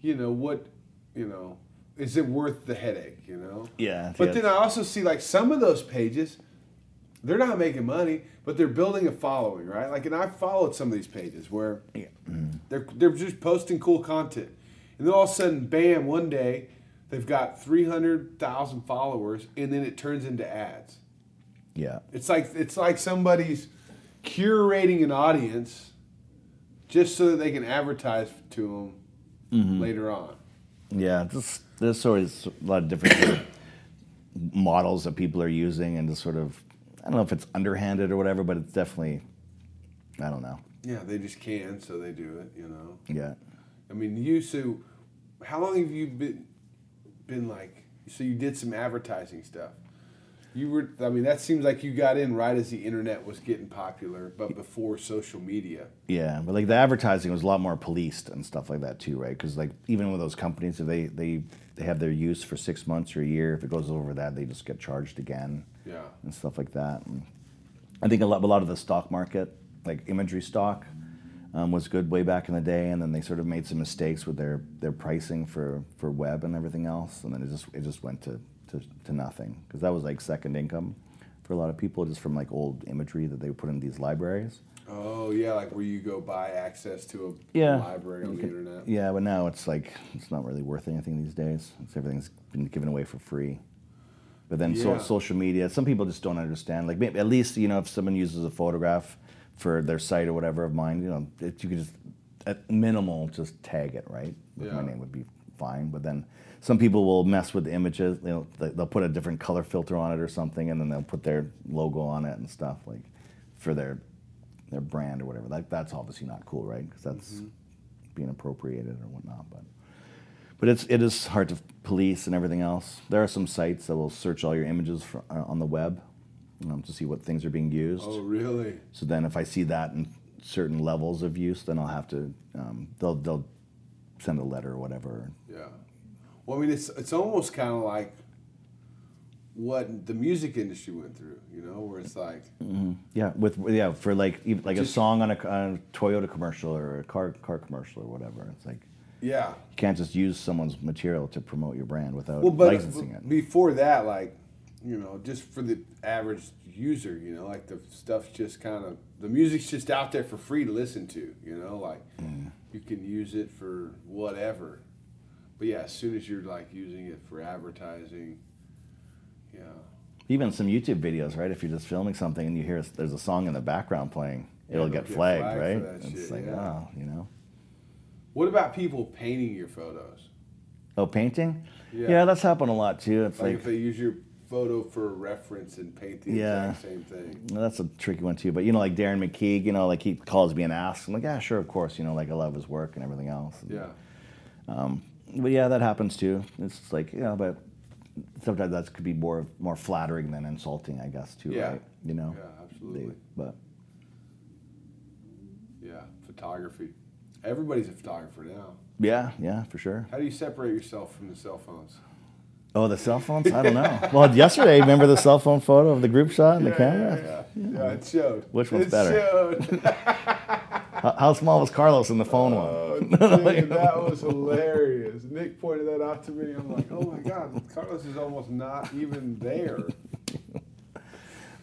you know what, you know, is it worth the headache? You know. yeah. But yeah, then I also see like some of those pages, they're not making money, but they're building a following, right? Like, and I've followed some of these pages where they're they're just posting cool content, and then all of a sudden, bam! One day, they've got three hundred thousand followers, and then it turns into ads. yeah. It's like it's like somebody's curating an audience just so that they can advertise to them mm-hmm. later on. Yeah, just there's sort of a lot of different [COUGHS] models that people are using, and just sort of I don't know if it's underhanded or whatever, but it's definitely I don't know. Yeah, they just can, so they do it. You know. Yeah, I mean, you so how long have you been been like? So you did some advertising stuff. You were, I mean, that seems like you got in right as the internet was getting popular, but before social media. yeah, but like the advertising was a lot more policed and stuff like that too, right? Because like even with those companies, if they they they have their use for six months or a year, if it goes over that, they just get charged again. Yeah. and stuff like that. And I think a lot, a lot of the stock market, like imagery stock, um, was good way back in the day, and then they sort of made some mistakes with their, their pricing for, for web and everything else, and then it just it just went to, to, to nothing because that was like second income for a lot of people just from like old imagery that they would put in these libraries. Oh yeah, like where you go buy access to a Yeah. library on the internet. Yeah, but now it's like it's not really worth anything these days. It's, everything's been given away for free. But then so, Yeah. social media, some people just don't understand. Like maybe at least you know if someone uses a photograph for their site or whatever of mine, you know, it, you could just at minimal just tag it right. With My Yeah. name would be fine. But then some people will mess with the images. You know, they- they'll put a different color filter on it or something, and then they'll put their logo on it and stuff like for their their brand or whatever. That, that's obviously not cool, right? Because that's mm-hmm. being appropriated or whatnot. But but it's it is hard to police and everything else. There are some sites that will search all your images for, uh, on the web um, to see what things are being used. Oh really? So then, if I see that in certain levels of use, then I'll have to um, they'll they'll send a letter or whatever. Yeah. Well, I mean, it's it's almost kind of like what the music industry went through, you know, where it's like, Yeah, with yeah for like like a song on a, on a Toyota commercial or a car car commercial or whatever. It's like yeah. you can't just use someone's material to promote your brand without Well, but licensing it. before that, like, you know, just for the average user, you know, like the stuff's just kind of the music's just out there for free to listen to, you know, like Mm. you can use it for whatever. But yeah, as soon as you're like using it for advertising, yeah, Even some YouTube videos, right? If you're just filming something and you hear there's a song in the background playing, it'll get get flagged, flagged for right? it's like, yeah. oh, you know. What about people painting your photos? Oh, painting? Yeah. Yeah, that's happened a lot too. It's Like, like, if they use your photo for reference and paint the Yeah. exact same thing. well, that's a tricky one too. But you know, like Darren McKeag, you know, like he calls me and asks. I'm like, yeah, sure, of course. You know, like I love his work and everything else. Yeah. Um, but yeah, that happens too. It's just like, you know, but sometimes that could be more more flattering than insulting, I guess, too, Yeah. right? You know. Yeah, absolutely. They- but Yeah, photography. Everybody's a photographer now. yeah, yeah, for sure. How do you separate yourself from the cell phones? Oh, the cell phones? I don't know. [LAUGHS] well, yesterday, remember the cell phone photo of the group shot and the camera? Yeah, yeah, yeah, it showed. Which one's it better? Showed. [LAUGHS] [LAUGHS] How, how small was Carlos in the phone Oh, one? dude, that was hilarious. Nick pointed that out to me. I'm like, oh my god, Carlos is almost not even there.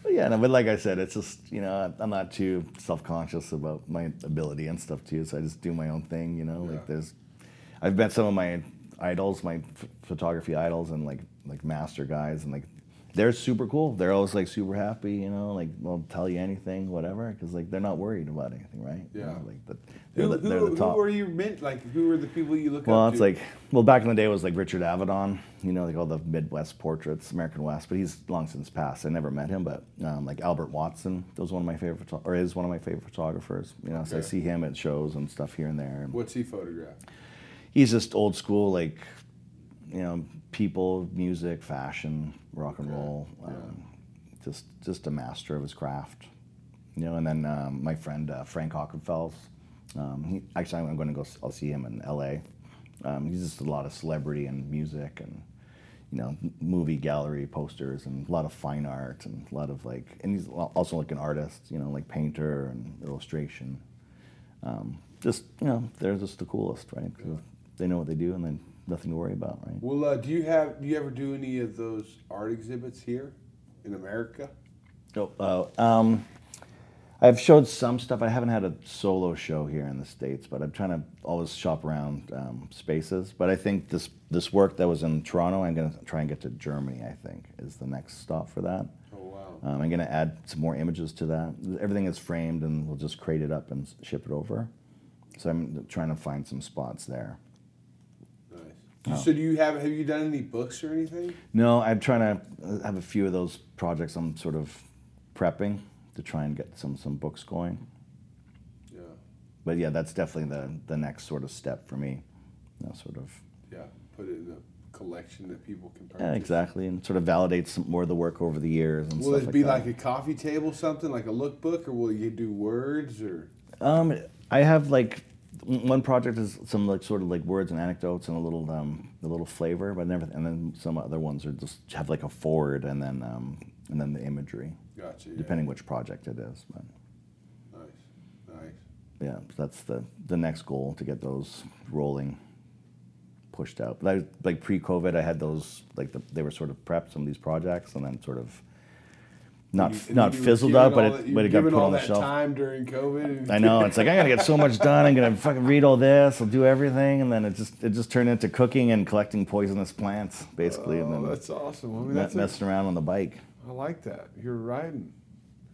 But yeah, no, but like I said, it's just you know I'm not too self conscious about my ability and stuff too, so I just do my own thing. You know, Yeah. like there's, I've met some of my idols, my ph- photography idols, and like like master guys, and like they're super cool. They're always like super happy, you know, like they'll tell you anything, whatever, because like they're not worried about anything, right? You Yeah. know, like the, they're, Who, the, they're who, the top. who were you meant like? Who were the people you look Well, up it's like, well, back in the day, it was like Richard Avedon, you know, like all the Midwest portraits, American West, but he's long since passed. I never met him, but um, like Albert Watson, that was one of my favorite, or is one of my favorite photographers. You know, so I see him at shows and stuff here and there. What's he photographed? he's just old school, like, you know, people, music, fashion, rock and roll. Um, Just, just a master of his craft. You know, and then um, my friend uh, Frank Ockenfels. Um, he, actually, I'm going to go. I'll see him in L.A. Um, he's just a lot of celebrity and music and you know movie gallery posters and a lot of fine art and a lot of like and he's also like an artist. You know, like painter and illustration. Um, just you know, they're just the coolest, right? 'Cause They know what they do and then nothing to worry about, right? Well, uh, do you have? Do you ever do any of those art exhibits here in America? Oh, uh, um, I've showed some stuff. I haven't had a solo show here in the states, but I'm trying to always shop around um, spaces. But I think this this work that was in Toronto, I'm gonna try and get to Germany. I think is the next stop for that. Oh wow. Um, I'm gonna add some more images to that. Everything is framed, and we'll just crate it up and ship it over. So I'm trying to find some spots there. Oh. So do you have? Have you done any books or anything? No, I'm trying to have a few of those projects. I'm sort of prepping to try and get some some books going. Yeah. but yeah, that's definitely the the next sort of step for me. You know, sort of Yeah. Put it in a collection that people can purchase. yeah, exactly, and sort of validates some more of the work over the years and Will it be that. like a coffee table, something like a lookbook, or will you do words or? Um, I have like one project is some like sort of like words and anecdotes and a little um a little flavor, but never. And then some other ones are just have like a forward and then um and then the imagery, Gotcha. Yeah. depending which project it is. But Nice. Nice. yeah, that's the the next goal to get those rolling, pushed out. But I, like pre-COVID, I had those like the, they were sort of prepped some of these projects and then sort of not You- not fizzled out, but it that- but it got put on the shelf. time during COVID. I know. [LAUGHS] It's like I gotta get so much done. I'm gonna fucking read all this. I'll do everything, and then it just it just turned into cooking and collecting poisonous plants, basically, and Oh, then that's awesome. I mean, me- that's a, messing around on the bike. I like that. You're riding,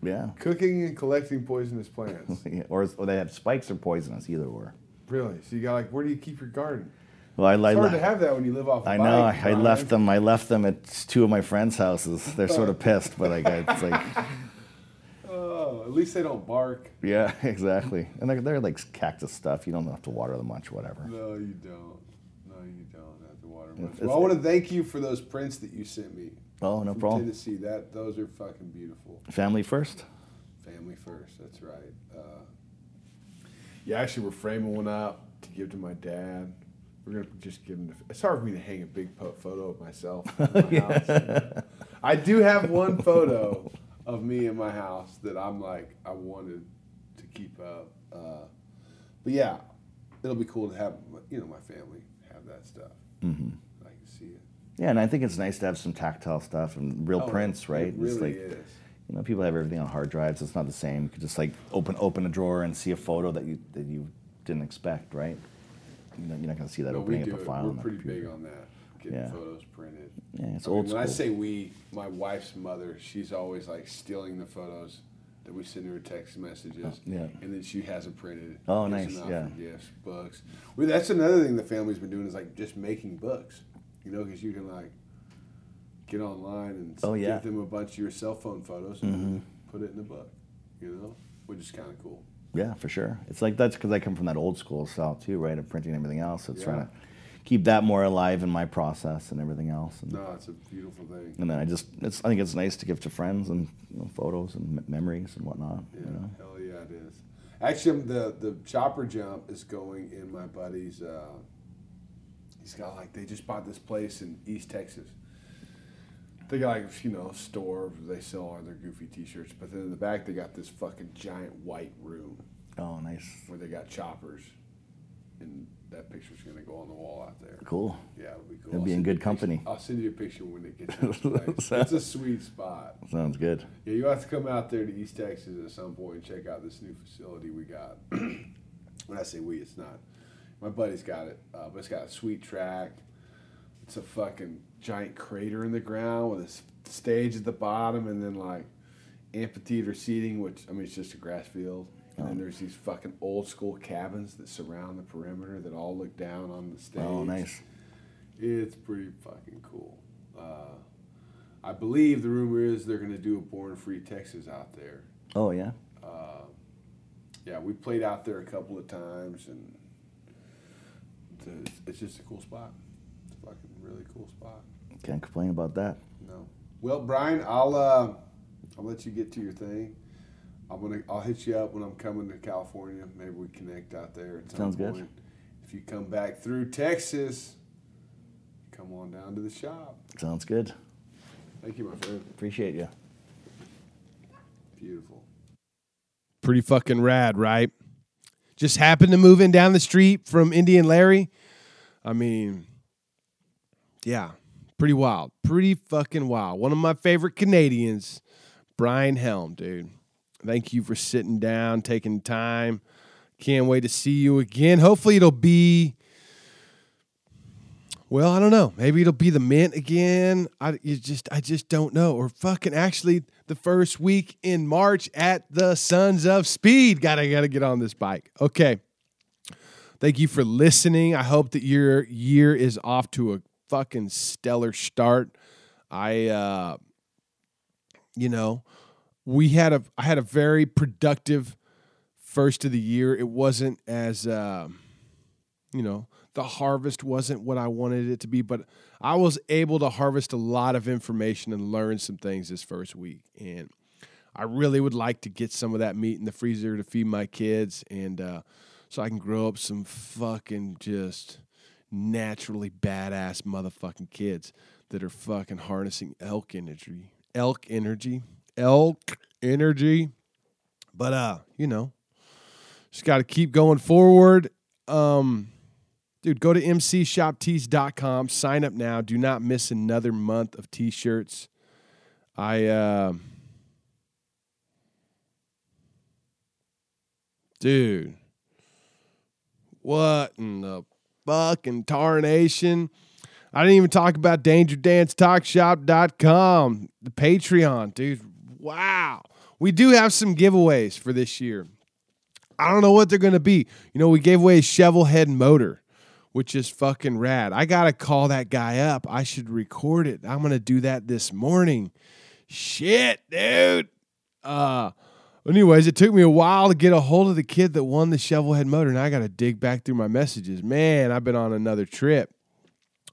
Yeah. cooking and collecting poisonous plants. [LAUGHS] or, or they have spikes or poisonous, either or. really? So you got like, where do you keep your garden? Well, I, I, It's hard to have that when you live off. I know. bike, I, I left them. I left them at two of my friends' houses. They're sort of pissed, but like I- it's like, [LAUGHS] Oh, at least they don't bark. yeah, [LAUGHS] exactly. And they're, they're like cactus stuff. You don't have to water them much, whatever. No, you don't. No, you don't have to water much. Well, I want to thank you for those prints that you sent me Oh, no problem. Tennessee. That those are fucking beautiful. Family first. Family first. That's right. Uh, yeah, actually, we're framing one up to give to my dad. We're gonna just give him. The, it's hard for me to hang a big po- photo of myself in [LAUGHS] my house. I do have one photo of me in my house that I'm like I wanted to keep up. Uh, but yeah, it'll be cool to have you know my family have that stuff. hmm I can see it. Yeah, and I think it's nice to have some tactile stuff and real Oh, prints, right? It It's really like, is. You know, people have everything on hard drives. It's not the same. You could just like open open a drawer and see a photo that you that you didn't expect, right? You know, you're not going to see that No, opening up a file. We're on pretty computer. big on that. Getting Yeah. photos printed. Yeah, it's I mean, old when. I say we, my wife's mother, she's always like stealing the photos that we send her text messages. Oh, yeah. And then she has them printed. Oh, nice, yeah. Gifts, books. Well, that's another thing the family's been doing is like just making books. You know, because you can like get online and Oh, yeah. give them a bunch of your cell phone photos and then put it in the book. You know, which is kind of cool. Yeah, for sure. It's like that's because I come from that old school style too, right? Of printing everything else. So it's trying to keep that more alive in my process and everything else. And, No, it's a beautiful thing. and then I just, it's, I think it's nice to give to friends and you know, photos and m- memories and whatnot. Yeah, You know? hell yeah, it is. Actually, the the chopper jump is going in my buddy's. Uh, he's got like they just bought this place in East Texas. They got like you know a store where they sell all their goofy T-shirts, but then in the back they got this fucking giant white room Oh, nice. where they got choppers, and that picture's gonna go on the wall out there. Cool. Yeah, it'll be cool. I'll be in good a picture- company. I'll send you a picture when it gets. to this place. it's a sweet spot. Sounds good. Yeah, you have to come out there to East Texas at some point and check out this new facility we got. [CLEARS THROAT] when I say we, it's not. My buddy's got it, uh, but it's got a sweet track. it's a fucking giant crater in the ground with a stage at the bottom, and then like amphitheater seating, which I mean it's just a grass field. And then there's these fucking old school cabins that surround the perimeter that all look down on the stage. Oh, nice. It's pretty fucking cool. Uh, I believe the rumor is they're going to do a Born Free Texas out there. Oh yeah. Yeah, we played out there a couple of times, and it's, it's just a cool spot. It's a fucking really cool spot. Can't complain about that. No. Well, Brian, I'll uh, I'll let you get to your thing. I'm gonna I'll hit you up when I'm coming to California. Maybe we connect out there at some Sounds good. point. If you come back through Texas, come on down to the shop. Sounds good. Thank you, my friend. Appreciate you. Beautiful. Pretty fucking rad, right? Just happened to move in down the street from Indian Larry. I mean, yeah, pretty wild. Pretty fucking wild. One of my favorite Canadians, Brian Helm, dude. Thank you for sitting down, taking time. Can't wait to see you again. Hopefully, it'll be. Well, I don't know. Maybe it'll be the mint again. I just I just don't know. Or fucking actually the first week in March at the Sons of Speed. Gotta gotta get on this bike. Okay. Thank you for listening. I hope that your year is off to a fucking stellar start. I uh you know, we had a I had a very productive first of the year. It wasn't as uh, you know, the harvest wasn't what I wanted it to be, but I was able to harvest a lot of information and learn some things this first week. And I really would like to get some of that meat in the freezer to feed my kids and uh, so I can grow up some fucking just naturally badass motherfucking kids that are fucking harnessing elk energy. Elk energy. Elk energy. But uh, you know, just got to keep going forward. Um, dude, go to mcshoptees.com. Sign up now. Do not miss another month of t-shirts. I uh, dude, what in the fucking tarnation? I didn't even talk about DangerDansTalkShop.com, the Patreon, dude. Wow. We do have some giveaways for this year. I don't know what they're going to be. You know, we gave away a shovel head motor, which is fucking rad. I got to call that guy up. I should record it. I'm going to do that this morning. Shit, dude. Uh, anyways, it took me a while to get a hold of the kid that won the shovelhead motor, and I got to dig back through my messages. Man, I've been on another trip.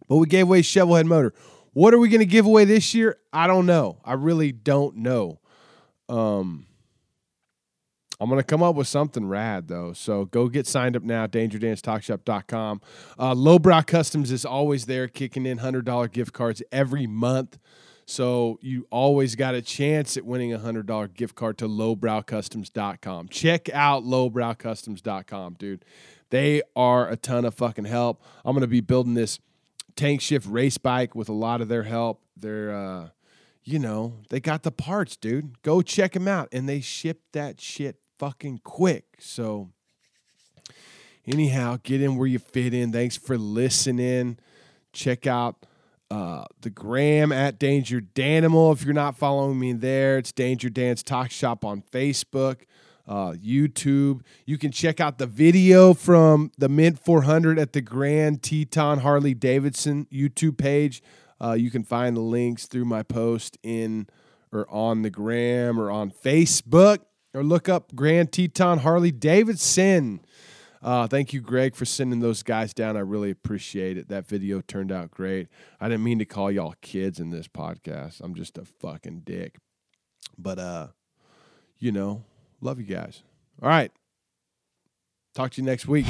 But we gave away shovelhead motor. What are we going to give away this year? I don't know. I really don't know. Um, I'm going to come up with something rad, though. So go get signed up now, dangerdanstalkshop.com. Uh, Lowbrow Customs is always there, kicking in $100 gift cards every month. So you always got a chance at winning a $100 gift card to lowbrowcustoms.com. Check out lowbrowcustoms.com, dude. They are a ton of fucking help. I'm going to be building this tank shift race bike with a lot of their help. They're, uh, you know, they got the parts, dude. Go check them out. And they ship that shit fucking quick. So, anyhow, get in where you fit in. Thanks for listening. Check out uh, the gram at Danger Danimal. If you're not following me there, it's Danger Dan's Talk Shop on Facebook, uh, YouTube. You can check out the video from the Mint 400 at the Grand Teton Harley Davidson YouTube page. Uh, you can find the links through my post in or on the gram or on Facebook or look up Grand Teton Harley Davidson. Uh, thank you, Greg, for sending those guys down. I really appreciate it. That video turned out great. I didn't mean to call y'all kids in this podcast. I'm just a fucking dick. But uh, you know, love you guys. All right. Talk to you next week.